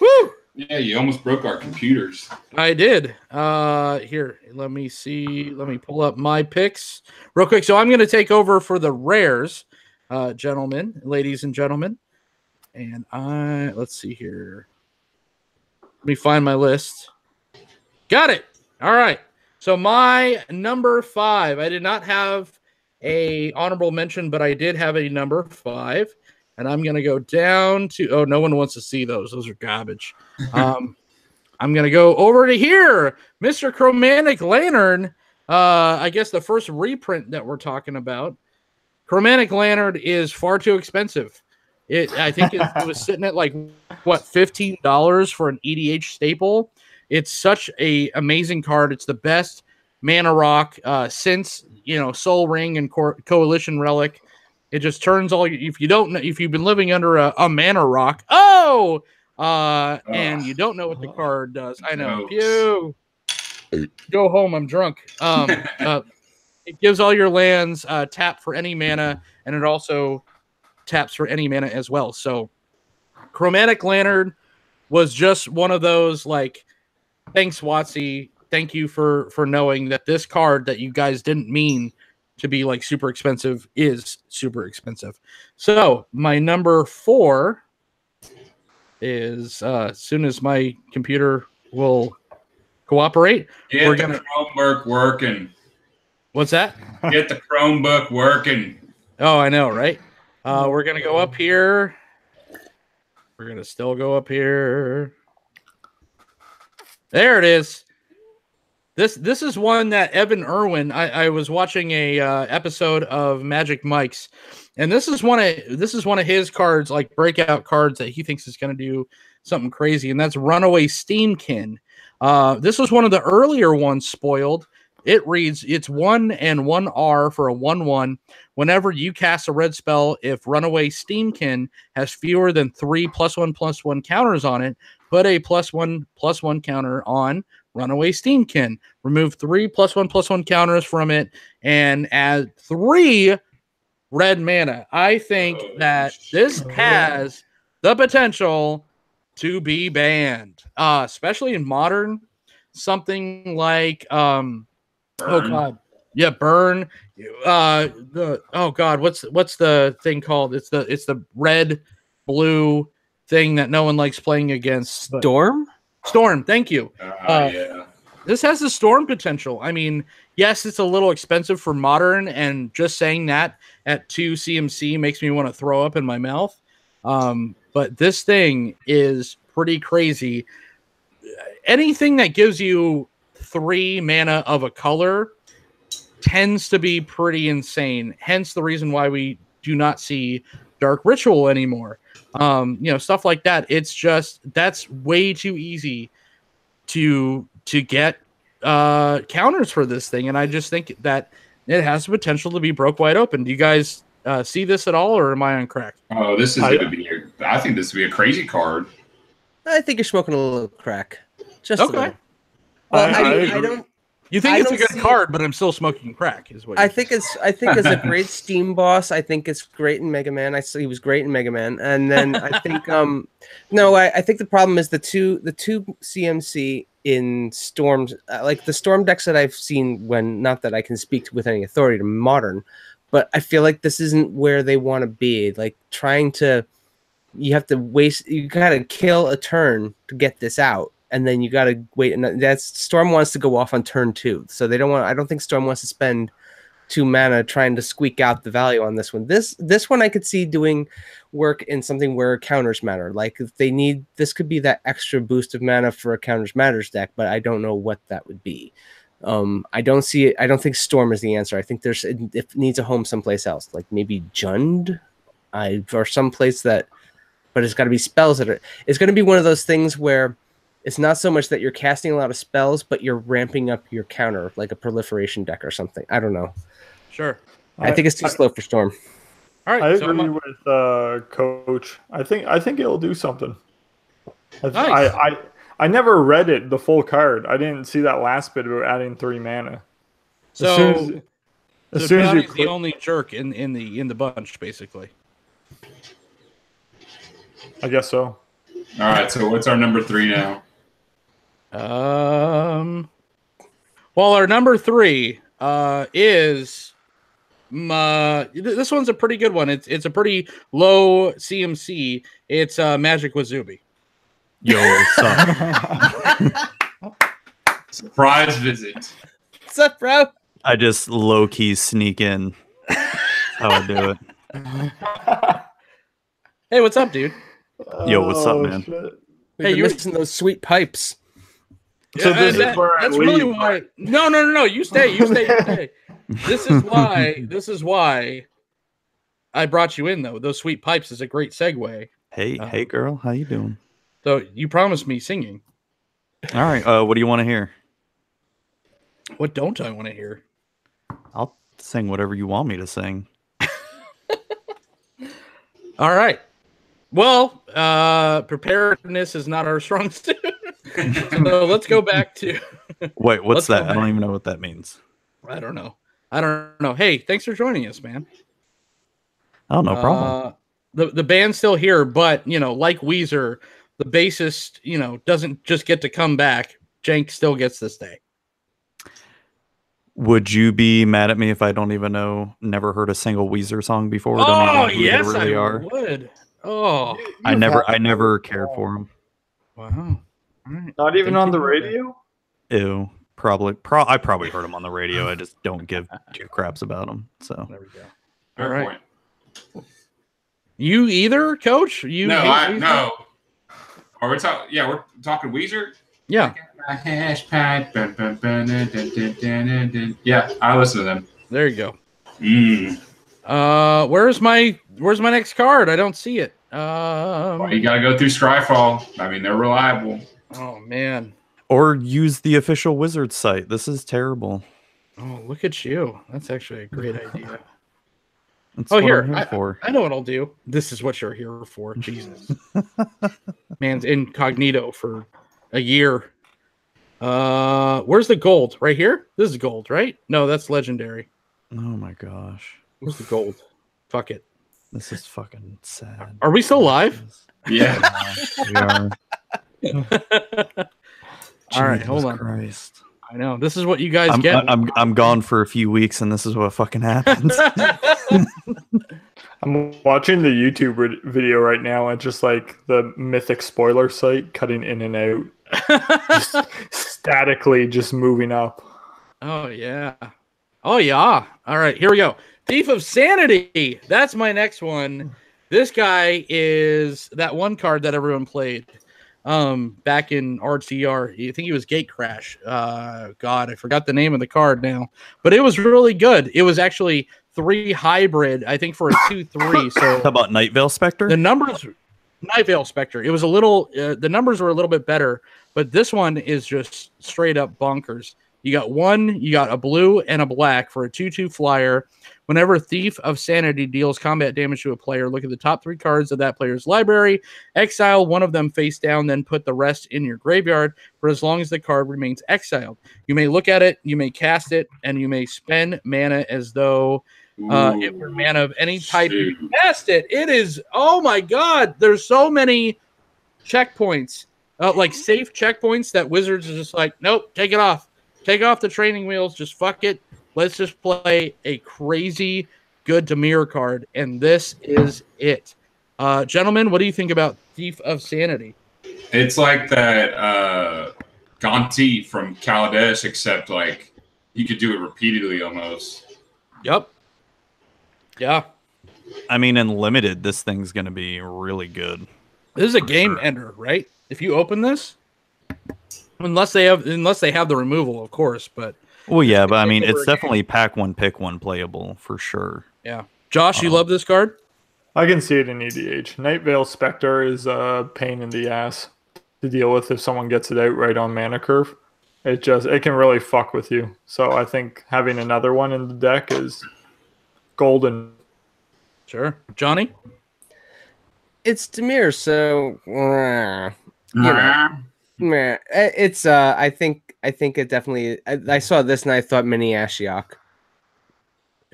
Woo! yeah, you almost broke our computers. I did. Uh here, let me see. Let me pull up my picks real quick. So I'm going to take over for the rares, uh gentlemen, ladies and gentlemen. And I let's see here. Let me find my list. Got it. All right. So my number 5, I did not have a honorable mention, but I did have a number 5. And I'm going to go down to Oh, no one wants to see those. Those are garbage. Um I'm gonna go over to here, Mr. Chromatic Lantern. Uh, I guess the first reprint that we're talking about. Chromatic Lantern is far too expensive. It, I think it, it was sitting at like what fifteen dollars for an EDH staple. It's such a amazing card. It's the best mana rock uh, since you know Sol Ring and Co- Coalition Relic. It just turns all. If you don't know, if you've been living under a, a mana rock, oh, uh, and you don't know what the card does. I know. Pew. Go home. I'm drunk. Um, uh, it gives all your lands uh, tap for any mana, and it also taps for any mana as well. So, Chromatic Lantern was just one of those like, thanks, Watsy. Thank you for for knowing that this card that you guys didn't mean to be like super expensive is super expensive. So my number four is uh, as soon as my computer will cooperate. Get We're the gonna- Chromebook working. What's that? Get the Chromebook working. Oh, I know, right? Uh, we're gonna go up here. We're gonna still go up here. There it is. This this is one that Evan Erwin. I, I was watching a uh, episode of Magic Mike's, and this is one of this is one of his cards, like breakout cards that he thinks is going to do something crazy, and that's Runaway Steamkin. Uh, this was one of the earlier ones spoiled. It reads it's one and one R for a one one. Whenever you cast a red spell, if Runaway Steamkin has fewer than three plus one plus one counters on it, put a plus one plus one counter on Runaway Steamkin. Remove three plus one plus one counters from it and add three red mana. I think Oh, that this has the potential to be banned, uh, especially in modern. Something like, um, oh god, yeah, burn. Uh, the oh god, what's what's the thing called? It's the it's the red blue thing that no one likes playing against. but- Storm? Storm, thank you. Uh, Uh, yeah. This has the storm potential. I mean, yes, it's a little expensive for modern, and just saying that at two CMC makes me want to throw up in my mouth. Um, but this thing is pretty crazy. Anything that gives you three mana of a color tends to be pretty insane. Hence the reason why we do not see Dark Ritual anymore. Um, you know, stuff like that. It's just that's way too easy to to get uh counters for this thing, and I just think that it has the potential to be broke wide open. Do you guys uh, see this at all, or am I on crack? Oh, this is I- going to be. A, I think this would be a crazy card. I think you're smoking a little crack. Just Okay. a little. Well, I- I, I I don't. You think I it's a good card, but I'm still smoking crack. Is what I think it's I think it's a great Steam boss. I think it's great in Mega Man. I see he was great in Mega Man, and then I think um no, I, I think the problem is the two the two CMC in Storms uh, like the Storm decks that I've seen when not that I can speak with any authority to modern, but I feel like this isn't where they want to be. Like trying to you have to waste you gotta kill a turn to get this out and then you gotta wait and that's storm wants to go off on turn two so they don't want i don't think storm wants to spend two mana trying to squeak out the value on this one. This this one i could see doing work in something where counters matter like if they need this could be that extra boost of mana for a counters matters deck but i don't know what that would be. Um i don't see it i don't think storm is the answer. I think there's it, it needs a home someplace else like maybe jund i or someplace that but it's got to be spells that are it's going to be one of those things where it's not so much that you're casting a lot of spells but you're ramping up your counter like a proliferation deck or something i don't know sure. i, think it's too slow for storm All I so agree I'm- with uh, Coach. I think I think it'll do something. I, th- Nice. I, I I never read it the full card. I didn't see that last bit about adding three mana. so as soon as, as, so soon as you Johnny's the only jerk in in the in the bunch, basically. I guess so. All right, so what's our number three now? Um, well, our number three uh, is mm, uh, this one's a pretty good one. It's it's a pretty low CMC. It's uh, Magic Wazubi. Yo, what's up? Surprise visit. what's up bro I just low key sneak in. How I do it. Hey, what's up, dude? Yo, what's up, Oh, man? shit. We've Hey, been you- missing those sweet pipes So Yeah, this is that- where I that's really leave. why. No, no, no, no. You stay. You stay. You stay. this is why. This is why I brought you in, though. Those sweet pipes is a great segue. Hey, Uh, hey, girl, how you doing? So you promised me singing. All right. Uh, what do you want to hear? What don't I want to hear? I'll sing whatever you want me to sing. All right. Well, uh, preparedness is not our strong suit. So let's go back to Wait, what's that? I don't even know what that means. I don't know. I don't know. Hey, thanks for joining us, man. Oh, no problem. Uh, the the band's still here, but you know, like Weezer, the bassist, you know, doesn't just get to come back. Jank still gets to stay. Would you be mad at me if I don't even know, never heard a single Weezer song before? don't Oh know who they yes, really I are. would. Oh I never, I never cared for them. wow. Not even on the radio. Ew. Probably. Pro- I probably heard him on the radio. I just don't give two craps about him. So there we go. All right. Point. You either, Coach? You no, I, Weezer? no. Are we talking? Yeah, we're talking Weezer. Yeah. Yeah, I listen to them. There you go. Mm. Uh, where's my where's my next card? I don't see it. Um, well, you gotta go through Scryfall. I mean, they're reliable oh man. or use the official Wizard site. This is terrible. Oh, look at you. That's actually a great idea. That's Oh, what here, I'm here for. I know what I'll do. This is what you're here for. Jesus. Man's incognito for a year. Uh where's the gold? Right here? This is gold, right? No, that's legendary. Oh my gosh, Where's the gold? Fuck it. this is fucking sad. Are we still live? Yeah. we are. All right, hold on. Christ. I know. This is what you guys I'm, get. I'm I'm gone for a few weeks, and this is what fucking happens. I'm watching the YouTube video right now, and just like the mythic spoiler site cutting in and out, just statically just moving up. oh yeah. Oh yeah. All right, here we go. Thief of Sanity. That's my next one. This guy is that one card that everyone played um back in RTR. I think he was Gatecrash. Uh god, I forgot the name of the card now. But it was really good. It was actually three hybrid. I think for a two three. So How about Nightveil Spectre? the numbers, Nightveil Spectre. It was a little. Uh, the numbers were a little bit better, but this one is just straight up bonkers. You got one, you got a blue and a black for a 2 2 flyer. Whenever Thief of Sanity deals combat damage to a player, look at the top three cards of that player's library, exile one of them face down, then put the rest in your graveyard for as long as the card remains exiled. You may look at it, you may cast it, and you may spend mana as though uh, it were mana of any type you cast it. It is, oh my god, there's so many checkpoints, uh, like safe checkpoints that Wizards is just like, nope, take it off. Take off the training wheels, just fuck it. Let's just play a crazy good Dimir card, and this is it. Uh, gentlemen, what do you think about Thief of Sanity? It's like that uh Gonti from Kaladesh, except like you could do it repeatedly almost. Yep. Yeah. I mean, in limited, this thing's gonna be really good. This is a game sure. ender, right? If you open this, unless they have unless they have the removal, of course. But Well, yeah, but I mean, it's a game. definitely pack one, pick one playable for sure. yeah, Josh, you Uh-oh. love this card. I can see it in EDH. Nightveil Spectre is a pain in the ass to deal with if someone gets it out right on mana curve. It just it can really fuck with you. So I think having another one in the deck is golden. Sure, Johnny. It's Dimir, so uh, know. Meh. Eh, it's uh I think I think it definitely I, I saw this and I thought mini Ashiok.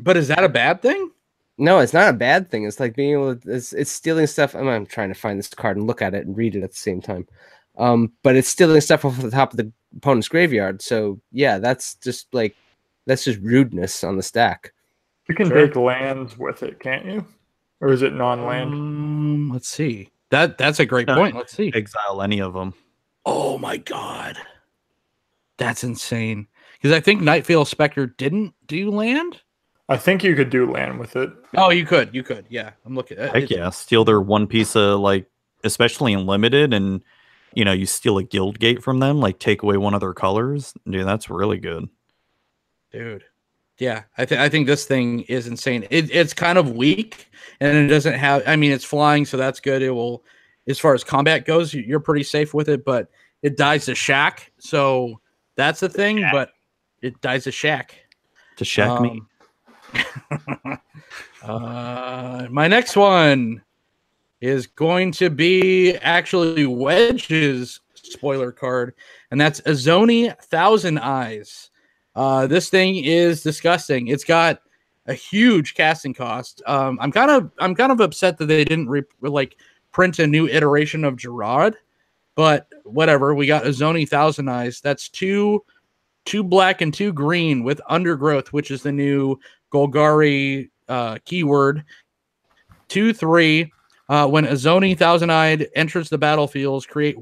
But is that a bad thing? No, it's not a bad thing. It's like being able to it's, it's stealing stuff. I'm, I'm trying to find this card and look at it and read it at the same time. Um, but it's stealing stuff off the top of the opponent's graveyard. So yeah, that's just like that's just rudeness on the stack. You can Sure. take lands with it, can't you? Or is it non-land? Um, let's see. That that's a great No. point. Let's see. Exile any of them. Oh my god, that's insane. Because I think Nightfall Spectre didn't do land. I think you could do land with it. Oh, you could, you could. Yeah, I'm looking. at Heck it. yeah, steal their one piece of like, especially in limited, and you know, you steal a guild gate from them, like take away one of their colors. Dude, that's really good. dude. Yeah, I think I think this thing is insane. It, it's kind of weak, and it doesn't have. I mean, it's flying, so that's good. It will, as far as combat goes, you're pretty safe with it. But it dies to shack, so that's the thing. But it dies to shack. To shack me. Um, uh, my next one is going to be actually Wedge's spoiler card, and that's Azoni Thousand Eyes. Uh, this thing is disgusting. It's got a huge casting cost. Um, I'm kind of I'm kind of upset that they didn't re- like print a new iteration of Gerard, but whatever. We got Azoni Thousand Eyes. That's two two black and two green with undergrowth, which is the new Golgari uh, keyword. Two, three. Uh, when Azoni Thousand Eyed enters the battlefields, create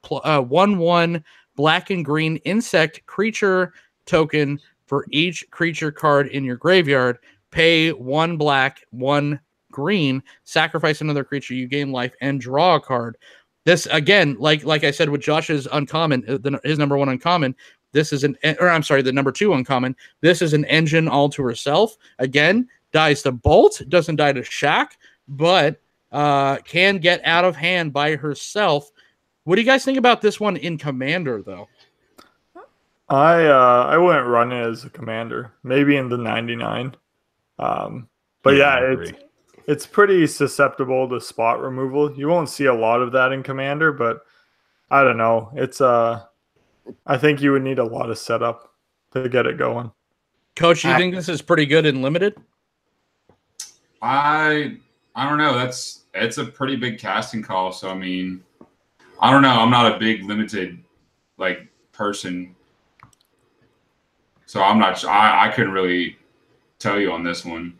pl- uh, one, one black and green insect creature token for each creature card in your graveyard. Pay one black, one green, sacrifice another creature, you gain life, and draw a card. This again, like like I said with Josh's uncommon, uh, the, his number one uncommon. This is an, or I'm sorry, the number two uncommon. This is an engine all to herself. Again, dies to bolt, doesn't die to shack, but uh, can get out of hand by herself. What do you guys think about this one in Commander, though? I uh I wouldn't run it as a commander. Maybe in the 99. Um but yeah, I it's. It's pretty susceptible to spot removal. You won't see a lot of that in commander, but I don't know. It's uh I think you would need a lot of setup to get it going. Coach, you I- think this is pretty good in limited? I I don't know. That's it's a pretty big casting call. So I mean, I don't know. I'm not a big limited like person, so I'm not. I I couldn't really tell you on this one.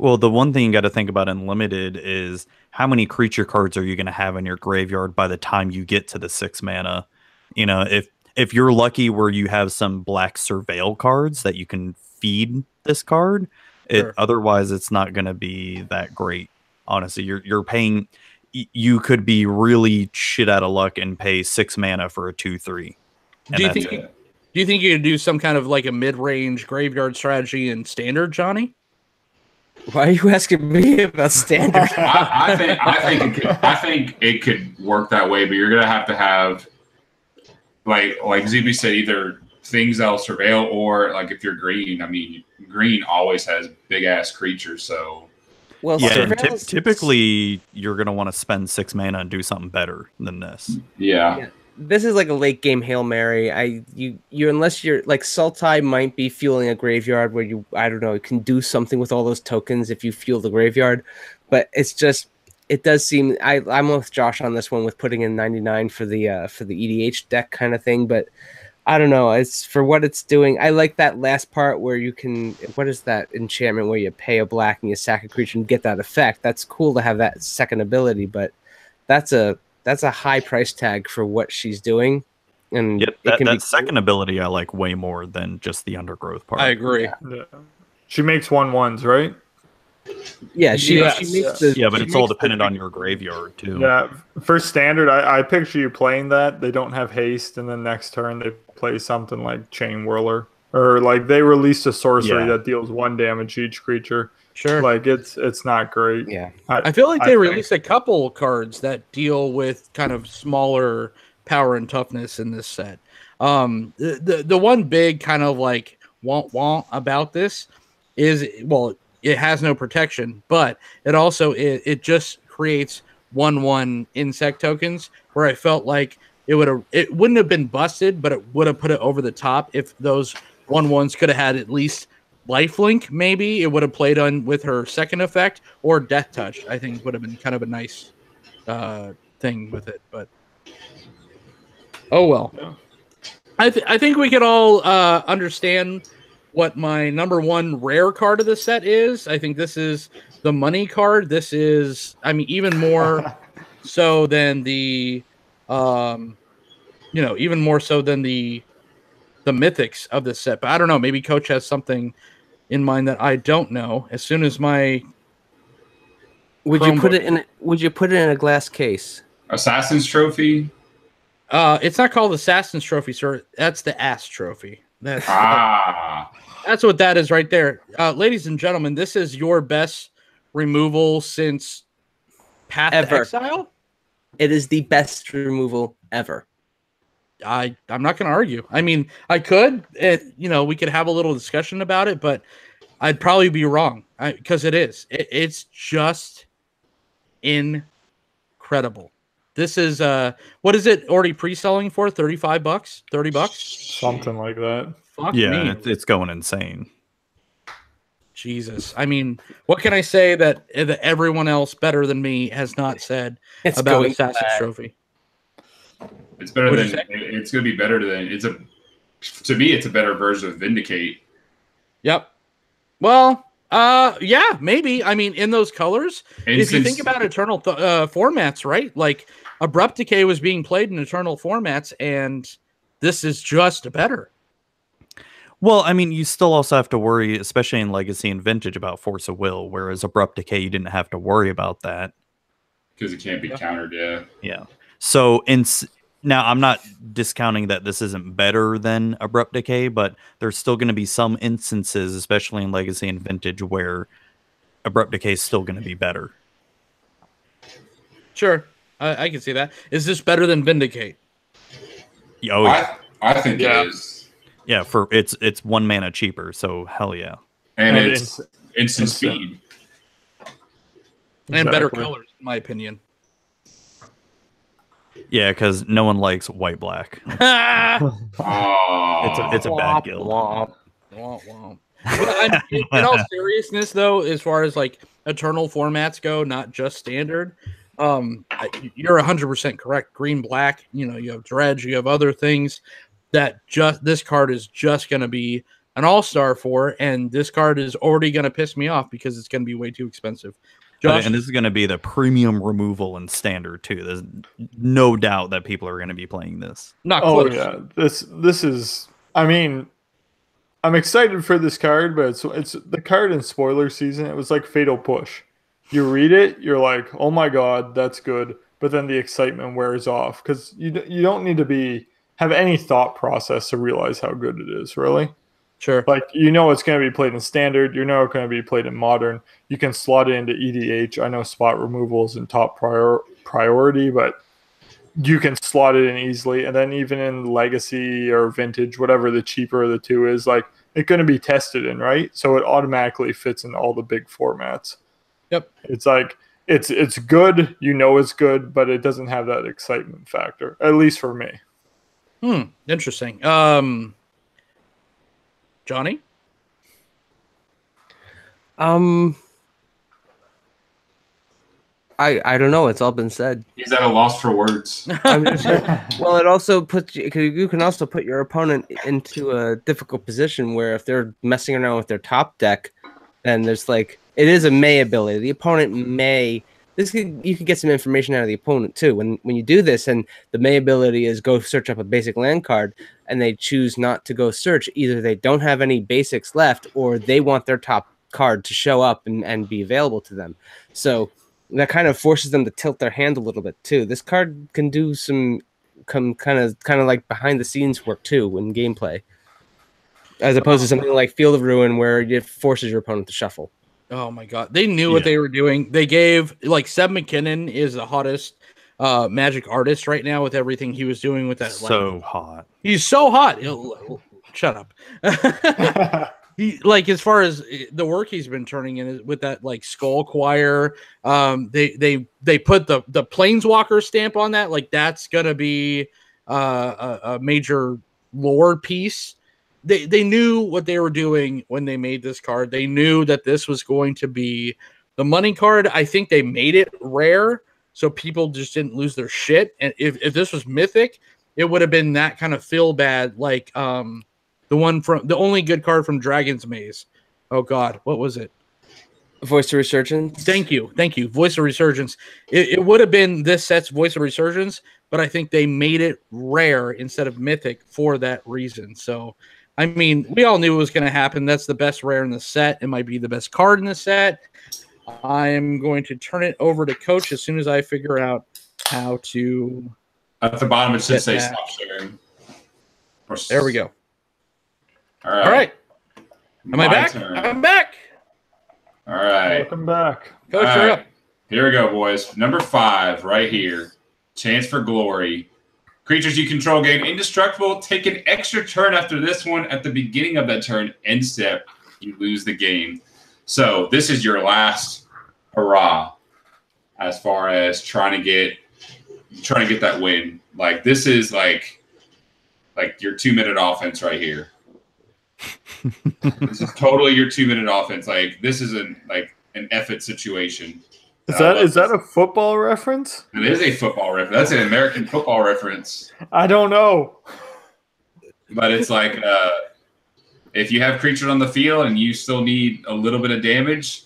Well, the one thing you got to think about in limited is how many creature cards are you going to have in your graveyard by the time you get to the six mana? You know, if if you're lucky where you have some black surveil cards that you can feed this card, it Sure. otherwise it's not going to be that great. Honestly, you're you're paying. You could be really shit out of luck and pay six mana for a two three. Do you think? it. Do you think you could do some kind of like a mid-range graveyard strategy in standard, Johnny? Why are you asking me about standard? I, I think I think it could, I think it could work that way, but you're gonna have to have like like ZB said, either things that'll surveil or like if you're green. I mean, green always has big ass creatures, so well, Yeah, and typ- surveillance- typically you're gonna want to spend six mana and do something better than this. yeah. Yeah. This is like a late game hail mary. I you you unless you're like Sultai might be fueling a graveyard where you I don't know you can do something with all those tokens if you fuel the graveyard, but it's just it does seem I I'm with Josh on this one with putting in 99 for the uh for the EDH deck kind of thing, but I don't know. It's for what it's doing. I like that last part where you can. What is that enchantment where you pay a black and you sack a creature and get that effect? That's cool to have that second ability, but that's a that's a high price tag for what she's doing. And Yep, it that, can be second ability I like way more than just the undergrowth part. I agree. Yeah. She makes one ones, right? Yeah, she, Yes, she makes yes. the yeah, but it's all makes the- dependent on your graveyard too. Yeah. For standard, I, I picture you playing that. They don't have haste, and then next turn they play something like Chainwhirler, or like they released a sorcery Yeah. that deals one damage each creature. Sure. Like it's it's not great. Yeah, I feel like I they think- released a couple cards that deal with kind of smaller power and toughness in this set. Um, the the, the one big kind of like want want about this is well, it has no protection, but it also it, it just creates one one insect tokens where I felt like it would have it wouldn't have been busted, but it would have put it over the top if those one ones could have had at least lifelink maybe it would have played on with her second effect or death touch i think would have been kind of a nice uh thing with it but oh well. Yeah. i th- i think we could all uh understand what my number one rare card of the set is. I think this is the money card. This is i mean even more so than the um you know even more so than the the mythics of this set. But I don't know. Maybe Coach has something in mind that I don't know. As soon as my would you put it in? Would you put it in a glass case? Assassin's Trophy. uh, it's not called Assassin's Trophy, sir. That's the Ass Trophy. That's Ah, that's what that is right there, uh, ladies and gentlemen. This is your best removal since Path to Ever. Exile. It is the best removal ever. I I'm not going to argue. I mean, I could, it, you know, we could have a little discussion about it, but I'd probably be wrong because it is. It, it's just incredible. This is uh, what is it already pre-selling for? Thirty five bucks, thirty bucks. Something like that. Fuck Yeah, me, it's, it's going insane. Jesus. I mean, what can I say that that everyone else better than me has not said It's about going Assassin's bad. Trophy? It's better What'd than it's going to be better than it's a. To me, it's a better version of Vindicate. Yep. Well, uh, yeah, maybe. I mean, in those colors, And if you think about eternal th- uh, formats, right? Like abrupt decay was being played in eternal formats, and this is just better. Well, I mean, you still also have to worry, especially in Legacy and Vintage, about Force of Will, whereas Abrupt Decay, you didn't have to worry about that. because it can't be Yeah. countered. Yeah, Yeah. So in now, I'm not discounting that this isn't better than Abrupt Decay, but there's still going to be some instances, especially in Legacy and Vintage, where Abrupt Decay is still going to be better. Sure, I, I can see that. Is this better than Vindicate? Oh yeah, I I think Yeah. it is, yeah. For it's it's one mana cheaper, so hell yeah. and And it's it's- instant uh, speed. And better colors, in my opinion. Yeah, because no one likes white black. It's a, it's a bad guild. womp. Womp womp. But I- in, in all seriousness, though, as far as like eternal formats go, not just standard, um, you're 100 percent correct. Green, black, you know, you have dredge, you have other things that just this card is just going to be an all star for, and this card is already going to piss me off because it's going to be way too expensive. But- Josh, and this is going to be the premium removal and standard too. There's no doubt that people are going to be playing this. not Oh close. yeah, this this is. I mean, I'm excited for this card, but it's it's the card in spoiler season. It was like Fatal Push. You read it, you're like, oh my god, that's good. But then the excitement wears off because you you don't need to be have any thought process to realize how good it is. Really, Sure. Like you know it's going to be played in standard. You know it's going to be played in modern. You can slot it into EDH. I know spot removal is in top prior priority, but you can slot it in easily. And then even in legacy or vintage, whatever the cheaper of the two is, like it's going to be tested in, right? So it automatically fits in all the big formats. Yep. It's like it's it's good. You know it's good, but it doesn't have that excitement factor. At least for me. Hmm. Interesting. Um, Johnny. Um, I I don't know. It's all been said. He's at a loss for words. I'm just- well, it also puts you. 'cause You can also put your opponent into a difficult position where if they're messing around with their top deck, then there's like it is a may ability. The opponent may. This could, you can get some information out of the opponent too. When when you do this, and the may ability is go search up a basic land card, and they choose not to go search. Either they don't have any basics left, or they want their top card to show up and, and be available to them. So that kind of forces them to tilt their hand a little bit too. This card can do some come kind of kind of like behind the scenes work too in gameplay, as opposed to something like Field of Ruin where it forces your opponent to shuffle. Oh my god, they knew what they were doing. They gave like Seb McKinnon is the hottest uh magic artist right now with everything he was doing with that. like- So hot. he's so hot. He'll- shut up. he like as far as eh, the work he's been turning in with that like skull choir. Um, they they they put the the planeswalker stamp on that. Like that's gonna be uh, a, a major lore piece. They they knew what they were doing when they made this card. They knew that this was going to be the money card. I think they made it rare so people just didn't lose their shit. And if, if this was mythic, it would have been that kind of feel bad, like um the one from the only good card from Dragon's Maze. Oh God, what was it? Voice of Resurgence. Thank you, thank you. Voice of Resurgence. It, it would have been this set's Voice of Resurgence, but I think they made it rare instead of mythic for that reason. So, I mean, we all knew it was going to happen. That's the best rare in the set. It might be the best card in the set. I am going to turn it over to Coach as soon as I figure out how to. At the bottom, it should say that. stop sharing. Or There we go. All right. All right, am I back? turn. I'm back. All right. Welcome back. Coach, All you're right. up. Here we go, boys. Number five, right here. Chance for glory. Creatures you control gain indestructible. Take an extra turn after this one. At the beginning of that turn, end step, you lose the game. So this is your last hurrah as far as trying to get trying to get that win. Like this is like like your two minute offense right here. this is totally your two minute offense. Like this is an like an effort situation. Is I that is that a football reference? It is a football reference. That's an American football reference. I don't know. But it's like uh, if you have creatures on the field and you still need a little bit of damage,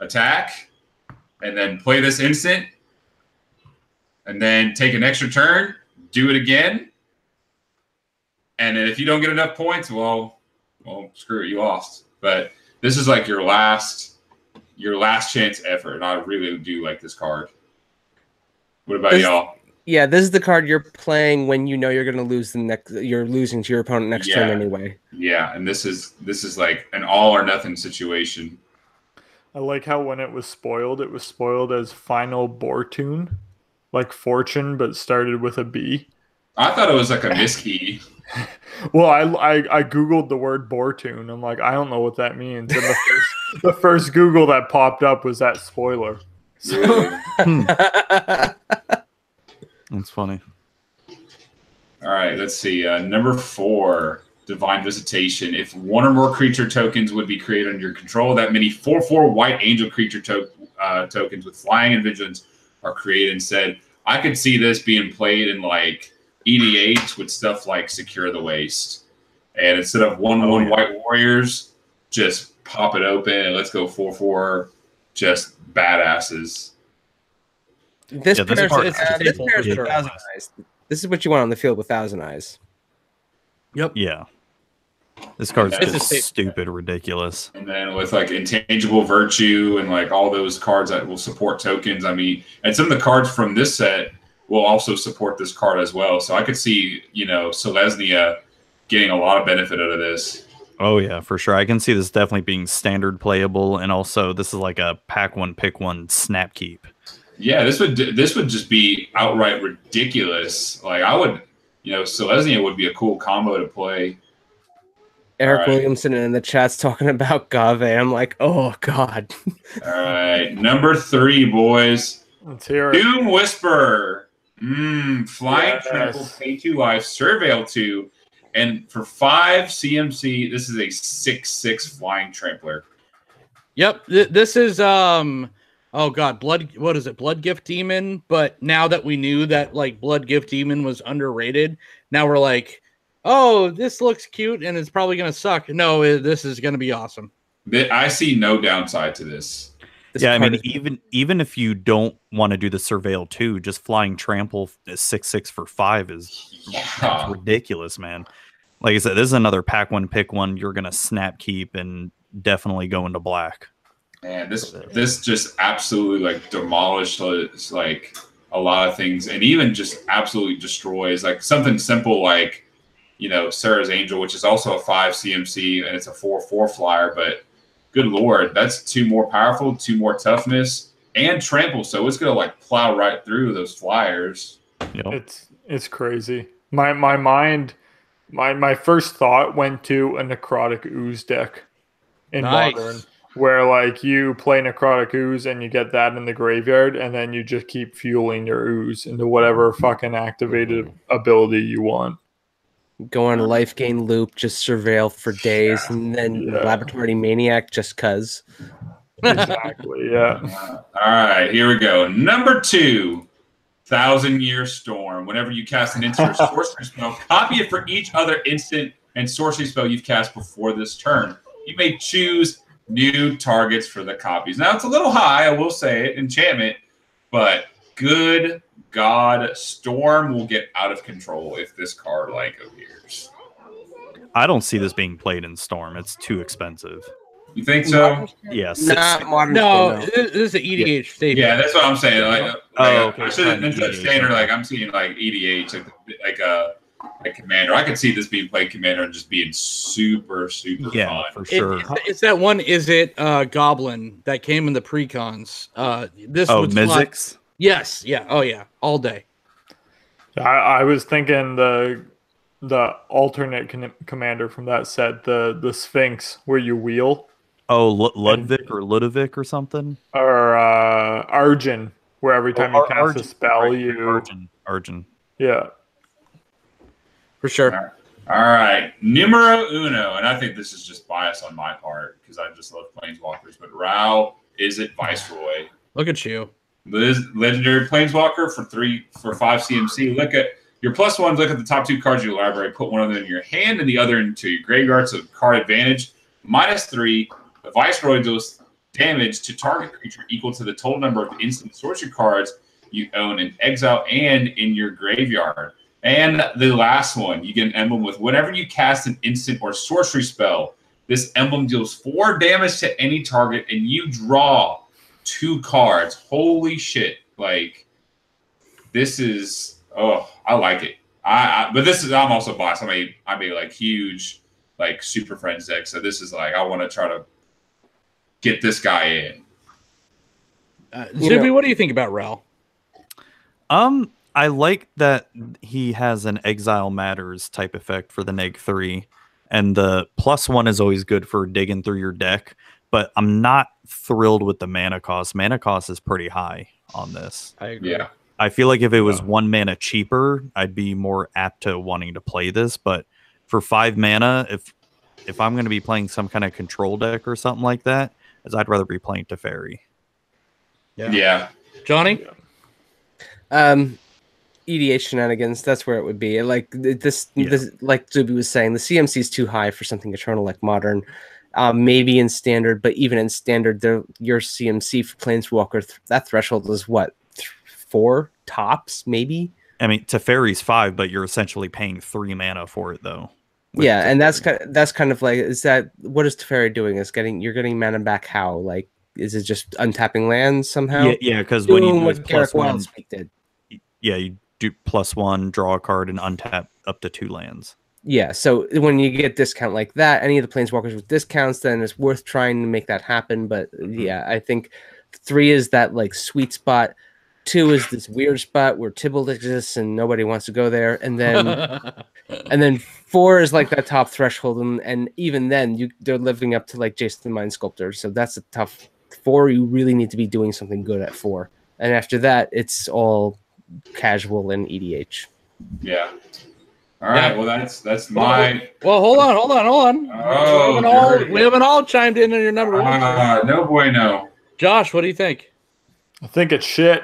attack, and then play this instant, and then take an extra turn, do it again. And then if you don't get enough points, well, well, screw it, you lost. But this is like your last, your last chance effort, and I really do like this card. What about This- y'all? Yeah, this is the card you're playing when you know you're going to lose the next. You're losing to your opponent next turn anyway. Yeah, and this is this is like an all or nothing situation. I like how when it was spoiled, it was spoiled as Final Bortune, like fortune, but started with a B. I thought it was like a miskey. Well, I, I I googled the word Bortune. I'm like, I don't know what that means. And the first, the first Google that popped up was that spoiler. So, That's funny. All right, let's see. Uh, number four, Divine Visitation. If one or more creature tokens would be created under your control, that many 4 4 white angel creature to- uh, tokens with flying and vigilance are created instead. I could see this being played in like EDH with stuff like Secure the Waste. And instead of 1 Oh, 1 yeah. white warriors, just pop it open and let's go 4 4, just badasses. This Yeah, this pairs, card it's- is uh, this pairs for with. Thousand Eyes. This is what you want on the field with Thousand Eyes. Yep. Yeah. This card's It's a just sta- stupid ridiculous. And then with like intangible virtue and like all those cards that will support tokens. I mean, and some of the cards from this set will also support this card as well. So I could see, you know, Selesnya getting a lot of benefit out of this. Oh yeah, for sure. I can see this definitely being standard playable, and also this is like a pack one, pick one, snap keep. Yeah, this would this would just be outright ridiculous. Like I would, you know, Selesnya would be a cool combo to play. Eric Alright. Williamson in the chat's talking about Gave. I'm like, oh god. All right, number three, boys. Let's hear it. Doom Whisperer. Mmm, Flying Yes. Trample, Pay 2 Life, Surveil 2. And for five CMC, this is a 6 6 Flying Trampler. Yep. th- this is um oh god, blood what is it? Bloodgift Demon, but now that we knew that like Bloodgift Demon was underrated, now we're like, "Oh, this looks cute and it's probably going to suck." No, it, this is going to be awesome. I see no downside to this. This yeah, I mean, even even if you don't want to do the surveil too, just flying trample six six for five is Yeah. ridiculous, man. Like I said, this is another pack one, pick one. You're gonna snap keep and definitely go into black. Man, this this just absolutely like demolished uh, like a lot of things, and even just absolutely destroys like something simple like you know Serra's Angel, which is also a five CMC and it's a four four flyer. But good lord, that's two more powerful, two more toughness, and trample. So it's gonna like plow right through those flyers. You know? It's it's crazy. My my mind, my my first thought went to a necrotic ooze deck in Nice. modern, where like you play necrotic ooze and you get that in the graveyard, and then you just keep fueling your ooze into whatever fucking activated ability you want. Go on a life gain loop, just surveil for days, and then Yeah. laboratory maniac just cuz. Exactly. Yeah. All right, here we go. Number two, Thousand Year Storm. Whenever you cast an instant or sorcery spell, copy it for each other instant and sorcery spell you've cast before this turn. You may choose new targets for the copies. Now it's a little high, I will say it, enchantment, but good God, Storm will get out of control if this card like appears. I don't see this being played in Storm. It's too expensive. You think so? Yeah, si- Not modern. No, no. this, this is an EDH stage. Yeah, that's what I'm saying. Like, like, Oh, okay. I should have instead standard, like I'm seeing like EDH, like like a like commander. I could see this being played commander and just being super super yeah, fun. for It- sure. it's, it's that one. Is it uh, Goblin that came in the precons? Uh, this Oh, would slot- Mizzix. Yes. Yeah. Oh yeah. All day. I, I was thinking the the alternate con- commander from that set, the the Sphinx, where you wheel, Oh, Lu- Ludwig or Ludovic or something. or uh, Arjun, where every time you cast Arjun, a spell, right, you Arjun. Arjun. yeah. For sure. All right, numero uno, and I think this is just bias on my part because I just love planeswalkers. But Rao is it Viceroy? Look at you. Liz, legendary planeswalker for three for five CMC. Look at your plus ones. Look at the top two cards of your library. Put one of them in your hand and the other into your graveyard. So card advantage minus three. The Viceroy deals damage to target creature equal to the total number of instant sorcery cards you own in exile and in your graveyard. And the last one, you get an emblem with whenever you cast an instant or sorcery spell, this emblem deals four damage to any target, and you draw two cards. Holy shit! Like this is oh, I like it. I, I but this is I'm also biased. I'm a I'm a like huge like Super Friends deck, so this is like I want to try to get this guy in. Uh, You Zuby, know- what do you think about Ral? Um, I like that he has an exile matters type effect for the neg three, and the plus one is always good for digging through your deck. But I'm not thrilled with the mana cost. Mana cost is pretty high on this. I agree. Yeah, I feel like if it was Yeah. one mana cheaper, I'd be more apt to wanting to play this. But for five mana, if if I'm going to be playing some kind of control deck or something like that, is I'd rather be playing Teferi. Yeah. yeah. Johnny. Um, EDH shenanigans. That's where it would be. Like this, Yeah. this like Zuby was saying, the CMC is too high for something eternal like modern. Um, maybe in standard, but even in standard, there your CMC for Planeswalker th- that threshold is what th- four tops, maybe. I mean, Teferi's five, but you're essentially paying three mana for it, though. yeah, and that's Teferi. kind that's kind of like is that what is Teferi doing? Is getting you're getting mana back how? Like is it just untapping lands somehow? yeah, yeah, because when you do what plus one, did. yeah, you do plus one, draw a card, and untap up to two lands. Yeah, so when you get discount like that, any of the planeswalkers with discounts, then it's worth trying to make that happen. But uh, mm-hmm. yeah, I think three is that like sweet spot. Two is this weird spot where Tibalt exists and nobody wants to go there, and then and then four is like that top threshold, and, and even then you they're living up to like Jace the Mind Sculptor, so that's a tough four. You really need to be doing something good at four, and after that, it's all casual and EDH. Yeah. All right. Yeah. Well, that's that's my. well, hold on, hold on, hold on. Oh, we, haven't all, we haven't all chimed in on your number one. Uh, no bueno. Josh, what do you think? I think it's shit.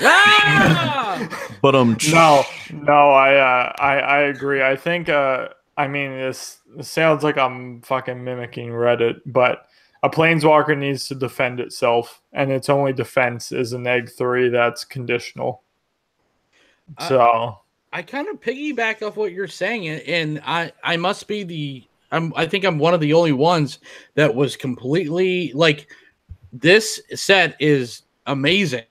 Ah! But um, No, no, I uh, I I agree. I think uh, I mean this, this sounds like I'm fucking mimicking Reddit, but a planeswalker needs to defend itself, and its only defense is an egg three that's conditional. So I kind of piggyback off what you're saying, and- and I I must be the I'm I think I'm one of the only ones that was completely like this set is amazing.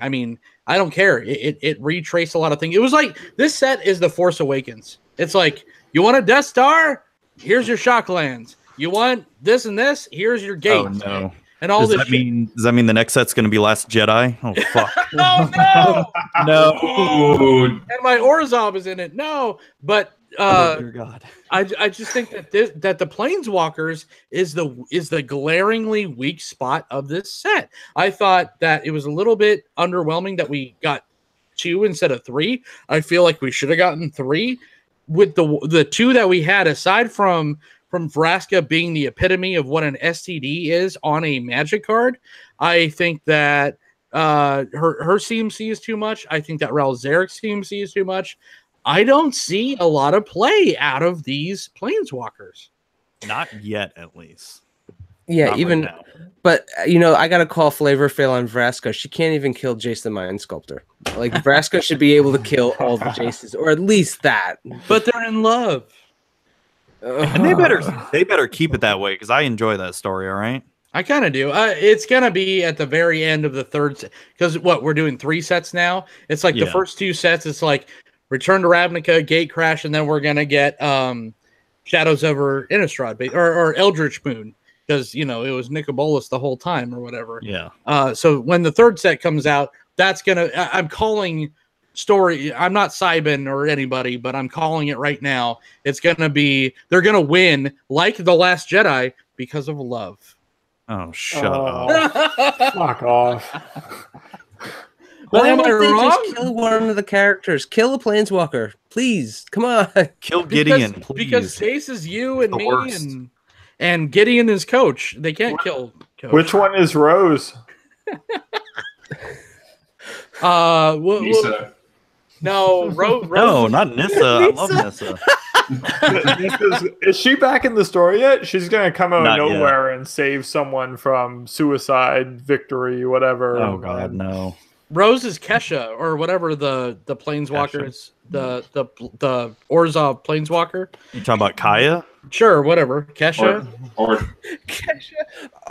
I mean, I don't care. It, it it retraced a lot of things. It was like this set is the Force Awakens. It's like you want a Death Star, here's your shock lands. You want this and this, here's your oh, gate. oh no. And all Does this that shit. mean does that mean the next set's gonna be Last Jedi? Oh fuck. oh no! no. And my Orzhov is in it. No, but uh oh dear God. I, I just think that this that the planeswalkers is the is the glaringly weak spot of this set. I thought that it was a little bit underwhelming that we got two instead of three. I feel like we should have gotten three with the the two that we had aside from from Vraska being the epitome of what an STD is on a magic card. I think that uh her her CMC is too much. I think that Ral Zarek's CMC is too much. I don't see a lot of play out of these planeswalkers. Not yet, at least. Yeah, Not even now. but uh, you know, I gotta call Flavor Fail on Vraska. She can't even kill Jace the Mind Sculptor. Like Vraska should be able to kill all the Jaces, or at least that. But they're in love. And they better they better keep it that way because I enjoy that story. All right. I kind of do. Uh, it's gonna be at the very end of the third set because what we're doing three sets now. It's like the first two sets. It's like Return to Ravnica, Gatecrash, and then we're gonna get um Shadows over Innistrad or, or Eldritch Moon because you know it was Nicol Bolas the whole time or whatever. Yeah. Uh, so when the third set comes out, that's gonna. I- I'm calling story. I'm not Sybin or anybody, but I'm calling it right now. It's gonna be. They're gonna win like the Last Jedi because of love. Oh, shut Oh. up. fuck off. Why am I wrong? just kill one of the characters? Kill a planeswalker, please. Come on. Kill Because- Gideon, please. because Chase is you and me worst. and and Gideon is coach. They can't kill coach. Which one is Rose? Uh, wh- wh- Nissa. No, Ro- no, not Nissa. I love Nissa. is, is she back in the story yet? She's gonna come out Not of yet. nowhere and save someone from suicide, victory, whatever. Oh God, and- no. Rose is Kesha or whatever the the planeswalkers the the the Orzhov planeswalker. You talking about Kaya? Sure, whatever. Kesha. Or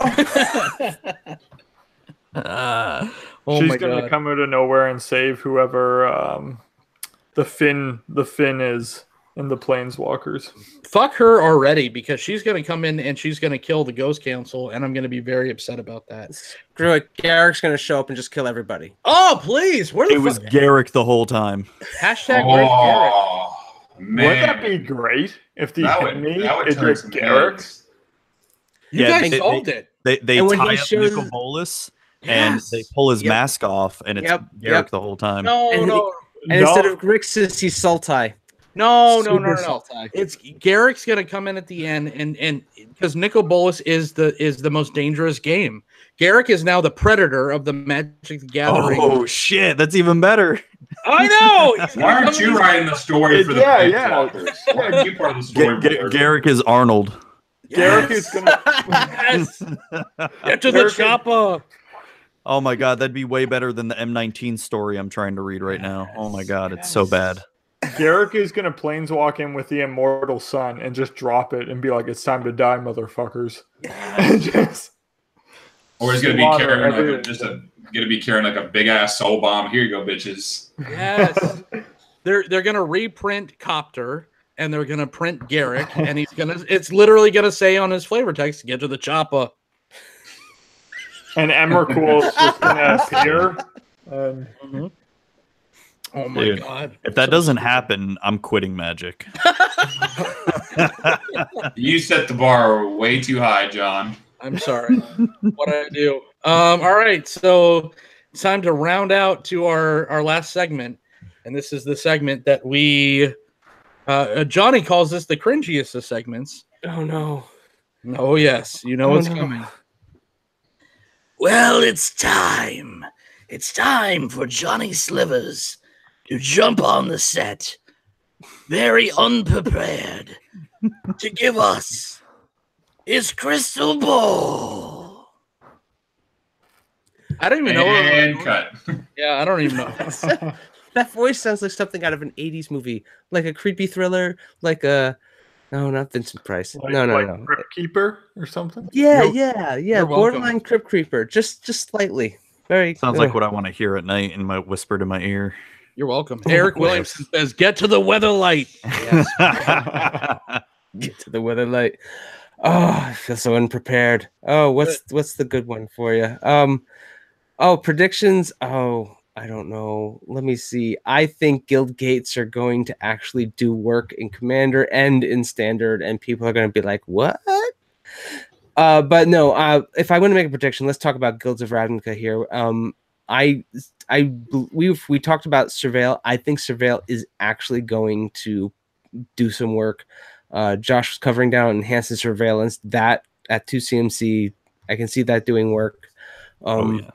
oh. oh She's my gonna god. come out of nowhere and save whoever um, the Finn the Finn is in the Planeswalkers. Fuck her already because she's gonna come in and she's gonna kill the Ghost Council, and I'm gonna be very upset about that. Screw it. Garruk's gonna show up and just kill everybody. Oh please, where the It was fuck- Garruk the whole time. hashtag where's oh, man. Wouldn't that be great if the that would, enemy that would is turn just some Garruk? heads. You Yeah, guys they- solved it. They they And tie up shows- Nicol Bolas and Yes. they pull his Yep. mask off, and it's Yep, Garruk yep. the whole time. No, And no, And No. instead of Grixis, he's Sultai. no, no, no, Super no. It's Garruk's gonna come in at the end, and and because Nicol Bolas is the is the most dangerous game. Garruk is now the predator of the Magic the Gathering. Oh shit, that's even better. I know. Why aren't you writing the story for the Yeah, yeah. Planeswalkers? Why aren't you part of the story? Ga- Ga- Garruk is Arnold. Garruk is gonna yes. Get to the Garruk is- chopper. Oh my god, that'd be way better than the M19 story I'm trying to read right now. Oh my god, it's so bad. Garruk is gonna planeswalk in with the immortal sun and just drop it and be like, "It's time to die, motherfuckers." And just Or he's gonna be Slaughter carrying like a, just a gonna be carrying like a big ass soul bomb. Here you go, bitches. Yes. they're they're gonna reprint Copter. and they're gonna print Garruk, and he's gonna. It's literally gonna say on his flavor text, "Get to the chopper." And Emrakul is just gonna appear. And Oh my Dude, god! If that doesn't happen, I'm quitting Magic. You set the bar way too high, John. I'm sorry. what did I do? Um. All right. So it's time to round out to our our last segment, and this is the segment that we. Uh, Johnny calls this the cringiest of segments. Oh no. Oh yes, you know Oh, what's no. coming. Well, it's time. It's time for Johnny Slivers to jump on the set, very unprepared, to give us his crystal ball. I don't even know. what- And cut. Yeah, I don't even know. That voice sounds like something out of an 80s movie, like a creepy thriller, like a no, not Vincent Price. like, no, no, like no. Crypt Keeper or something. Yeah, You're- yeah, yeah. you're welcome. Borderline Crypt Creeper, just just slightly. Very Sounds like what I want to hear at night in my whisper to my ear. You're welcome. Eric Williamson says, "Get to the weather light." Yes. get to the weather light. Oh, I feel so unprepared. Oh, what's what's the good one for you? Um, oh, predictions. Oh, I don't know. Let me see. I think guild gates are going to actually do work in commander and in standard, and people are going to be like, "What?" Uh, but no. Uh, if I want to make a prediction, let's talk about guilds of Ravnica here. Um, I, I, we've we talked about surveil. I think surveil is actually going to do some work. Uh, Josh was covering down enhanced surveillance. That at two CMC, I can see that doing work. oh Um, yeah.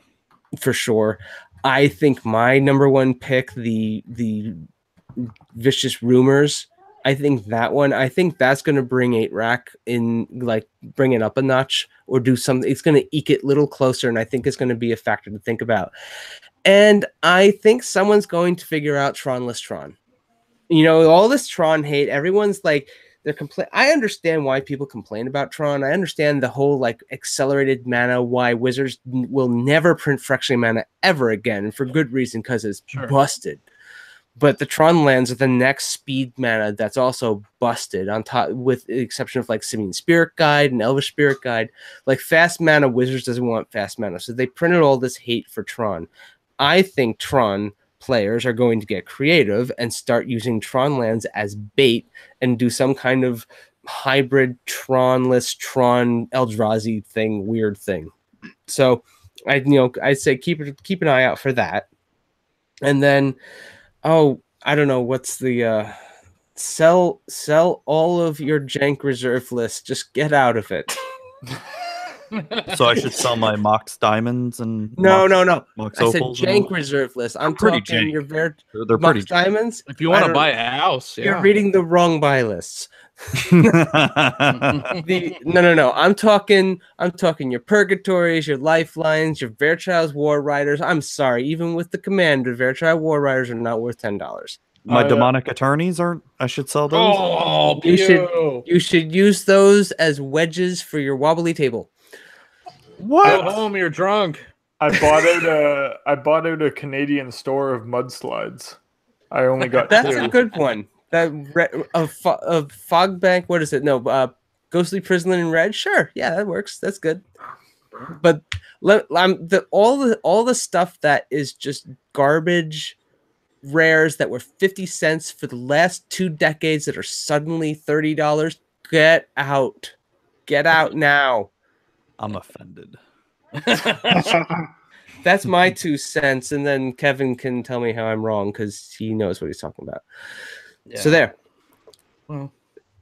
for sure. I think my number one pick, the the vicious rumors. I think that one. I think that's going to bring eight rack in, like bring it up a notch or do something. It's going to eke it little closer, and I think it's going to be a factor to think about. And I think someone's going to figure out Tron. You know, all this Tron hate. Everyone's like, they're complain. I understand why people complain about Tron. I understand the whole like accelerated mana. Why Wizards n- will never print fractionated mana ever again, and for good reason because it's Sure. busted. But the Tron lands are the next speed mana that's also busted. On top, with the exception of like Simian Spirit Guide and Elvish Spirit Guide, like fast mana, Wizards doesn't want fast mana, so they printed all this hate for Tron. I think Tron players are going to get creative and start using Tron lands as bait and do some kind of hybrid Tronless Tron Eldrazi thing, weird thing. So I you know I'd say keep keep an eye out for that. And then oh, I don't know what's the uh sell sell all of your jank reserve list. Just get out of it. So I should sell my Mox diamonds and No, Mox, no, no. Mox I said opals and jank reserve list. I'm pretty talking jank. your ver- They're, they're pretty. Mox diamonds. if you want to buy a house, You're reading the wrong buy lists. the no no no i'm talking i'm talking your purgatories your lifelines your Varchild's war riders i'm sorry even with the commander Varchild war riders are not worth ten dollars my Oh, yeah. demonic attorneys aren't. I should sell those. oh, You should- you should use those as wedges for your wobbly table Go home. You're drunk. I bought out a I bought out a Canadian store of mudslides. I only got that's two. a good one that re- of fo- of fog bank what is it no uh ghostly prison in red sure yeah that works that's good but let I'm the all the all the stuff that is just garbage rares that were 50 cents for the last two decades that are suddenly $30 get out get out now I'm offended. that's my two cents and then kevin can tell me how i'm wrong because he knows what he's talking about so there Well,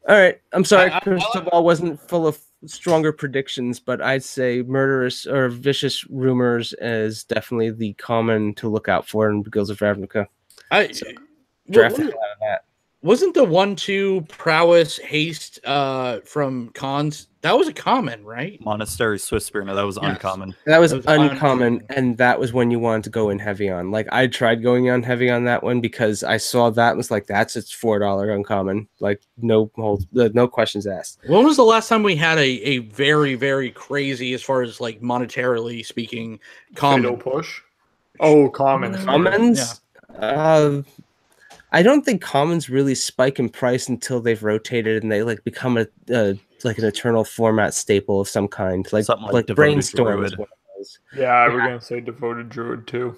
All right. I'm sorry, I- I- Crystal Ball wasn't full of stronger predictions, but I'd say murderous or vicious rumors is definitely the common to look out for in Guilds of Ravnica. I Draft the wa- out of that. Wasn't the one-two prowess haste uh, from cons. That was a common, right? Monastery Swiftspear. No, that was Yes. uncommon. That was, That was uncommon, uncommon. and that was when you wanted to go in heavy on. Like I tried going on heavy on that one because I saw that and was like, "That's it's four dollar uncommon." Like no hold, uh, no questions asked. When was the last time we had a, a very very crazy as far as like monetarily speaking Fatal common? push. Oh, common. Mm. Commons. Uh, I don't think commons really spike in price until they've rotated and they like become a uh, like an eternal format staple of some kind, like Something like like, brainstorm. is what it was. Yeah, I was Yeah. gonna say devoted druid too.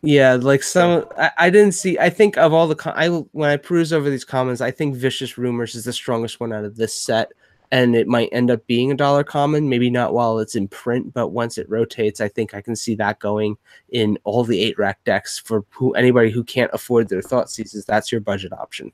Yeah, like some I, I didn't see. I think of all the com- I when I peruse over these comments, I think Vicious Rumors is the strongest one out of this set, and it might end up being a dollar common. Maybe not while it's in print, but once it rotates, I think I can see that going in all the eight rack decks for who anybody who can't afford their Thoughtseizes. That's your budget option.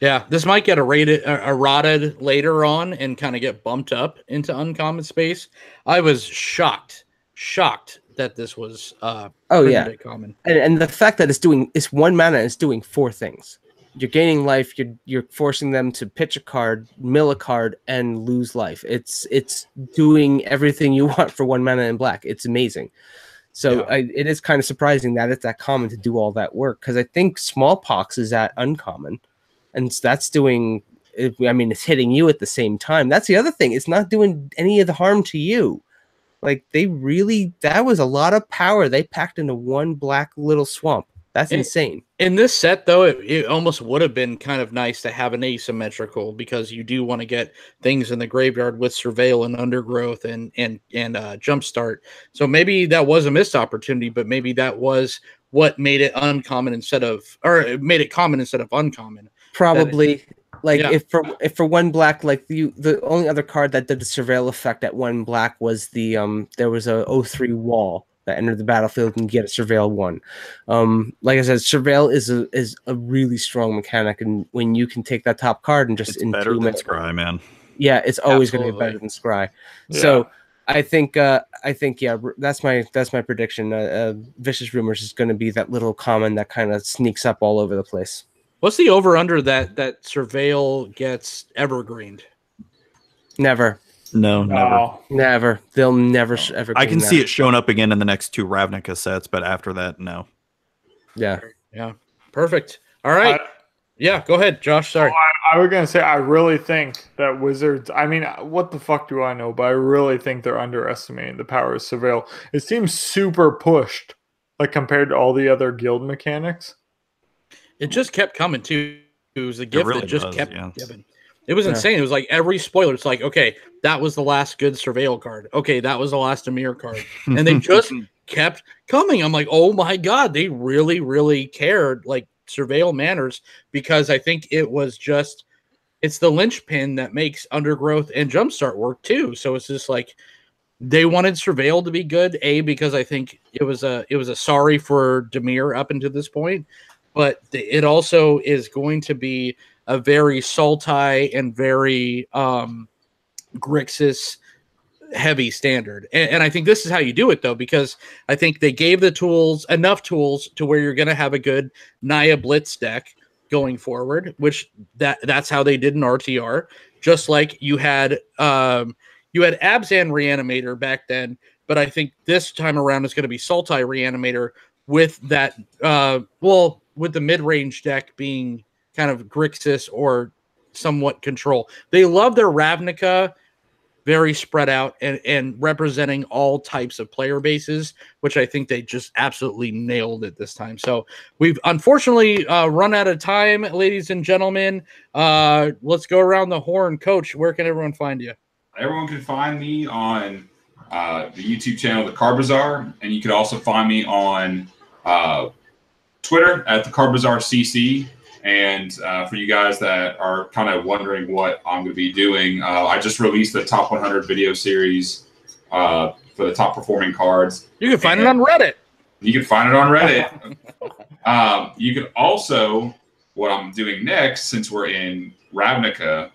Yeah, this might get eroded, uh, eroded later on and kind of get bumped up into uncommon space. I was shocked, shocked that this was uh Oh yeah, common. and, and the fact that it's doing it's one mana is doing four things you're gaining life you're you're forcing them to pitch a card mill a card and lose life. It's it's doing everything you want for one mana in black. It's amazing. So Yeah. I, it is kind of surprising that it's that common to do all that work because i think smallpox is that uncommon. And that's doing i mean it's hitting you at the same time. That's the other thing it's not doing any of the harm to you. Like they really that was a lot of power. They packed into one black little swamp. That's insane. In this set, though, it, it almost would have been kind of nice to have an asymmetrical because you do want to get things in the graveyard with surveil and undergrowth and and and uh, jumpstart. So maybe that was a missed opportunity, but maybe that was what made it uncommon instead of or it made it common instead of uncommon. Probably like Yeah. if for if for one black, like you the only other card that did the surveil effect at one black was the um there was a 03 wall that enter the battlefield and get a surveil one. Um like I said, surveil is a is a really strong mechanic and when you can take that top card and just It's in better two than minutes Scry, man. yeah, it's always going to be better than Scry. Yeah. So I think uh, I think yeah, that's my that's my prediction. Uh, uh, Vicious Rumors is going to be that little common that kind of sneaks up all over the place. What's the over under that that surveil gets evergreened? Never, No, never. Oh, never. They'll never sh- ever. I can see that. it showing up again in the next two Ravnica sets, but after that, no. Yeah, Yeah, perfect. All right, yeah, go ahead, Josh. Sorry. Oh, I was gonna say I really think that Wizards. I mean, what the fuck do I know? But I really think they're underestimating the power of Surveil. It seems super pushed, like compared to all the other guild mechanics. It just kept coming too. It was a gift really that just does, kept yeah. giving. It was Yeah. insane. It was like every spoiler. It's like, okay, that was the last good surveil card. Okay, that was the last Dimir card, and they just kept coming. I'm like, oh my god, they really, really cared. Like surveil manners because I think it was just it's the linchpin that makes undergrowth and jumpstart work too. So it's just like they wanted surveil to be good. A because I think it was a it was a sorry for Dimir up until this point, but the, it also is going to be a very salty and very um Grixis heavy standard. And, and I think this is how you do it though, because I think they gave the tools enough tools to where you're going to have a good Naya Blitz deck going forward, which that that's how they did in RTR. Just like you had um you had Abzan Reanimator back then, but I think this time around is going to be Sultai Reanimator with that uh well with the mid-range deck being kind of Grixis or somewhat control. They love their Ravnica very spread out and, and representing all types of player bases, which I think they just absolutely nailed it this time. So we've unfortunately uh, run out of time, ladies and gentlemen. Uh, let's go around the horn. Coach, where can everyone find you? Everyone can find me on uh, the YouTube channel, The Car Bazaar, and you can also find me on uh, Twitter at The Car Bazaar CC. And uh, for you guys that are kind of wondering what I'm going to be doing, uh, I just released the top 100 video series uh, for the top performing cards. You can find it on Reddit. You can find it on Reddit. um, you can also, what I'm doing next, since we're in Ravnica,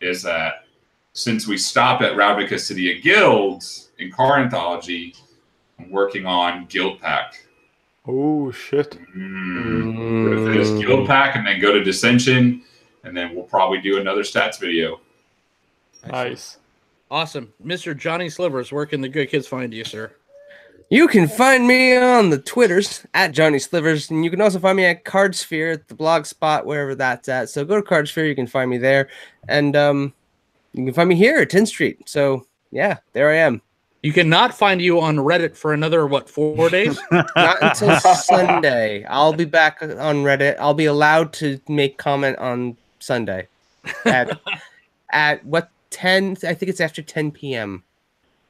is that since we stop at Ravnica City of Guilds in Car Anthology, I'm working on Guildpact. Oh shit! Mm. Go finish Guildpact and then go to Dissension, and then we'll probably do another stats video. Nice. Awesome. Mr. Johnny Slivers, where can the good kids find you, sir? You can find me on the Twitters at Johnny Slivers, and you can also find me at Cardsphere at the blog spot, wherever that's at. So go to Cardsphere, you can find me there. And um, you can find me here at Tin Street. So yeah, there I am. You cannot find you on Reddit for another what four days? Not until Sunday. I'll be back on Reddit. I'll be allowed to make comment on Sunday at at what ten? I think it's after ten p.m.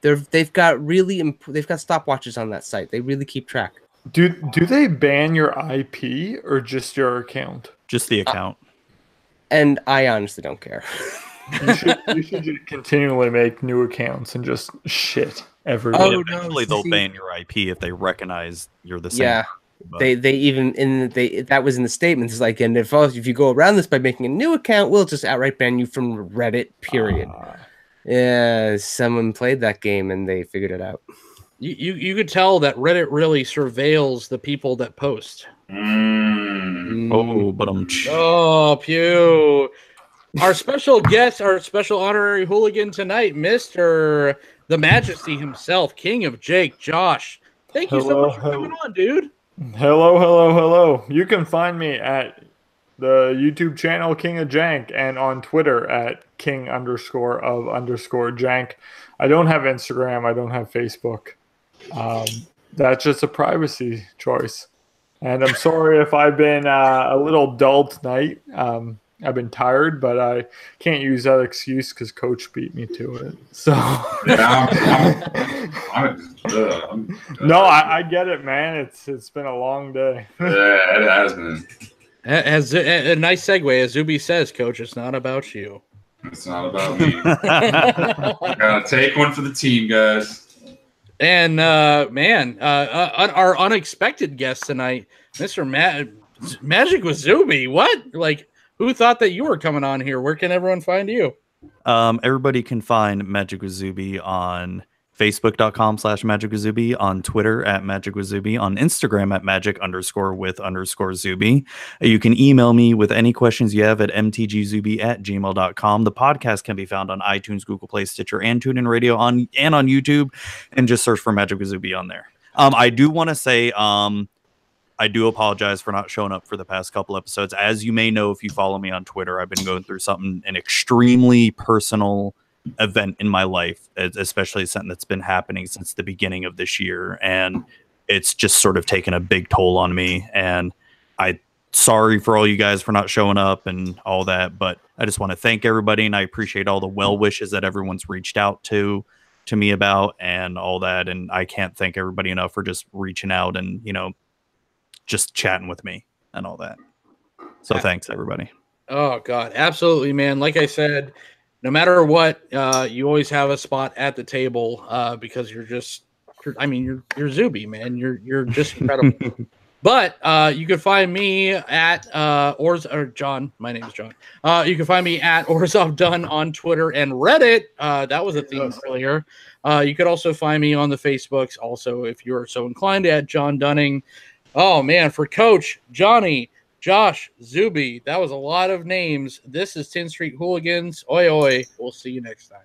They're they've got really imp- they've got stopwatches on that site. They really keep track. Do do they ban your IP or just your account? Just the uh, account. And I honestly don't care. You should you should continually make new accounts and just shit every Oh, day. no, they'll see- ban your IP if they recognize you're the same. Yeah. but- They they even in they that was in the statements It's like, and if if you go around this by making a new account, we'll just outright ban you from Reddit. Period. Ah. yeah, someone played that game and they figured it out. you, you you could tell that Reddit really surveils the people that post. Mm. oh, but I'm. Oh, pew. Our special guest, our special honorary hooligan tonight, Mister the Majesty himself, King of Jank, Josh. Thank you so much for hello. coming on, dude. Hello, hello, hello. You can find me at the YouTube channel King of Jank and on Twitter at King underscore of underscore Jank. I don't have Instagram. I don't have Facebook. Um, that's just a privacy choice. And I'm sorry if I've been uh, a little dull tonight. Um, I've been tired, but I can't use that excuse because Coach beat me to it. So. Yeah, I'm, I'm, ugh, I'm, no, I, I get it, man. It's it's been a long day. yeah, it has been. As a, a nice segue, as Zuby says, Coach, it's not about you. It's not about me. Gotta take one for the team, guys. And uh, man, uh, uh, our unexpected guest tonight, Mister Ma- Magic with Zuby. What? Like, who thought that you were coming on here? Where can everyone find you? Um, everybody can find Magic with Zuby on Facebook.com slash Magic with Zuby, on Twitter at Magic with Zuby, on Instagram at Magic underscore with underscore Zuby. Uh, You can email me with any questions you have at mtgzuby at gmail.com. The podcast can be found on iTunes, Google Play, Stitcher, and TuneIn Radio on and on YouTube, and just search for Magic with Zuby on there. Um, I do want to say, um, I do apologize for not showing up for the past couple episodes. As you may know, if you follow me on Twitter, I've been going through something, an extremely personal event in my life, especially something that's been happening since the beginning of this year. And it's just sort of taken a big toll on me. And I, sorry for all you guys for not showing up and all that, but I just want to thank everybody and I appreciate all the well wishes that everyone's reached out to to me about and all that and I can't thank everybody enough for just reaching out and you know just chatting with me and all that. So thanks everybody. Oh God, absolutely, man. Like I said, no matter what, uh, you always have a spot at the table uh, because you're just, I mean, you're you're Zuby, man. You're you're just incredible. but uh, you can find me at uh, Orz or John. My name is John. Uh, you can find me at Orzhov Dunn on Twitter and Reddit. Uh, that was a theme earlier. Uh, you could also find me on the Facebooks. Also, if you are so inclined, at John Dunning. Oh man, for Coach Johnny. Josh, Zuby, that was a lot of names. This is Tin Street Hooligans. Oi, oi. We'll see you next time.